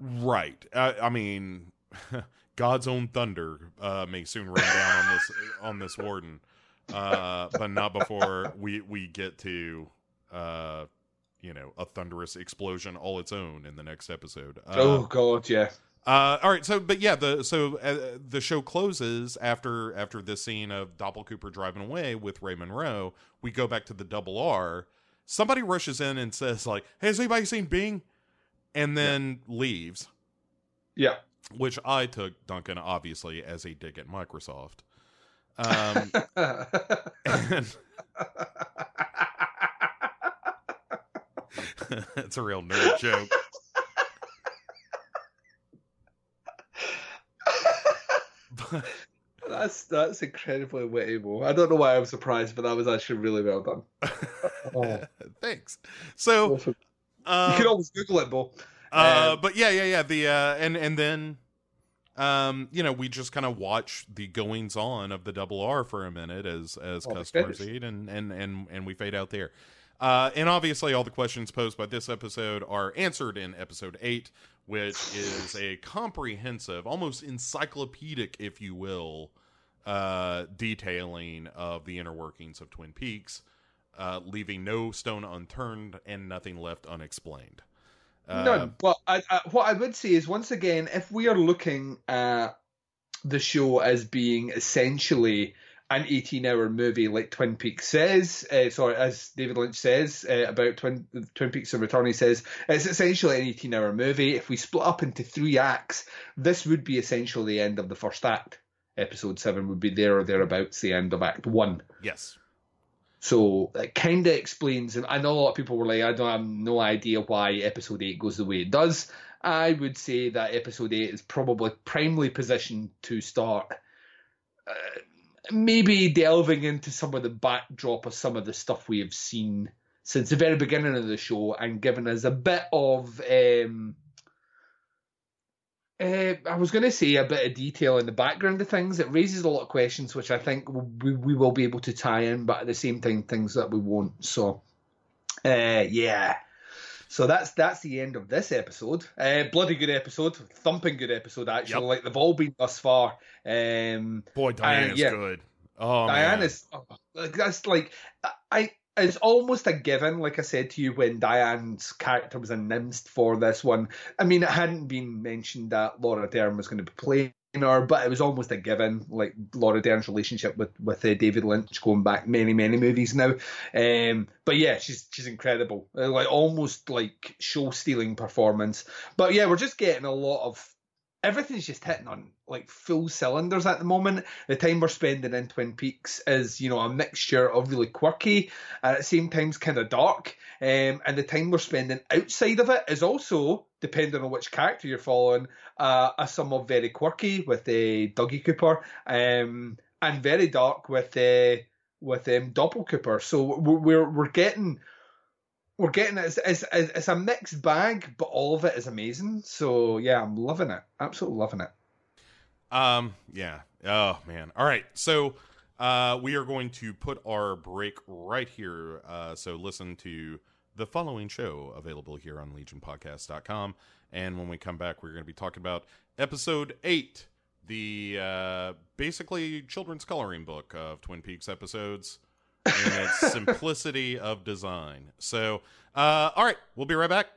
Right. I, I mean, God's own thunder uh, may soon rain down on this on this warden, uh, but not before we we get to uh, you know a thunderous explosion all its own in the next episode. Uh, oh, God, yeah. uh, all right. So, but yeah, the so uh, the show closes after after this scene of Doppelcooper driving away with Ray Monroe. We go back to the double R. Somebody rushes in and says like, "Hey, has anybody seen Bing?" And then leaves Yeah. which I took Duncan obviously as a dig at Microsoft. Um, and it's a real nerd joke. But, that's that's incredibly witty, Mo. I don't know why I'm surprised, but that was actually really well done. Oh. thanks. So, you um, can always Google it, Bo. Uh, Um, but yeah, yeah, yeah. The uh, and and then, um, you know, we just kind of watch the goings on of the double R for a minute as as Oh, customers eat, and and and and we fade out there. Uh, and obviously, all the questions posed by this episode are answered in episode eight, which is a comprehensive, almost encyclopedic, if you will, uh, detailing of the inner workings of Twin Peaks, uh, leaving no stone unturned and nothing left unexplained. Uh, None. But I, I, what I would say is, once again, if we are looking at the show as being essentially an 18 hour movie, like Twin Peaks says, uh, sorry, as David Lynch says uh, about Twin, Twin Peaks and Return, he says, it's essentially an 18 hour movie. If we split up into three acts, this would be essentially the end of the first act. Episode 7 would be there or thereabouts the end of Act 1. Yes. So it kind of explains, and I know a lot of people were like, I don't have no idea why episode 8 goes the way it does. I would say that episode 8 is probably primarily positioned to start uh, maybe delving into some of the backdrop of some of the stuff we have seen since the very beginning of the show and giving us a bit of. Um, uh, I was going to say a bit of detail in the background of things. It raises a lot of questions, which I think we, we will be able to tie in, but at the same time, things that we won't. So, uh, yeah. So that's that's the end of this episode. Uh, bloody good episode, thumping good episode actually. Yep. Like they've all been thus far. Um, Boy, Diana's yeah. good. Oh, Diane man. oh, like, that's like I. It's almost a given, like I said to you, when Diane's character was announced for this one. I mean, it hadn't been mentioned that Laura Dern was going to be playing but it was almost a given. Like Laura Dern's relationship with with uh, David Lynch going back many many movies now. Um, but yeah, she's she's incredible, uh, like almost like show stealing performance. But yeah, we're just getting a lot of everything's just hitting on like full cylinders at the moment. The time we're spending in Twin Peaks is, you know, a mixture of really quirky and at the same time kind of dark. Um, and the time we're spending outside of it is also, depending on which character you're following, uh, a somewhat very quirky with uh, Dougie Cooper, um, and very dark with uh, with um, Doppel Cooper. So we're we're, getting we're getting it. It's, it's, it's a mixed bag, but all of it is amazing. So yeah, I'm loving it. Absolutely loving it. Um, yeah. Oh man. All right. So uh we are going to put our break right here. Uh so listen to the following show available here on legionpodcast.com. And when we come back, we're going to be talking about episode eight, the uh, basically children's coloring book of Twin Peaks episodes in its simplicity of design. So, uh, all right, we'll be right back.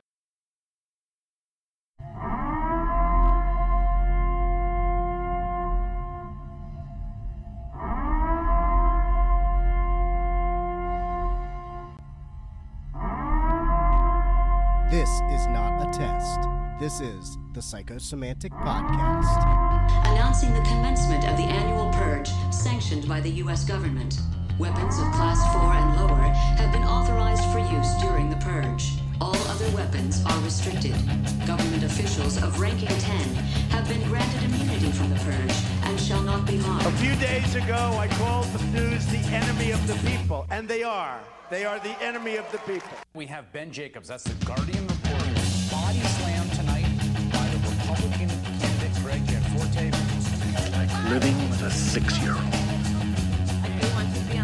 This is not a test. This is the Psychosemantic Podcast. announcing the commencement of the annual purge sanctioned by the U.S. government. Weapons of Class 4 and lower have been authorized for use during the purge. All other weapons are restricted. Government officials of ranking 10 have been granted immunity from the purge and shall not be A few days ago, I called the news the enemy of the people, and they are. They are the enemy of the people. We have Ben Jacobs, that's the Guardian reporter, body slammed tonight by the Republican candidate Greg Gianforte. living with a six-year-old.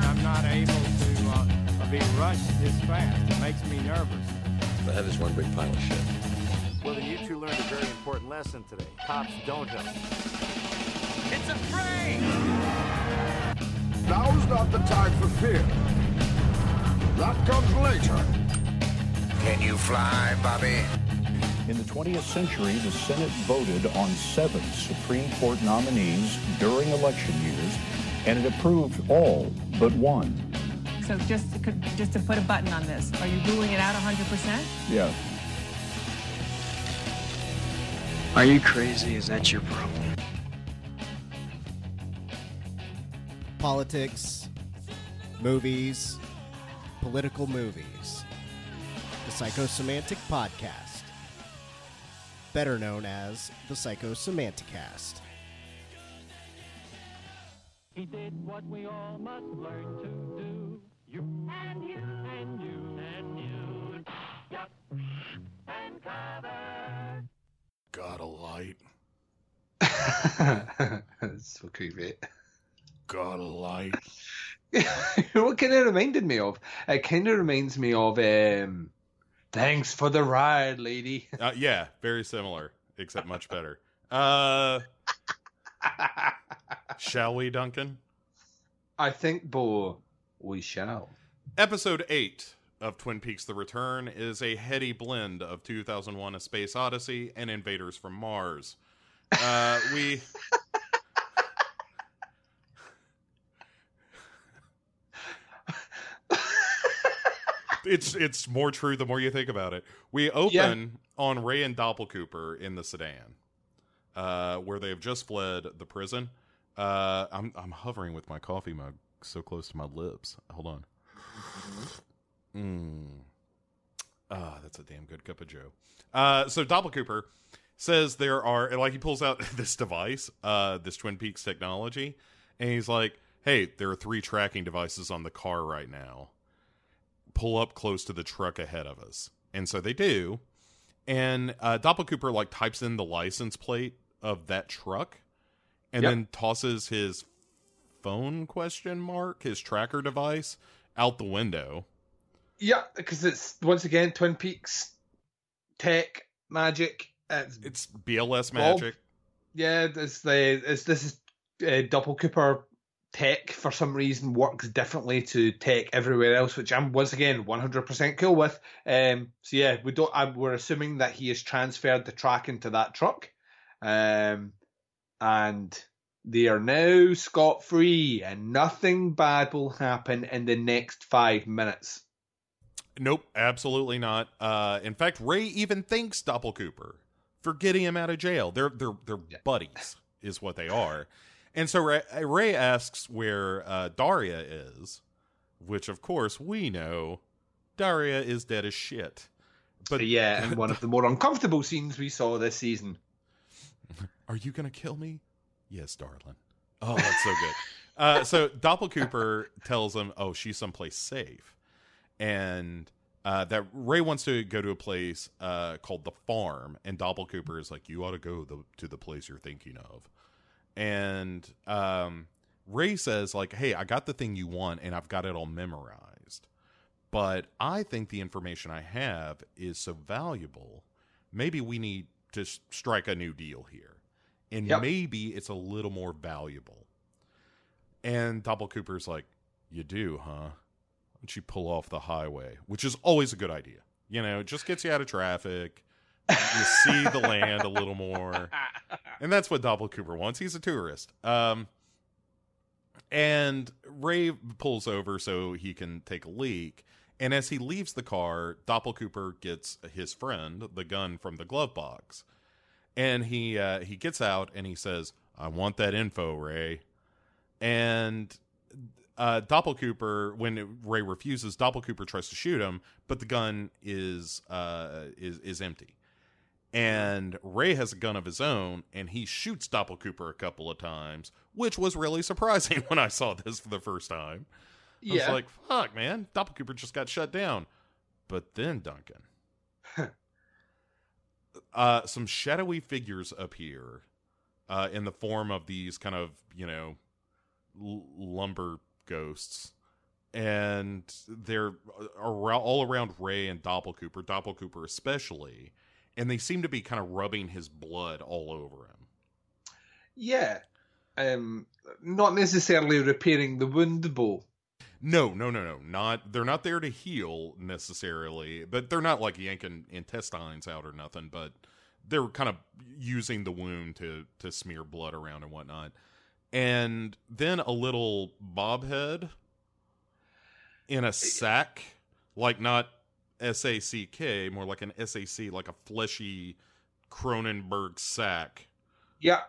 I'm not able to uh, be rushed this fast. It makes me nervous. That is one big pile of shit. Well, then you two learned a very important lesson today. Cops don't help. It's a prank! Now's not the time for fear. That comes later. Can you fly, Bobby? In the 20th century, the Senate voted on seven Supreme Court nominees during election years, and it approved all but one. So just to, just to put a button on this, are you ruling it out 100%? Yeah. Are you crazy? Is that your problem? Politics, movies, political movies. The Psychosemantic Podcast. Better known as the Psychosemanticast. He did what we all must learn to do. You and you and you and you. Duck and cover. Got a light. So creepy. Got a light. what kind of reminded me of? It kind of reminds me of um, Thanks for the ride, lady. Uh, yeah, very similar, except much better. Uh, shall we, Duncan? I think, Bo, we shall. Episode 8 of Twin Peaks The Return is a heady blend of 2001 A Space Odyssey and Invaders from Mars. Uh, we. It's it's more true the more you think about it. We open on Ray and Doppelcooper in the sedan, uh, where they have just fled the prison. Uh, I'm I'm hovering with my coffee mug so close to my lips. Hold on. Mm. Ah, that's a damn good cup of Joe. Uh, so Doppelcooper says there are, like he pulls out this device, uh, this Twin Peaks technology, and he's like, "Hey, there are three tracking devices on the car right now. Pull up close to the truck ahead of us." And so they do, and uh, Doppelcooper like types in the license plate of that truck, and Yep. then tosses his phone question mark, his tracker device, out the window. Yeah, because it's once again Twin Peaks tech magic. It's, It's BLS magic. yeah, it's the it's this is uh, Double Cooper tech for some reason works differently to tech everywhere else, which I'm once again 100% cool with. Um, so yeah, we don't. I, we're assuming that he has transferred the track into that truck, um, and they are now scot free, and nothing bad will happen in the next five minutes. Nope, absolutely not. Uh, in fact, Ray even thanks Doppelcooper for getting him out of jail. They're they're they're buddies, is what they are. And so Ray, Ray asks where uh, Daria is, which of course we know Daria is dead as shit. But yeah, and one of the more uncomfortable scenes we saw this season. Are you gonna kill me? Yes, darling. Oh, that's so good. uh, so Doppelcooper tells him, "Oh, she's someplace safe," and uh, that Ray wants to go to a place uh, called the farm, and Doppelcooper is like, "You ought to go the, to the place you're thinking of," and um, Ray says, "Like, hey, I got the thing you want, and I've got it all memorized, but I think the information I have is so valuable. Maybe we need to strike a new deal here, and Yep. maybe it's a little more valuable. And Doppel Cooper's like, "You do, huh? Don't you pull off the highway?" Which is always a good idea. You know, it just gets you out of traffic. You see the land a little more, and that's what Doppel Cooper wants. He's a tourist. Um, and Ray pulls over so he can take a leak. And as he leaves the car, Doppel Cooper gets his friend the gun from the glove box, and he uh, he gets out and he says, "I want that info, Ray." And uh, Doppel Cooper, when Ray refuses, Doppel Cooper tries to shoot him, but the gun is uh, is is empty. And Ray has a gun of his own, and he shoots Doppel Cooper a couple of times, which was really surprising when I saw this for the first time. I was like, fuck, man, Doppel Cooper just got shut down. But then, Duncan, uh, some shadowy figures appear uh, in the form of these kind of, you know, l- lumber ghosts. And they're all around Ray and Doppel Cooper, Doppel Cooper especially. And they seem to be kind of rubbing his blood all over him. Yeah. Um, not necessarily repairing the wound, Bo. No, no, no, no. Not they're not there to heal necessarily, but they're not like yanking intestines out or nothing. But they're kind of using the wound to to smear blood around and whatnot. And then a little bobhead in a sack, like not S A C K, more like an S A C, like a fleshy Cronenberg sack Yeah.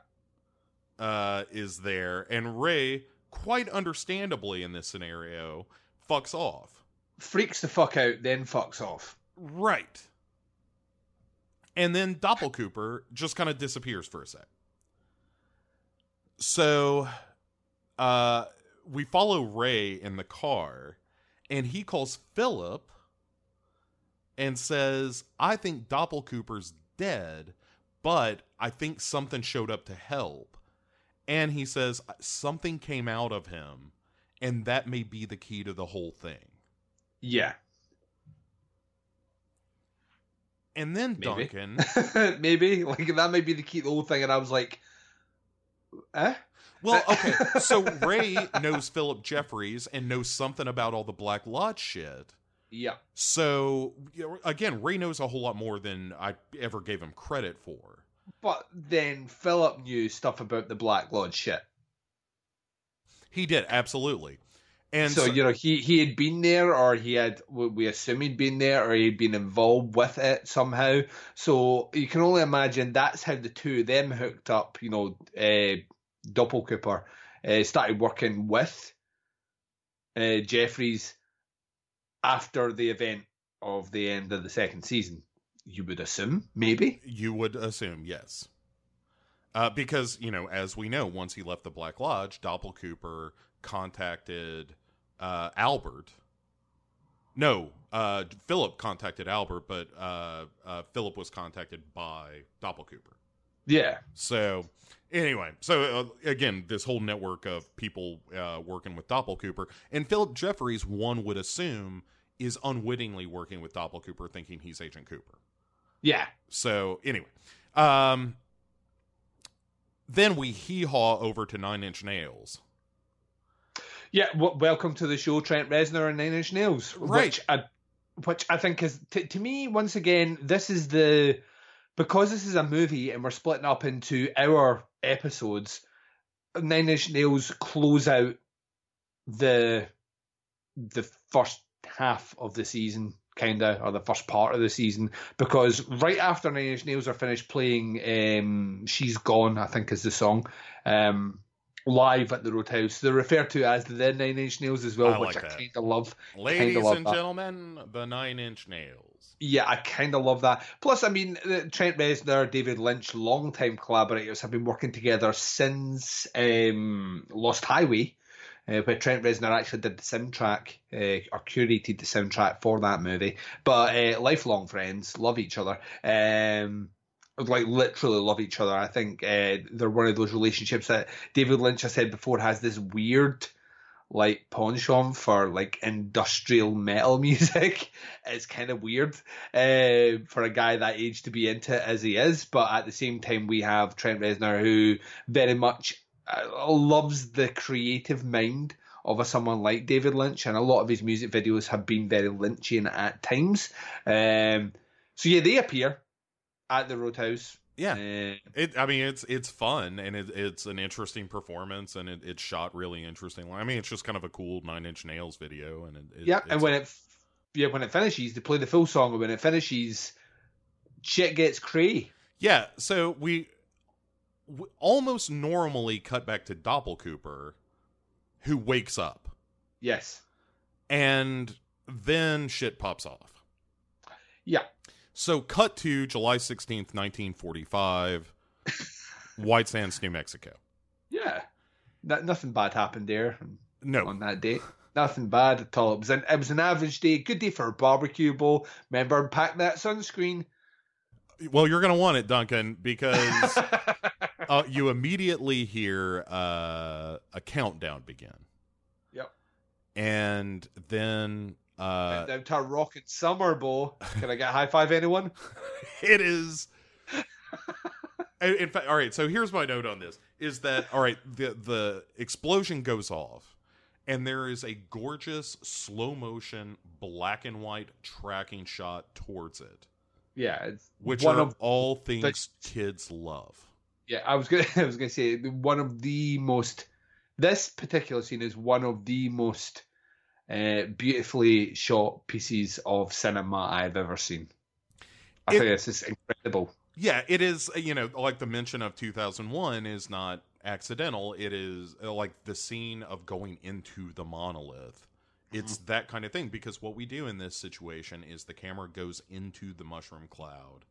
uh, is there, and Ray, quite understandably in this scenario, fucks off. Freaks the fuck out, then fucks off. Right. And then Doppel Cooper just kind of disappears for a sec. So, uh, we follow Ray in the car, and he calls Philip and says, I think Doppel Cooper's dead, but I think something showed up to help. And he says, something came out of him, and that may be the key to the whole thing. Yeah. And then Maybe. Duncan. Maybe. Like, that might be the key to the whole thing. And I was like, eh? Well, okay. So Ray knows Philip Jeffries and knows something about all the Black Lodge shit. Yeah. So you know, again, Ray knows a whole lot more than I ever gave him credit for. But then Philip knew stuff about the Black Lodge shit. He did absolutely, and so, you know he he had been there, or he had we assume he'd been there, or he'd been involved with it somehow. So you can only imagine that's how the two of them hooked up. You know, uh, Doppel Cooper uh, started working with uh, Jeffries after the event of the end of the second season. You would assume, maybe. you would assume yes, uh, because you know, as we know, once he left the Black Lodge, Doppel Cooper contacted uh, Albert. No, uh, Philip contacted Albert, but uh, uh, Philip was contacted by Doppel Cooper. Yeah. So anyway, so uh, again, this whole network of people uh, working with Doppel Cooper and Philip Jeffries, one would assume, is unwittingly working with Doppel Cooper, thinking he's Agent Cooper. Yeah. So anyway, um, then we hee haw over to Nine Inch Nails. Yeah, w- welcome to the show, Trent Reznor and Nine Inch Nails. Right. Which I, which I think is, t- to me, once again, this is the, because this is a movie and we're splitting up into our episodes, Nine Inch Nails close out the, the first half of the season, kind of, or the first part of the season, because right after Nine Inch Nails are finished playing um, She's Gone, I think is the song, um, live at the Roadhouse. They're referred to as the Nine Inch Nails as well, I which like I kind of love. Ladies love and that. gentlemen, the Nine Inch Nails. Yeah, I kind of love that. Plus, I mean, uh, Trent Reznor, David Lynch, long-time collaborators, have been working together since um, Lost Highway, uh, where Trent Reznor actually did the soundtrack uh, or curated the soundtrack for that movie. But uh, lifelong friends, love each other. Um, like literally love each other. I think uh, they're one of those relationships that David Lynch has said before has this weird like penchant for like industrial metal music. it's kind of weird uh, for a guy that age to be into it as he is. But at the same time, we have Trent Reznor who very much loves the creative mind of a someone like David Lynch, and a lot of his music videos have been very Lynchian at times. Um, so yeah, they appear at the Roadhouse. Yeah, Uh, it. I mean, it's it's fun and it, it's an interesting performance and it, it's shot really interesting. I mean, it's just kind of a cool Nine Inch Nails video and it, it yeah, and when it yeah when it finishes, they play the full song, and when it finishes, shit gets cray. Yeah, so we, we almost normally cut back to Doppelcooper, who wakes up, Yes. and then shit pops off. Yeah. So, cut to July 16th, 1945, White Sands, New Mexico. Yeah. No, nothing bad happened there. No. On that day. Nothing bad at all. It was an it was an average day. Good day for a barbecue bowl. Remember, pack that sunscreen. Well, you're going to want it, Duncan, because uh, you immediately hear uh, a countdown begin. Yep. And then. Uh, Down to a rocking summer bowl. Can I get high five, anyone? it is in fact all right so here's my note on this is that all right the the explosion goes off and there is a gorgeous slow motion black and white tracking shot towards it Yeah, it's which one are of all things kids love Yeah, I was gonna I was gonna say one of the most this particular scene is one of the most uh, beautifully shot pieces of cinema I've ever seen. I It- think this is incredible. yeah it is you know like the mention of 2001 is not accidental it is uh, like the scene of going into the monolith it's that kind of thing because what we do in this situation is the camera goes into the mushroom cloud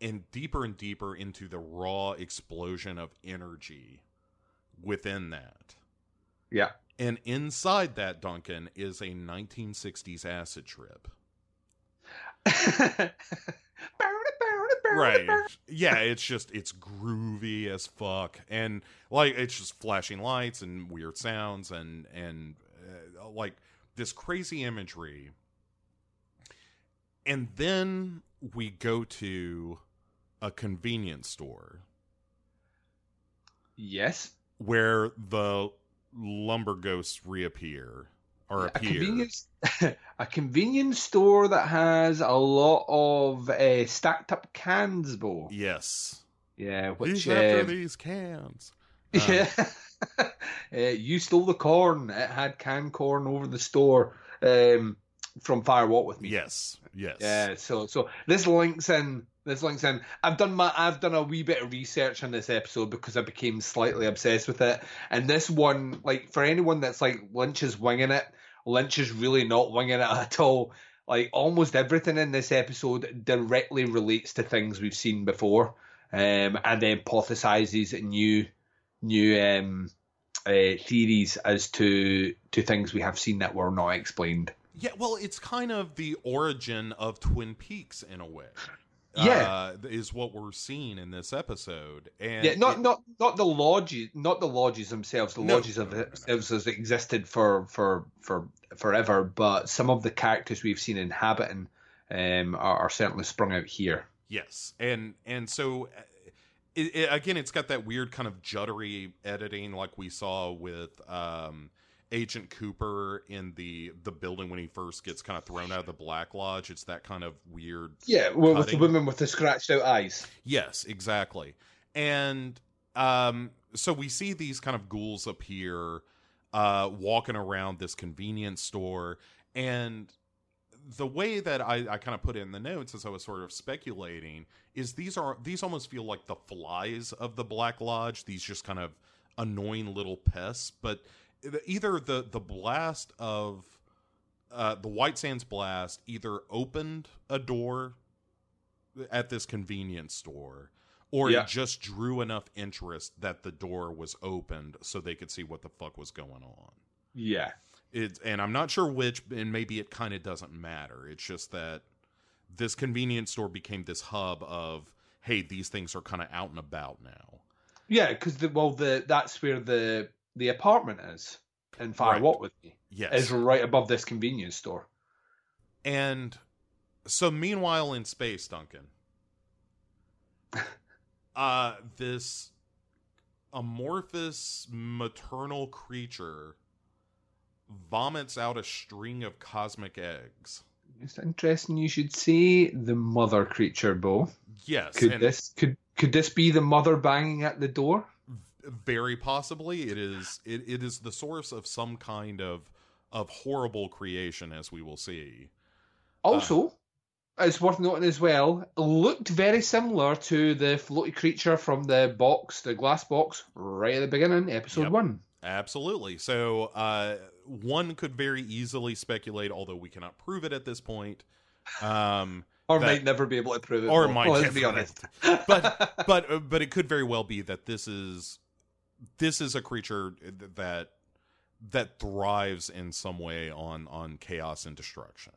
and deeper and deeper into the raw explosion of energy within that. Yeah. and inside that duncan is a 1960s acid trip. Right. Yeah it's just it's groovy as fuck. And like it's just flashing lights and weird sounds and and uh, like this crazy imagery. And then we go to a convenience store Yes. where the lumber ghosts reappear or A appear convenience a convenience store that has a lot of uh, stacked up cans, Bo. yes Yeah, which Who's after uh, these cans Yeah. uh, you stole the corn. It had canned corn over the store um, from Fire Walk with Me. yes yes Yeah. So so this links in. This links in. I've done my. I've done a wee bit of research on this episode because I became slightly obsessed with it. And this one, like for anyone that's like Lynch is winging it, Lynch is really not winging it at all. Like almost everything in this episode directly relates to things we've seen before, um, and then hypothesizes new new um, uh, theories as to to things we have seen that were not explained. Yeah, well, it's kind of the origin of Twin Peaks in a way. Yeah. uh, is what we're seeing in this episode, and yeah, not it- not not the lodges, not the lodges themselves. The No, lodges of themselves has existed for for for forever, but some of the characters we've seen inhabiting um, are, are certainly sprung out here. yes, and and so uh, it, it, again, it's got that weird kind of juddery editing, like we saw with um, Agent Cooper in the the building when he first gets kind of thrown out of the Black Lodge. It's that kind of weird, Yeah, well, with the woman with the scratched out eyes. Yes, exactly. And um, so we see these kind of ghouls appear, uh, walking around this convenience store. And the way that I, I kind of put it in the notes as I was sort of speculating is these are these almost feel like the flies of the Black Lodge, these just kind of annoying little pests. But either the the blast of uh, the White Sands blast either opened a door at this convenience store or Yeah. it just drew enough interest that the door was opened so they could see what the fuck was going on. Yeah, It, and I'm not sure which, and maybe it kind of doesn't matter. It's just that this convenience store became this hub of, hey, these things are kind of out and about now. yeah, because the well, the that's where the the apartment is. in Fire Right. Walk with Me. Yes. Is right above this convenience store. And so, meanwhile, in space, Duncan, uh, this amorphous maternal creature vomits out a string of cosmic eggs. It's interesting you should say the mother creature, Bo. Yes, Could this could could this be the mother banging at the door? Very possibly it is it, it is the source of some kind of of horrible creation, as we will see. Also, it's worth noting as well, looked very similar to the floaty creature from the box, the glass box, right at the beginning, episode Yep. one. Absolutely. So, uh, one could very easily speculate, although we cannot prove it at this point. Um, Or that- might never be able to prove it. or might Let's be be honest. but but uh, but it could very well be that this is this is a creature that that thrives in some way on on chaos and destruction.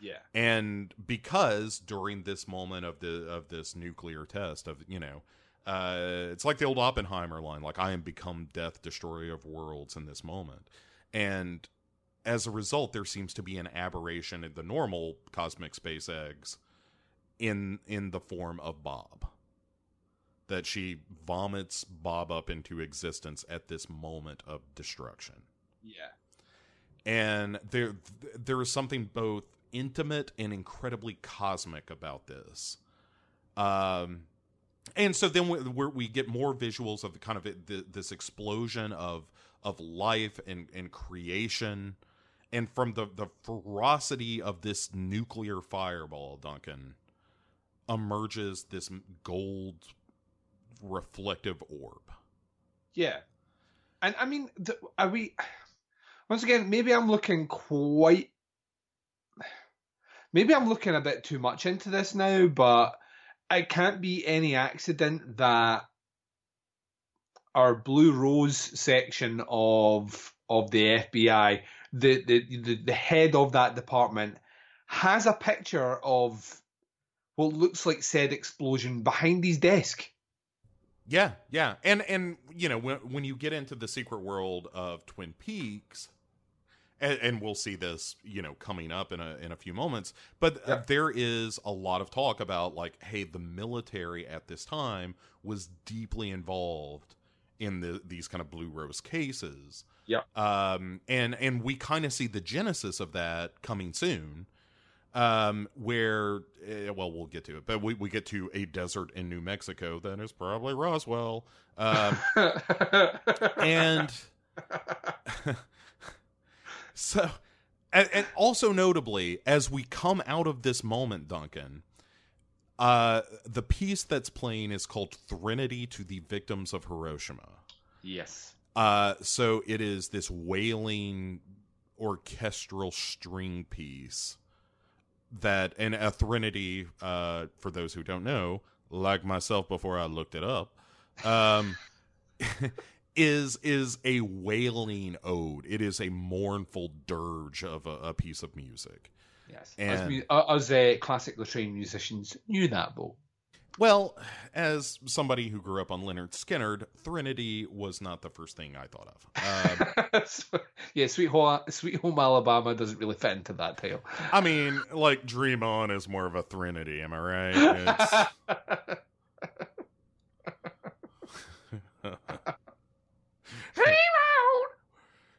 Yeah. And because during this moment of the of this nuclear test of you know, uh, it's like the old Oppenheimer line, like I am become death, destroyer of worlds in this moment, and as a result, there seems to be an aberration in the normal cosmic space eggs in in the form of Bob. That she vomits Bob up into existence at this moment of destruction. Yeah. and there there is something both intimate and incredibly cosmic about this. Um and so then we, we're, get more visuals of the kind of the, this explosion of of life and and creation. And from the the ferocity of this nuclear fireball duncan emerges this gold reflective orb Yeah. And I mean, are we? Once again, maybe I'm looking quite. Maybe I'm looking a bit too much into this now, but it can't be any accident that our Blue Rose section of of the FBI, the the the, the head of that department, has a picture of what looks like said explosion behind his desk. Yeah, yeah, and and you know when when you get into the secret world of Twin Peaks, and, and we'll see this you know coming up in a in a few moments, but uh, there is a lot of talk about like, hey, the military at this time was deeply involved in the these kind of blue rose cases. Yeah. Um, and and we kind of see the genesis of that coming soon um where eh, well we'll get to it but we, we get to a desert in new mexico that is probably roswell um and so and, and also notably as we come out of this moment duncan uh the piece that's playing is called threnody to the victims of hiroshima Yes. uh, so it is this wailing orchestral string piece that, an a threnody, uh, for those who don't know, like myself before I looked it up, um, is is a wailing ode. It is a mournful dirge of a, a piece of music. Yes. And- as mu- uh, as uh, classically trained musicians knew that, Bo. Well, as somebody who grew up on Lynyrd Skynyrd, Threnody was not the first thing I thought of. Um, yeah, Sweet Home, Sweet Home Alabama doesn't really fit into that tale. I mean, like Dream On is more of a Threnody, am I right? It's... Dream on,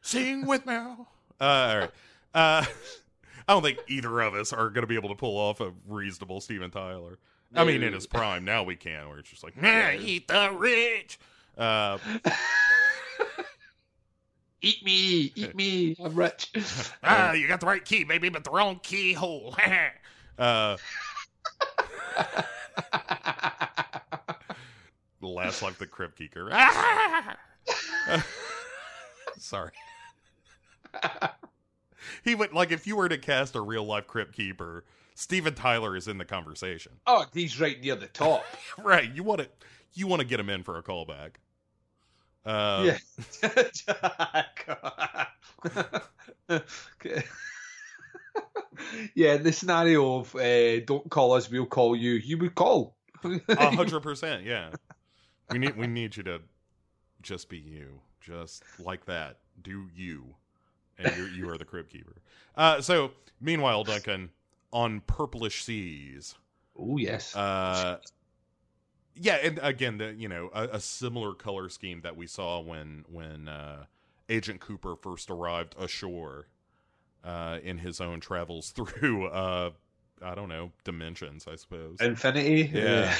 sing with me. Uh, all right. Uh, I don't think either of us are going to be able to pull off a reasonable Steven Tyler. I mean, in his prime, now we can, where it's just like, nah, eat the rich. Uh, eat me, eat me, I'm rich. ah, you got the right key, baby, but the wrong keyhole. uh, last like the Crypt Keeper. Sorry. he would like if you were to cast a real life Crypt Keeper, Steven Tyler is in the conversation. Oh, he's right near the top. right. You want to you want to get him in for a callback. Uh, yeah. yeah, the scenario of uh, "Don't call us, we'll call you." You would call. A hundred percent, yeah. We need we need you to just be you, just like that. Do you, and you you are the Crypt Keeper. Uh, so meanwhile, Duncan on purplish seas. Oh yes. Uh, yeah, and again, the you know a, a similar color scheme that we saw when when uh, Agent Cooper first arrived ashore uh, in his own travels through uh, I don't know dimensions, I suppose. Infinity. Yeah.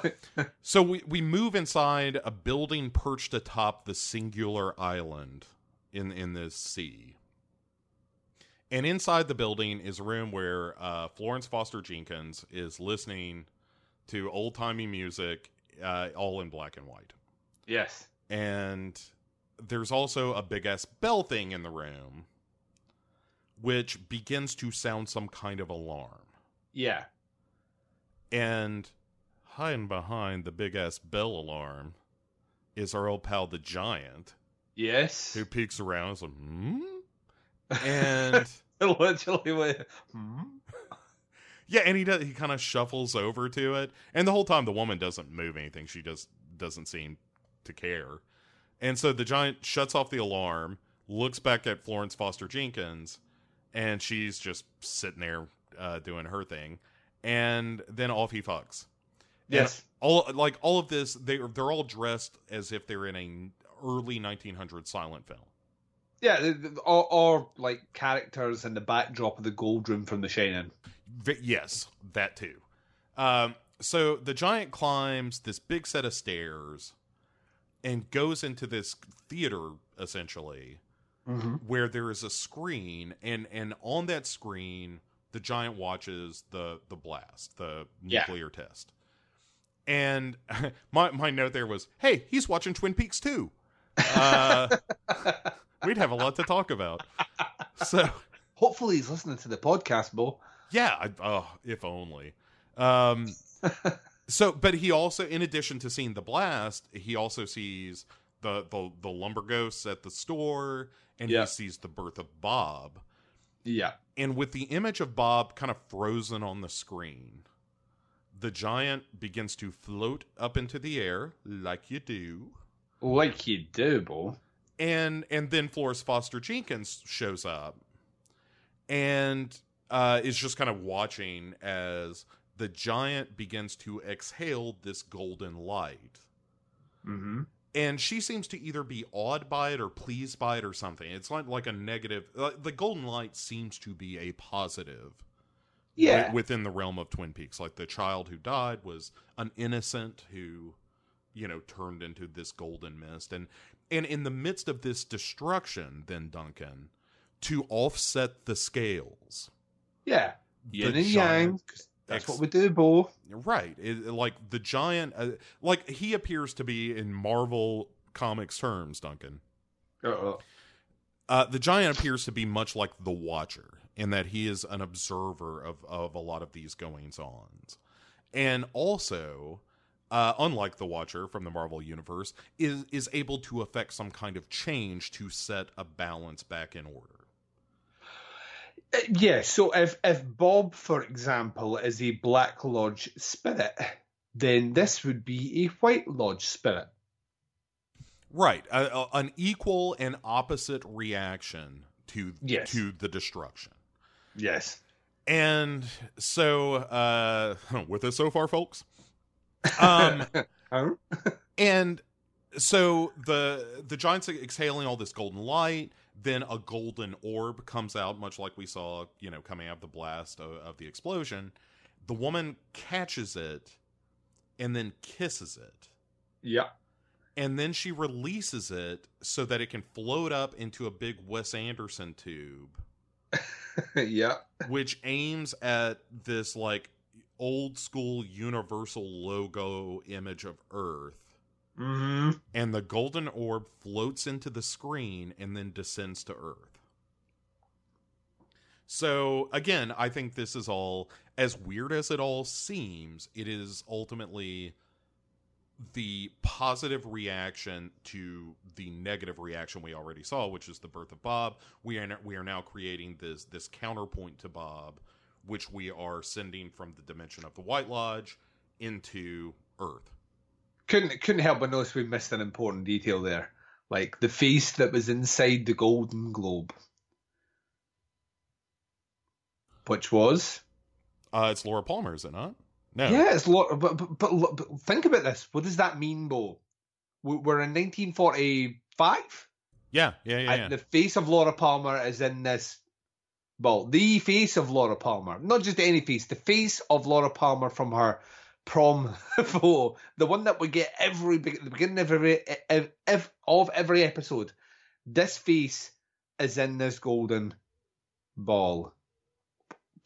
so we we move inside a building perched atop the singular island in in this sea. And inside the building is a room where uh, Florence Foster Jenkins is listening to old timey music, uh, all in black and white. Yes. And there's also a big ass bell thing in the room, which begins to sound some kind of alarm. Yeah. And hiding behind the big ass bell alarm is our old pal the giant. Yes. Who peeks around and is like, hmm? And literally went, hmm? Yeah, and he does he kind of shuffles over to it. And the whole time the woman doesn't move anything. She just doesn't seem to care. And so the giant shuts off the alarm, looks back at Florence Foster Jenkins, and she's just sitting there uh, doing her thing. And then off he fucks. Yes. And all like all of this, they they're all dressed as if they're in a early 1900 silent film. Yeah, or, or like characters in the backdrop of the gold room from The Shining. V- yes, that too. Um, so the giant climbs this big set of stairs and goes into this theater essentially Mhm. where there is a screen and and on that screen the giant watches the the blast the Yeah. nuclear test and my my note there was hey he's watching twin peaks too uh, we'd have a lot to talk about so Hopefully he's listening to the podcast, Bo. yeah, I, oh, if only. Um, so, but he also, in addition to seeing the blast, he also sees the the, the lumber ghosts at the store, and Yeah. he sees the birth of Bob. Yeah. And with the image of Bob kind of frozen on the screen, the giant begins to float up into the air like you do. Like you do, Bo. And and then Florence Foster Jenkins shows up and uh, is just kind of watching as the giant begins to exhale this golden light. Mm-hmm. And she seems to either be awed by it or pleased by it or something. It's like like a negative. Uh, the golden light seems to be a positive. Yeah. wi- within the realm of Twin Peaks, like the child who died was an innocent who, you know, turned into this golden mist, and and in the midst of this destruction, then Duncan, to offset the scales, Yeah. Yin and yang. That's ex- what we do, Bo. Right. It, like the giant, uh, like he appears to be in Marvel comics terms, Duncan. Uh-oh. Uh, the giant appears to be much like the Watcher in that he is an observer of, of a lot of these goings ons. And also, uh, unlike the Watcher from the Marvel Universe, is, is able to affect some kind of change to set a balance back in order. Uh, Yeah, so if if Bob, for example, is a Black Lodge spirit, then this would be a White Lodge spirit. Right. A, a- an equal and opposite reaction to, Yes. to the destruction. Yes. And so, uh, with us so far, folks. Um, and so the the giants exhaling all this golden light. Then a golden orb comes out, much like we saw, you know, coming out of the blast of, of the explosion. The woman catches it and then kisses it. Yeah. And then she releases it so that it can float up into a big Wes Anderson tube yeah. which aims at this like old school universal logo image of earth Mm-hmm. and the golden orb floats into the screen and then descends to earth so again i think this is all as weird as it all seems it is ultimately the positive reaction to the negative reaction we already saw, which is the birth of Bob. We are we are now creating this this counterpoint to Bob, which we are sending from the dimension of the White Lodge into Earth. couldn't couldn't help but notice we missed an important detail there, like the face that was inside the Golden Globe, which was Uh, it's Laura Palmer, is it not? No. yeah, it's Laura. but, but but but think about this. What does that mean, Bo? We- We're in 1945. Yeah, yeah, yeah. and yeah. the face of Laura Palmer is in this. Well, the face of Laura Palmer, not just any face, the face of Laura Palmer from her prom photo, the one that we get every the beginning of every ev- ev- of every episode. This face is in this golden ball.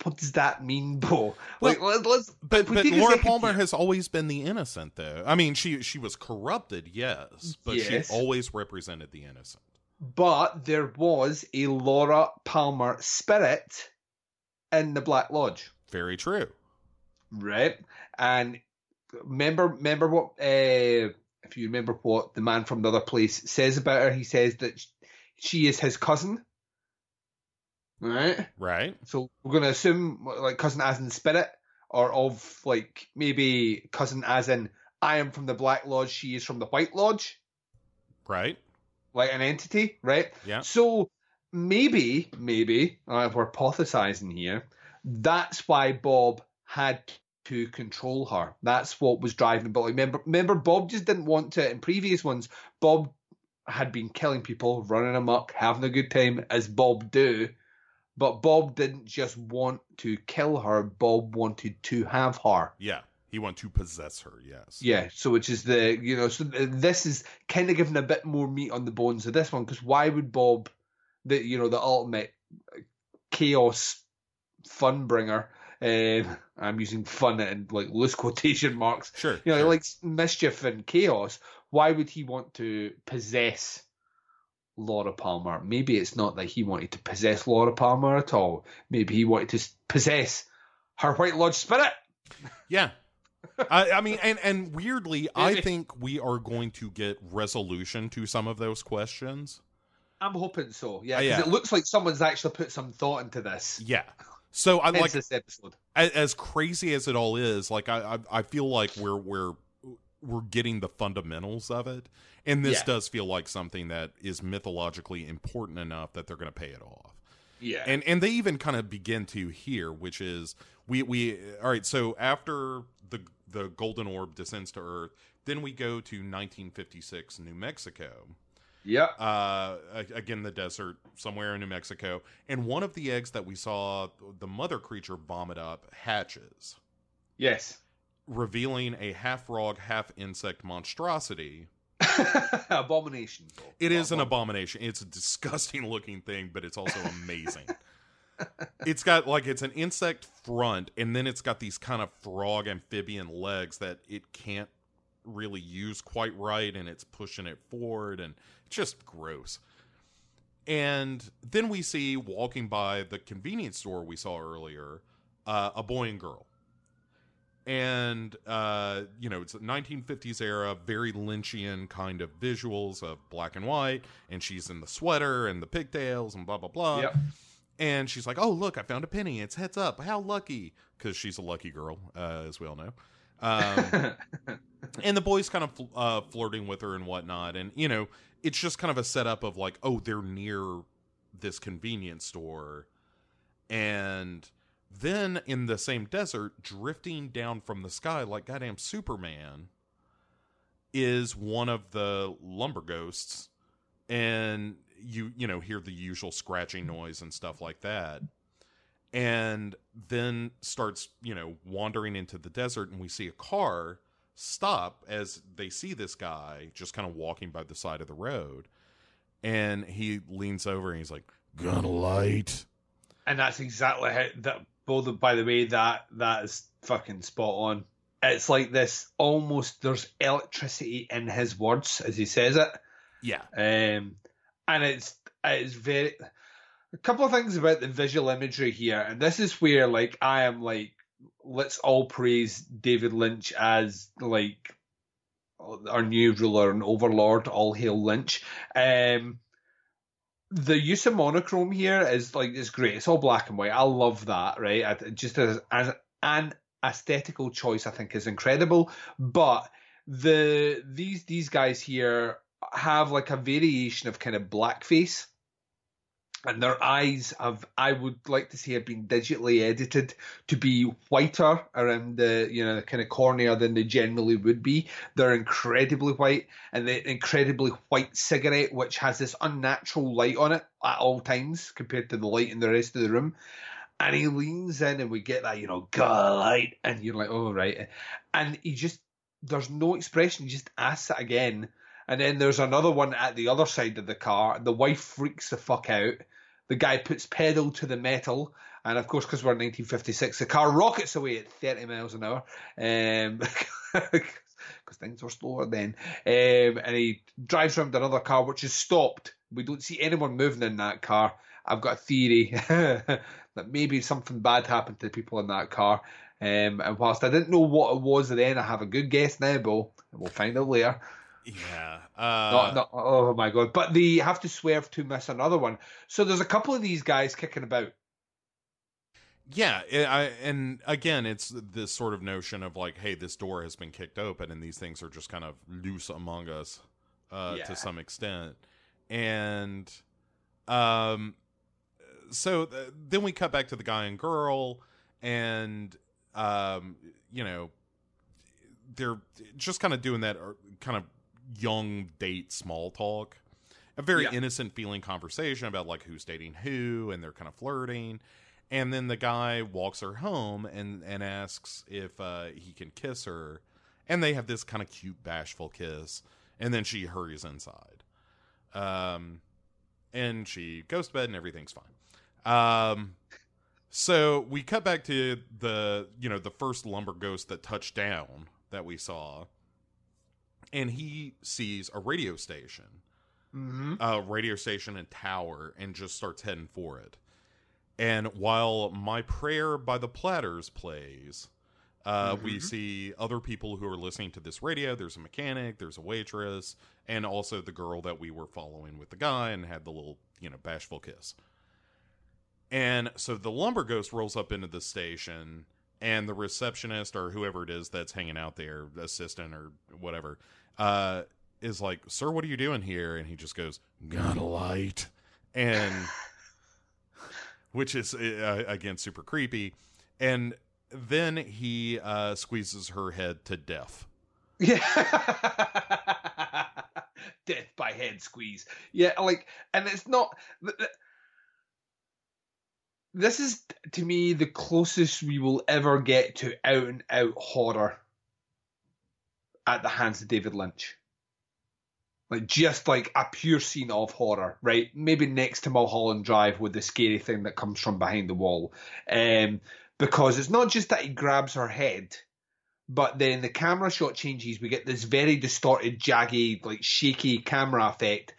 What does that mean, Bo? Like, let, us But but Laura Palmer has always been the innocent, though. I mean, she she was corrupted, yes, but Yes. she always represented the innocent. But there was a Laura Palmer spirit in the Black Lodge. Very true. right? And remember, remember what uh, if you remember what the man from the other place says about her? He says that she is his cousin, right? Right. So we're going to assume like cousin as in spirit, or of like maybe cousin as in I am from the Black Lodge, she is from the White Lodge, Right. Like an entity, right? Yeah. So maybe, maybe uh, we're hypothesizing here. That's why Bob had to control her. That's what was driving. But like, remember, remember, Bob just didn't want to. In previous ones, Bob had been killing people, running amok, having a good time, as Bob do. But Bob didn't just want to kill her. Bob wanted to have her. Yeah. He wanted to possess her. Yes. Yeah, so which is the you know so this is kind of giving a bit more meat on the bones of this one because why would Bob, the you know the ultimate chaos fun bringer, um, I'm using fun in like loose quotation marks. Sure. You know, sure. likes mischief and chaos. Why would he want to possess Laura Palmer? Maybe it's not that he wanted to possess Laura Palmer at all. Maybe he wanted to possess her White Lodge spirit. Yeah. I, I mean, and and weirdly, I think we are going to get resolution to some of those questions. I'm hoping so. Yeah, Uh, 'cause yeah. it looks like someone's actually put some thought into this. Yeah. So I Hence like this episode. as, as crazy as it all is. Like I, I, I feel like we're we're we're getting the fundamentals of it, and this Yeah. does feel like something that is mythologically important enough that they're going to pay it off. Yeah. and and they even kind of begin to here, which is we we all right. So after the the golden orb descends to Earth, then we go to 1956 New Mexico. Yeah. Uh, again, the desert somewhere in New Mexico, and one of the eggs that we saw the mother creature vomit up hatches, Yes. revealing a half frog, half insect monstrosity. Abomination. It is an abomination. It's a disgusting looking thing, but it's also amazing. it's got like it's an insect front, and then it's got these kind of frog amphibian legs that it can't really use quite right, and it's pushing it forward, and it's just gross. And then we see walking by the convenience store we saw earlier, uh, a boy and girl. And uh, you know, it's a 1950s era, very Lynchian kind of visuals of black and white, and she's in the sweater and the pigtails and blah blah blah. Yep. And she's like, "Oh, look, I found a penny. It's heads up. How lucky!" Because she's a lucky girl, uh, as we all know. Um, and the boy's kind of fl- uh, flirting with her and whatnot, and you know, it's just kind of a setup of like, oh, they're near this convenience store, and then in the same desert, drifting down from the sky like goddamn Superman, is one of the lumber ghosts, and you you know hear the usual scratching noise and stuff like that and then starts you know wandering into the desert and we see a car stop as they see this guy just kind of walking by the side of the road and he leans over and he's like got a light And that's exactly how that. Both, by the way, that that is fucking spot on. It's like this almost. There's electricity in his words as he says it. yeah Um, and it's it's very a couple of things about the visual imagery here, and this is where like I am like let's all praise David Lynch as like our new ruler and overlord. All hail Lynch. Um, the use of monochrome here is like it's great. It's all black and white. I love that. Right, I, just as as an aesthetical choice, I think is incredible. But the these these guys here have like a variation of kind of blackface and their eyes have I would like to say have been digitally edited to be whiter around the you know kind of cornea than they generally would be. They're incredibly white and the incredibly white cigarette which has this unnatural light on it at all times compared to the light in the rest of the room. And he leans in and we get that, you know, God light and you're like, oh right. And he just there's no expression, he just asks it again. And then there's another one at the other side of the car. The wife freaks the fuck out. The guy puts pedal to the metal. And of course, because we're in 1956, the car rockets away at 30 miles an hour. Um, because things were slower then. Um, and he drives around another car, which is stopped. We don't see anyone moving in that car. I've got a theory that maybe something bad happened to the people in that car. Um, and whilst I didn't know what it was then, I have a good guess now, Bo. We'll find out later. Yeah. Uh, oh my god! But they have to swerve to miss another one. So there's a couple of these guys kicking about. Yeah, it, I, and again, it's this sort of notion of like, hey, this door has been kicked open, and these things are just kind of loose among us uh, Yeah. to some extent, and um, so th- then we cut back to the guy and girl, and um, you know, they're just kind of doing that kind of young date small talk. A very Yeah. innocent feeling conversation about like who's dating who and they're kind of flirting. And then the guy walks her home and and asks if uh he can kiss her. And they have this kind of cute bashful kiss. And then she hurries inside. Um and she goes to bed and everything's fine. Um so we cut back to the you know the first lumber ghost that touched down that we saw and he sees a radio station Mm-hmm. a radio station and tower and just starts heading for it. And while My Prayer by the Platters plays, uh, we Mhm. see other people who are listening to this radio. There's a mechanic, there's a waitress, and also the girl that we were following with the guy and had the little, you know, bashful kiss. And so the lumber ghost rolls up into the station, and the receptionist or whoever it is that's hanging out there, assistant or whatever, uh, is like, "Sir, what are you doing here?" And he just goes, "Got a light," and which is uh, again super creepy. And then he uh, squeezes her head to death. Yeah. Death by head squeeze. Yeah, like, and it's not. th- th- This is to me the closest we will ever get to out and out horror at the hands of David Lynch. Like just like a pure scene of horror, right? Maybe next to Mulholland Drive with the scary thing that comes from behind the wall. Um, because it's not just that he grabs her head, but then the camera shot changes. We get this very distorted, jaggy, like shaky camera effect,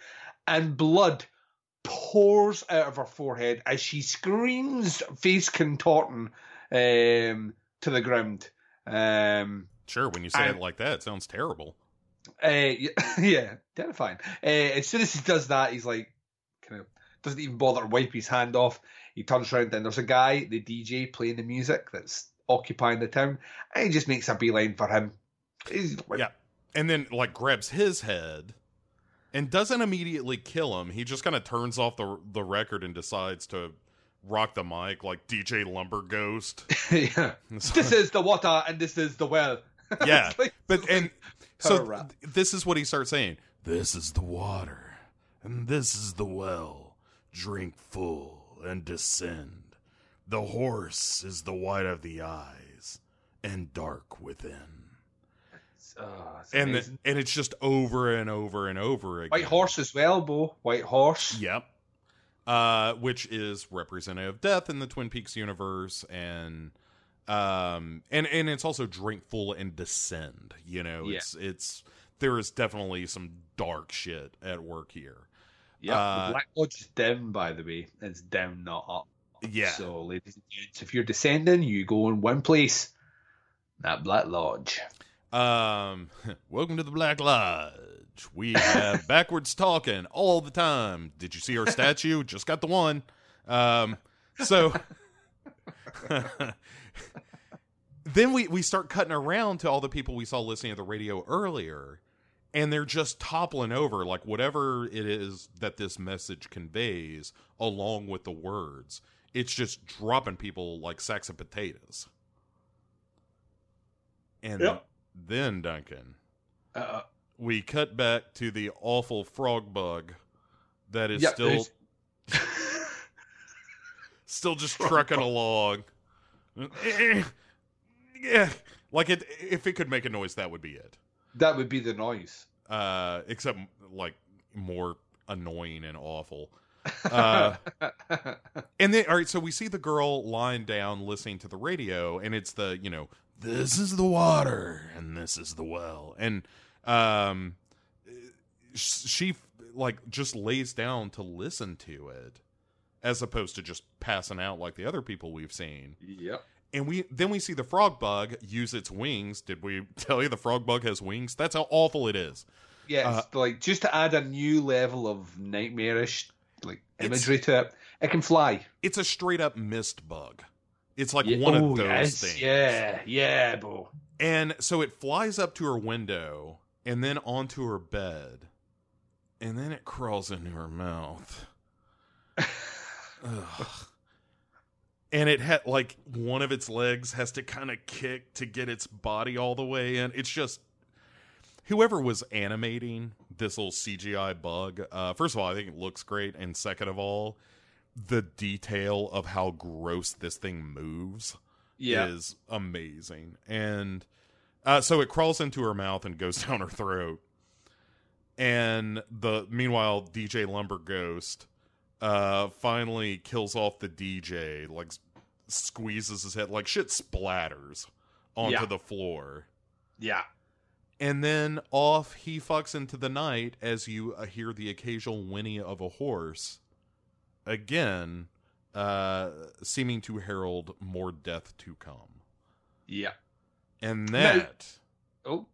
and blood pours out of her forehead as she screams, face contorting, um, to the ground. Um, Sure, when you say And- it like that, it sounds terrible. uh, yeah, terrifying. Uh, as soon as he does that, he's like, kind of doesn't even bother to wipe his hand off. He turns around and there's a guy, the DJ, playing the music that's occupying the town, and he just makes a beeline for him. He's like, Yeah. And then like grabs his head and doesn't immediately kill him. He just kind of turns off the the record and decides to rock the mic like DJ Lumber Ghost. yeah. This is the water and this is the well. yeah. Like- but and so th- this is what he starts saying. This is the water and this is the well. Drink full and descend. The horse is the white of the eyes and dark within. Oh, it's and the, and it's just over and over and over again. White horse as well, Bo. White horse. Yep. Uh, which is representative of death in the Twin Peaks universe, and um, and and it's also drink full and descend. You know, Yeah. it's it's there is definitely some dark shit at work here. Yeah, Uh, Black Lodge is down, by the way. It's down, not up. Yeah. So, ladies and gents, if you're descending, you go in one place. That Black Lodge. Um, welcome to the Black Lodge. We have backwards talking all the time. Did you see our statue? Just got the one. Um, so then we we start cutting around to all the people we saw listening to the radio earlier and they're just toppling over like whatever it is that this message conveys along with the words it's just dropping people like sacks of potatoes and Yep. Then duncan Uh, we cut back to the awful frog bug that is still still just trucking along. Yeah like it if it could make a noise that would be it. That would be the noise. uh except like more annoying and awful. Uh and then all right so we see the girl lying down listening to the radio and it's the you know this is the water and this is the well and um she like just lays down to listen to it as opposed to just passing out like the other people we've seen Yep. and we then we see the frog bug use its wings did we tell you the frog bug has wings that's how awful it is Yeah, it's like just to add a new level of nightmarish like imagery to it. It can fly. it's a straight up mist bug it's like Yeah, one of those yes, things Yeah, yeah, bro. And so it flies up to her window and then onto her bed. And then it crawls into her mouth. And it had like one of its legs has to kind of kick to get its body all the way in. It's just whoever was animating this little CGI bug. Uh, first of all, I think it looks great, and second of all, the detail of how gross this thing moves Yeah. is amazing. And uh, so it crawls into her mouth and goes down her throat. And the meanwhile, DJ Lumber Ghost uh, finally kills off the DJ, like squeezes his head, like shit splatters onto Yeah. the floor. Yeah. And then off he fucks into the night as you uh, hear the occasional whinny of a horse. Again, uh, seeming to herald more death to come. Yeah. And Now- that Oh.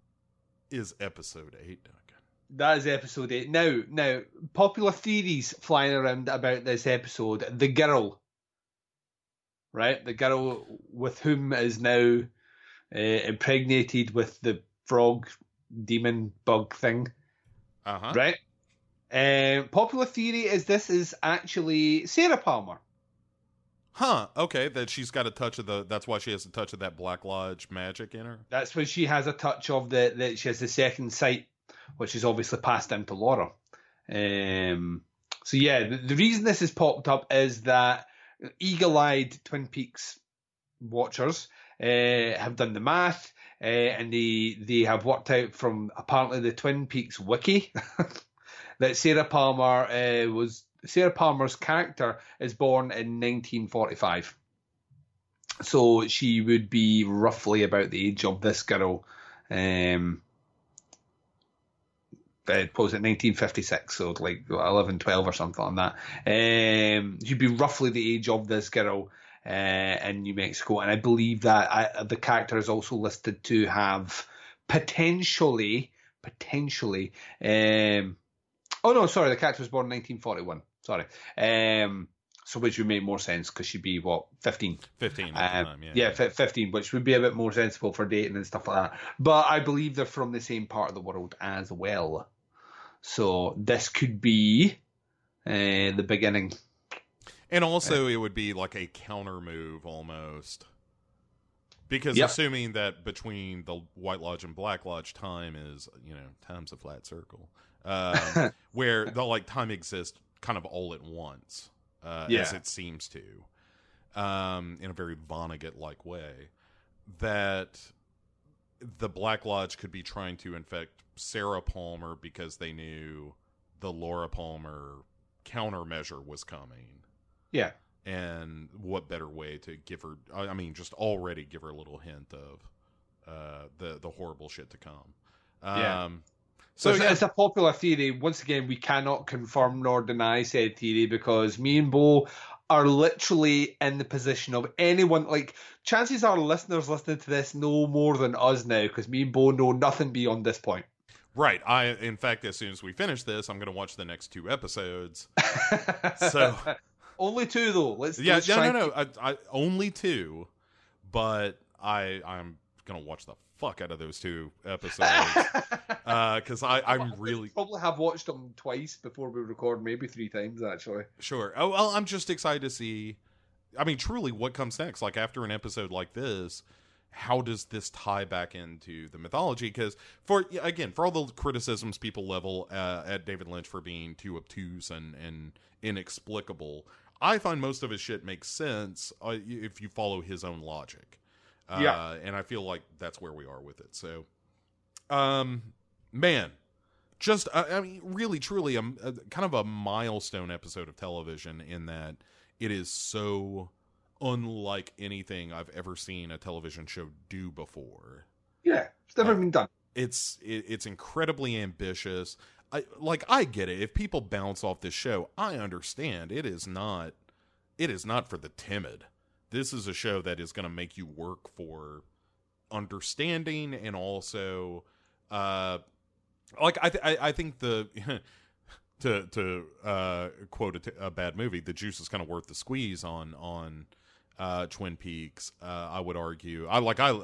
is episode 8, Duncan. That is episode eight. Now, now, popular theories flying around about this episode. The girl, right? The girl with whom is now uh, impregnated with the frog demon bug thing, Uh-huh. right? Um, popular theory is this is actually Sarah Palmer. Huh, okay, that she's got a touch of the that's why she has a touch of that Black Lodge magic in her. That's when she has a touch of the that she has the second sight, which is obviously passed down to Laura. Um, so yeah, the, the reason this has popped up is that eagle-eyed Twin Peaks watchers uh, have done the math, uh, and they they have worked out from apparently the Twin Peaks wiki that Sarah Palmer uh, was Sarah Palmer's character is born in 1945. So she would be roughly about the age of this girl. Um, uh, was it 1956? So like 11, 12 or something like that. Um, she'd be roughly the age of this girl uh, in New Mexico, and I believe that I, the character is also listed to have potentially, potentially. Um, oh no, sorry, the character was born in 1941. Sorry. Um, so which would make more sense because she'd be what 15 15 at the um, time, yeah. yeah, fi- 15, which would be a bit more sensible for dating and stuff like that. But I believe they're from the same part of the world as well. So this could be uh, the beginning. And also, it would be like a counter move almost. Because Yep. assuming that between the White Lodge and Black Lodge, time is, you know, time's a flat circle, um, where the like time exists kind of all at once, uh, as it seems to, um, in a very Vonnegut like way, that the Black Lodge could be trying to infect Sarah Palmer because they knew the Laura Palmer countermeasure was coming. Yeah. And what better way to give her? I I mean, just already give her a little hint of uh, the the horrible shit to come. Um, Yeah. So, it's, yeah. it's a popular theory. Once again, we cannot confirm nor deny said theory because me and Bo are literally in the position of anyone. Like, chances are listeners listening to this know more than us now because me and Bo know nothing beyond this point. Right. I, in fact, as soon as we finish this, I'm going to watch the next two episodes. so Only two though. Let's yeah, let's no, no, no. I, I only two, but I I'm gonna watch the fuck out of those two episodes because I I'm really Probably have watched them twice before we record, maybe three times actually. Sure. Oh well, I'm just excited to see. I mean, truly, what comes next? Like after an episode like this, how does this tie back into the mythology? Because for again, for all the criticisms people level uh, at David Lynch for being too obtuse and and inexplicable, I find most of his shit makes sense uh, if you follow his own logic. Uh, Yeah. and I feel like that's where we are with it. So, um, man, just I, I mean, really, truly, a, a kind of a milestone episode of television in that it is so unlike anything I've ever seen a television show do before. Yeah, it's never been done. It's it, it's incredibly ambitious. I like I get it. If people bounce off this show, I understand. It is not it is not for the timid. This is a show that is going to make you work for understanding and also uh like I th- I, I think the to to uh quote a, t- a bad movie, the juice is kind of worth the squeeze on on uh Twin Peaks. Uh I would argue. I like I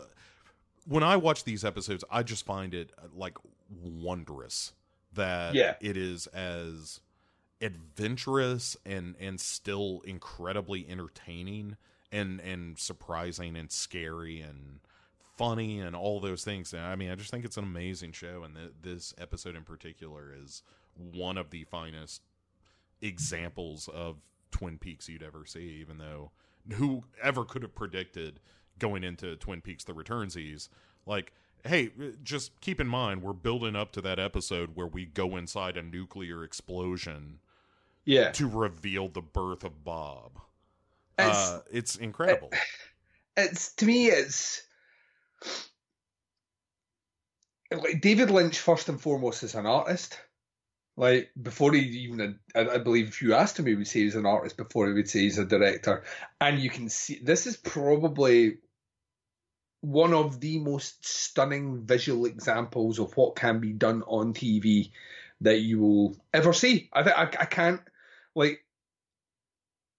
when I watch these episodes, I just find it uh, like wondrous that Yeah. it is as adventurous and and still incredibly entertaining and and surprising and scary and funny and all those things. I mean, I just think it's an amazing show, and th- this episode in particular is one of the finest examples of Twin Peaks you'd ever see. Even though who ever could have predicted going into Twin Peaks: The Returnsies, like. Hey, just keep in mind we're building up to that episode where we go inside a nuclear explosion Yeah. to reveal the birth of Bob. It's- uh, it's incredible. it's to me it's like David Lynch first and foremost is an artist. Like before he even, I, I believe if you asked him, he would say he's an artist before he would say he's a director. And you can see this is probably one of the most stunning visual examples of what can be done on TV that you will ever see. I think I, I can't like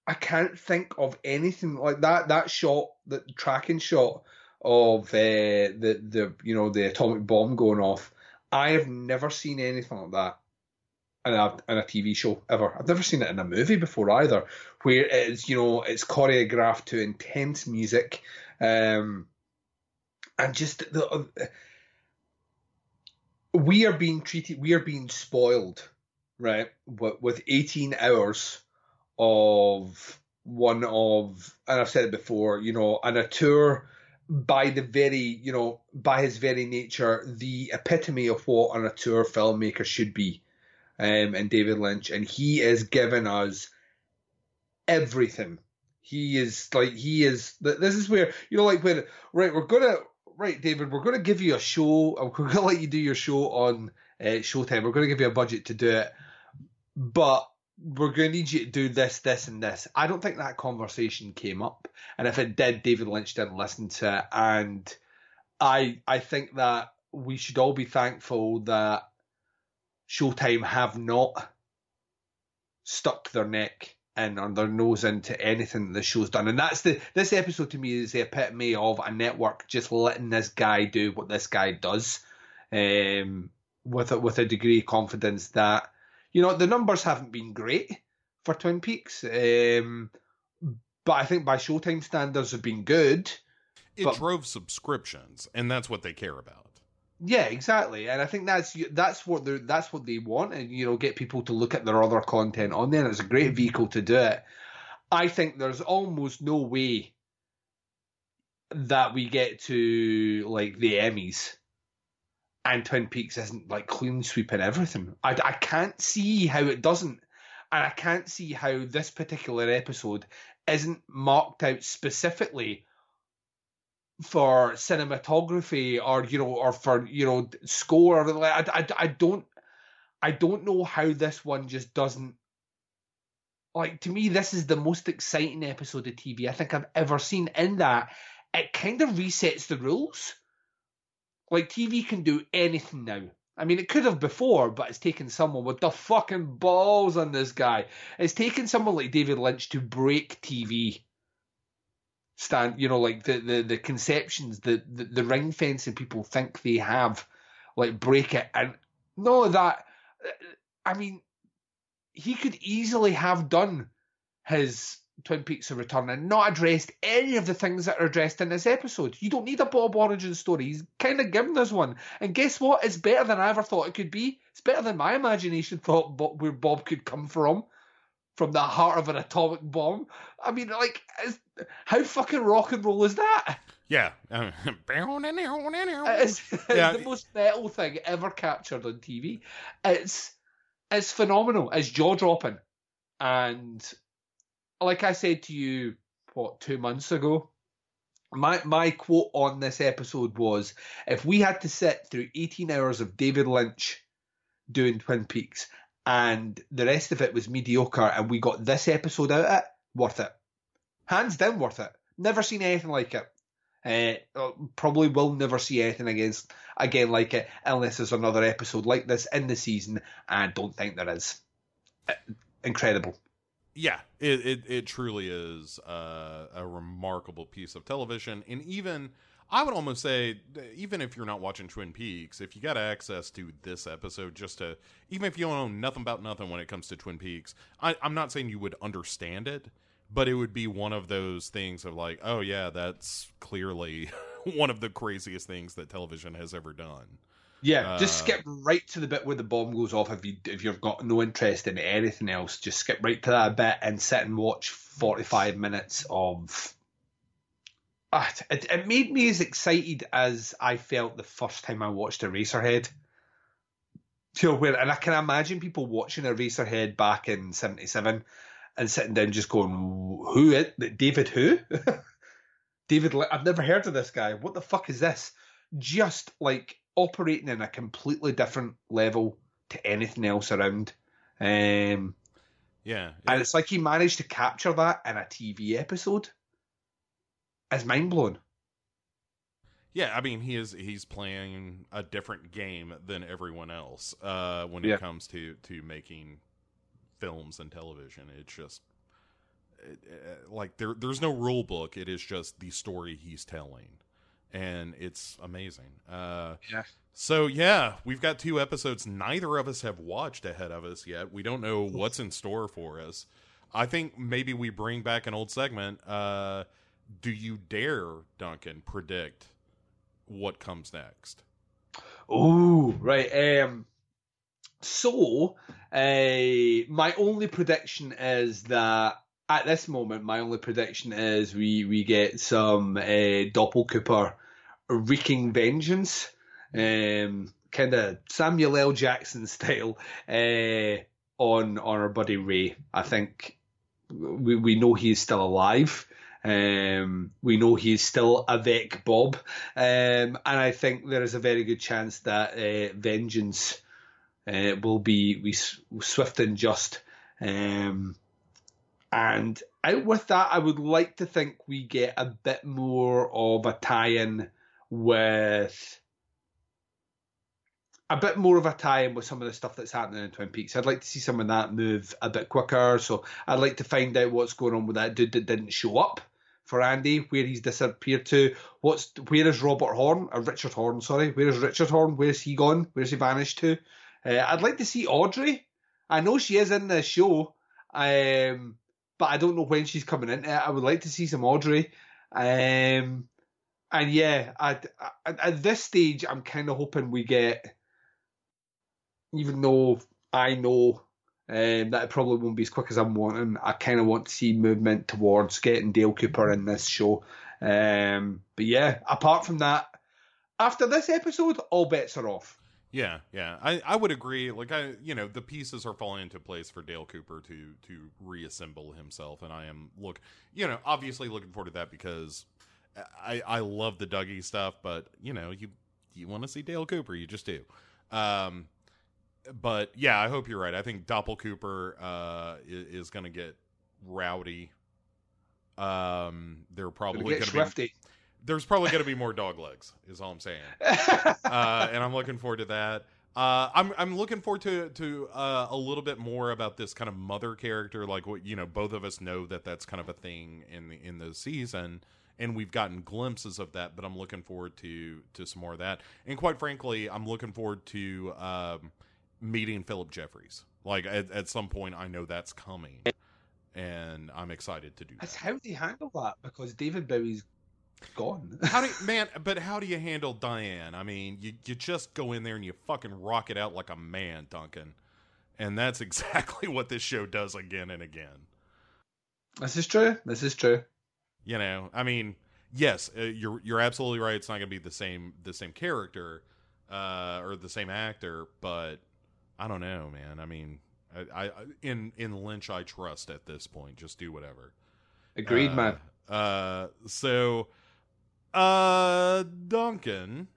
I can't think of anything like that. That shot, that tracking shot of uh, the the you know the atomic bomb going off. I have never seen anything like that in a in a TV show ever. I've never seen it in a movie before either, where it's you know it's choreographed to intense music, um, and just the. Uh, we are being treated. We are being spoiled, right? With, with eighteen hours of one of, and I've said it before, you know, an auteur by the very, you know, by his very nature, the epitome of what an auteur filmmaker should be, um, and David Lynch, and he has given us everything. He is like he is. This is where you know, like when right, we're gonna right, David, we're gonna give you a show. We're gonna let you do your show on uh, Showtime. We're gonna give you a budget to do it, but we're going to need you to do this, this, and this. I don't think that conversation came up, and if it did, David Lynch didn't listen to it. And I, I think that we should all be thankful that Showtime have not stuck their neck in or their nose into anything the show's done. And that's the this episode to me is the epitome of a network just letting this guy do what this guy does, um, with a, with a degree of confidence that you know, the numbers haven't been great for Twin Peaks, um, but I think by Showtime standards have been good. It but- drove subscriptions, and that's what they care about. Yeah, exactly, and I think that's that's what they that's what they want, and you know, get people to look at their other content on there. And it's a great vehicle to do it. I think there's almost no way that we get to like the Emmys and Twin Peaks isn't like clean sweeping everything. I, I can't see how it doesn't, and I can't see how this particular episode isn't marked out specifically for cinematography or you know or for you know score I, I, I don't I don't know how this one just doesn't like to me this is the most exciting episode of TV I think I've ever seen. In that it kind of resets the rules like TV can do anything now I mean it could have before but it's taken someone with the fucking balls on this guy it's taken someone like David Lynch to break TV stand. You know, like the the, the conceptions, the, the the ring fencing people think they have, like break it, and no that. I mean, he could easily have done his Twin Peaks of Return and not addressed any of the things that are addressed in this episode. You don't need a Bob origin story. He's kind of given us one. And guess what? It's better than I ever thought it could be. It's better than my imagination thought Bo- where Bob could come from. From the heart of an atomic bomb. I mean, like, how fucking rock and roll is that? Yeah. It's, it's Yeah. the most metal thing ever captured on TV. It's it's phenomenal. It's jaw dropping, and like I said to you, what two months ago, my my quote on this episode was: if we had to sit through eighteen hours of David Lynch doing Twin Peaks, and the rest of it was mediocre, and we got this episode out of it, worth it, hands down worth it. Never seen anything like it. Uh, probably will never see anything against again like it unless there's another episode like this in the season. I don't think there is. Uh, Incredible. Yeah, it, it, it truly is uh, a remarkable piece of television. And even, I would almost say, even if you're not watching Twin Peaks, if you got access to this episode, just to, even if you don't know nothing about nothing when it comes to Twin Peaks, I, I'm not saying you would understand it, but it would be one of those things of like, oh, yeah, that's clearly one of the craziest things that television has ever done. Yeah, just Uh, skip right to the bit where the bomb goes off. If you if you've got no interest in anything else, just skip right to that bit and sit and watch forty five minutes of. Ah, it, it made me as excited as I felt the first time I watched Eraserhead. You know, where and I can imagine people watching Eraserhead back in '77 and sitting down just going, "Who? it? David? Who? David? I've never heard of this guy. What the fuck is this?" Just like operating in a completely different level to anything else around. Um, Yeah. and it's like he managed to capture that in a TV episode. It's mind blowing. Yeah, I mean he is he's playing a different game than everyone else uh, when Yeah. it comes to to making films and television. It's just it, it- like there there's no rule book. It is just the story he's telling, and it's amazing. Uh, Yeah. So yeah, we've got two episodes. Neither of us have watched ahead of us yet. We don't know what's in store for us. I think maybe we bring back an old segment. Uh, do you dare, Duncan, predict what comes next? Oh, right. Um, so, uh, my only prediction is that at this moment, my only prediction is we we get some uh, Doppelcooper wreaking vengeance, um, kind of Samuel L. Jackson style, uh, on on our buddy Ray. I think we we know he is still alive. Um, we know he's still a Avec Bob, um, and I think there is a very good chance that uh, vengeance uh, will be we swift and just. Um, and out with that, I would like to think we get a bit more of a tie-in with a bit more of a tie-in with some of the stuff that's happening in Twin Peaks. I'd like to see some of that move a bit quicker. So I'd like to find out what's going on with that dude that didn't show up for Andy, where he's disappeared to. What's where is Robert Horne or Richard Horne? Sorry, where is Richard Horne? Where's he gone? Where's he vanished to? Uh, I'd like to see Audrey. I know she is in the show, um, but I don't know when she's coming in. I would like to see some Audrey. Um, and yeah, at, at, at this stage, I'm kind of hoping we get, even though I know um, that it probably won't be as quick as I'm wanting, I kind of want to see movement towards getting Dale Cooper in this show. Um, but yeah, apart from that, after this episode, all bets are off. Yeah, yeah, I, I would agree. Like I, you know, the pieces are falling into place for Dale Cooper to to reassemble himself, and I am look, you know, obviously looking forward to that because I I love the Dougie stuff, but you know, you you want to see Dale Cooper, you just do. Um, but yeah, I hope you're right. I think Doppel Cooper uh is, is going to get rowdy. Um, they're probably going to be. There's probably going to be more dog legs, is all I'm saying uh, and I'm looking forward to that. Uh, I'm I'm looking forward to to uh, a little bit more about this kind of mother character, like what you know. Both of us know that that's kind of a thing in the in the season, and we've gotten glimpses of that. But I'm looking forward to to some more of that, and quite frankly, I'm looking forward to um, meeting Philip Jeffries. Like at, at some point, I know that's coming, and I'm excited to do that. That's how they handle that because David Bowie's gone. How do you, man? But how do you handle Diane? I mean, you you just go in there and you fucking rock it out like a man, Duncan, and that's exactly what this show does again and again. This is true. This is true. You know, I mean, yes, uh, you're you're absolutely right. It's not going to be the same the same character uh, or the same actor, but I don't know, man. I mean, I, I in in Lynch I trust at this point. Just do whatever. Agreed, Uh, man. Uh, so, uh, Duncan.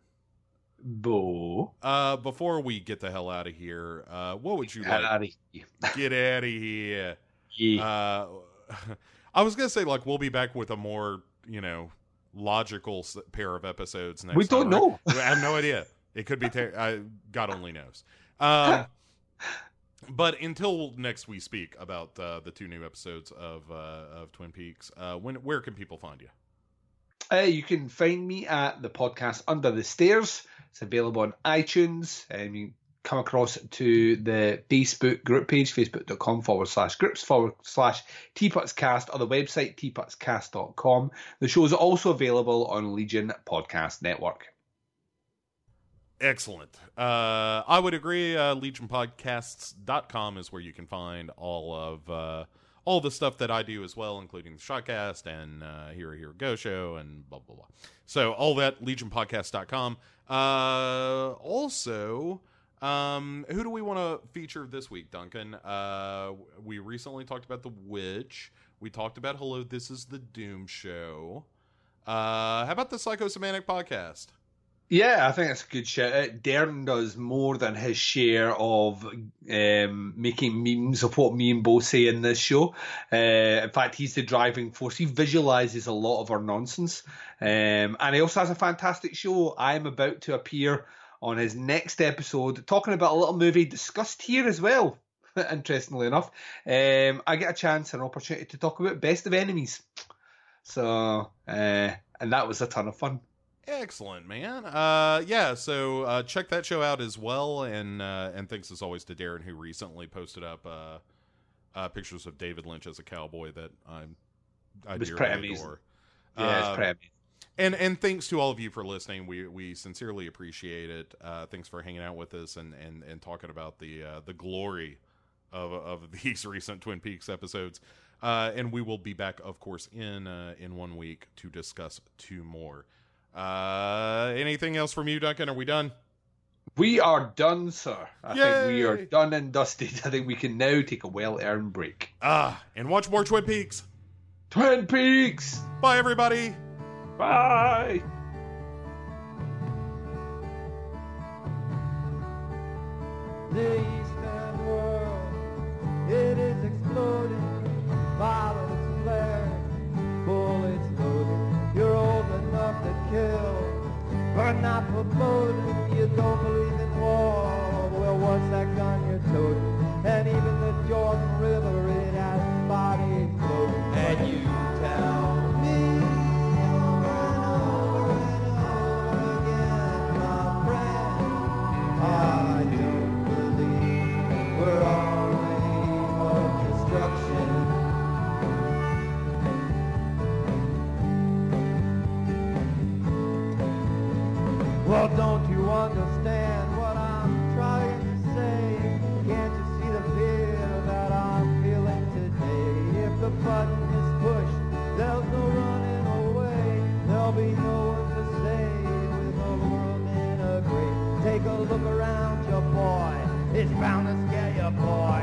Bo. Uh, before we get the hell out of here, uh, what would you Get like? outta here. Get out of here. Yeah. Uh, I was gonna say like we'll be back with a more you know logical pair of episodes next. We don't know. I have no idea. It could be. Ter- I, God only knows. Um, but until next we speak about uh, the two new episodes of uh, of Twin Peaks, uh, when where can people find you? Uh, you can find me at the podcast Under the Stairs. It's available on iTunes. Um, you come across to the Facebook group page, facebook.com forward slash groups forward slash teapotscast or the website teapotscast.com. The show is also available on Legion Podcast Network. Excellent. Uh, I would agree. Uh, LegionPodcasts.com is where you can find all of uh, all the stuff that I do as well, including the Shotcast and uh, Hero Hero Go Show and blah blah blah. So all that LegionPodcast.com. Uh, also, um, who do we want to feature this week, Duncan? Uh, we recently talked about The Witch. We talked about Hello, This Is the Doom Show. Uh, how about the Psychosemantic Podcast? Yeah, I think it's a good shout out. Darren does more than his share of um, making memes of what me and Bo say in this show. Uh, in fact, he's the driving force. He visualizes a lot of our nonsense. Um, and he also has a fantastic show. I'm about to appear on his next episode talking about a little movie discussed here as well. Interestingly enough, um, I get a chance, an opportunity to talk about Best of Enemies. So, uh, and that was a ton of fun. Excellent, man. Uh, yeah, so uh, check that show out as well, and uh, and thanks as always to Darren who recently posted up uh, uh, pictures of David Lynch as a cowboy that I'm I was dearly adore. Yeah, it's amazing. And and thanks to all of you for listening. We we sincerely appreciate it. Uh, thanks for hanging out with us and and, and talking about the uh, the glory of of these recent Twin Peaks episodes. Uh, and we will be back, of course, in uh, in one week to discuss two more. Uh, anything else from you, Duncan? Are we done? We are done, sir. I think we are done and dusted. I think we can now take a well earned break. Ah, and watch more Twin Peaks. Twin Peaks! Bye, everybody. Bye! The eastern world, it is exploding, bullets loading. You're old enough to kill, but not voting. You don't believe in war, well, what's that gun you're toting? It's bound to scare you, boy.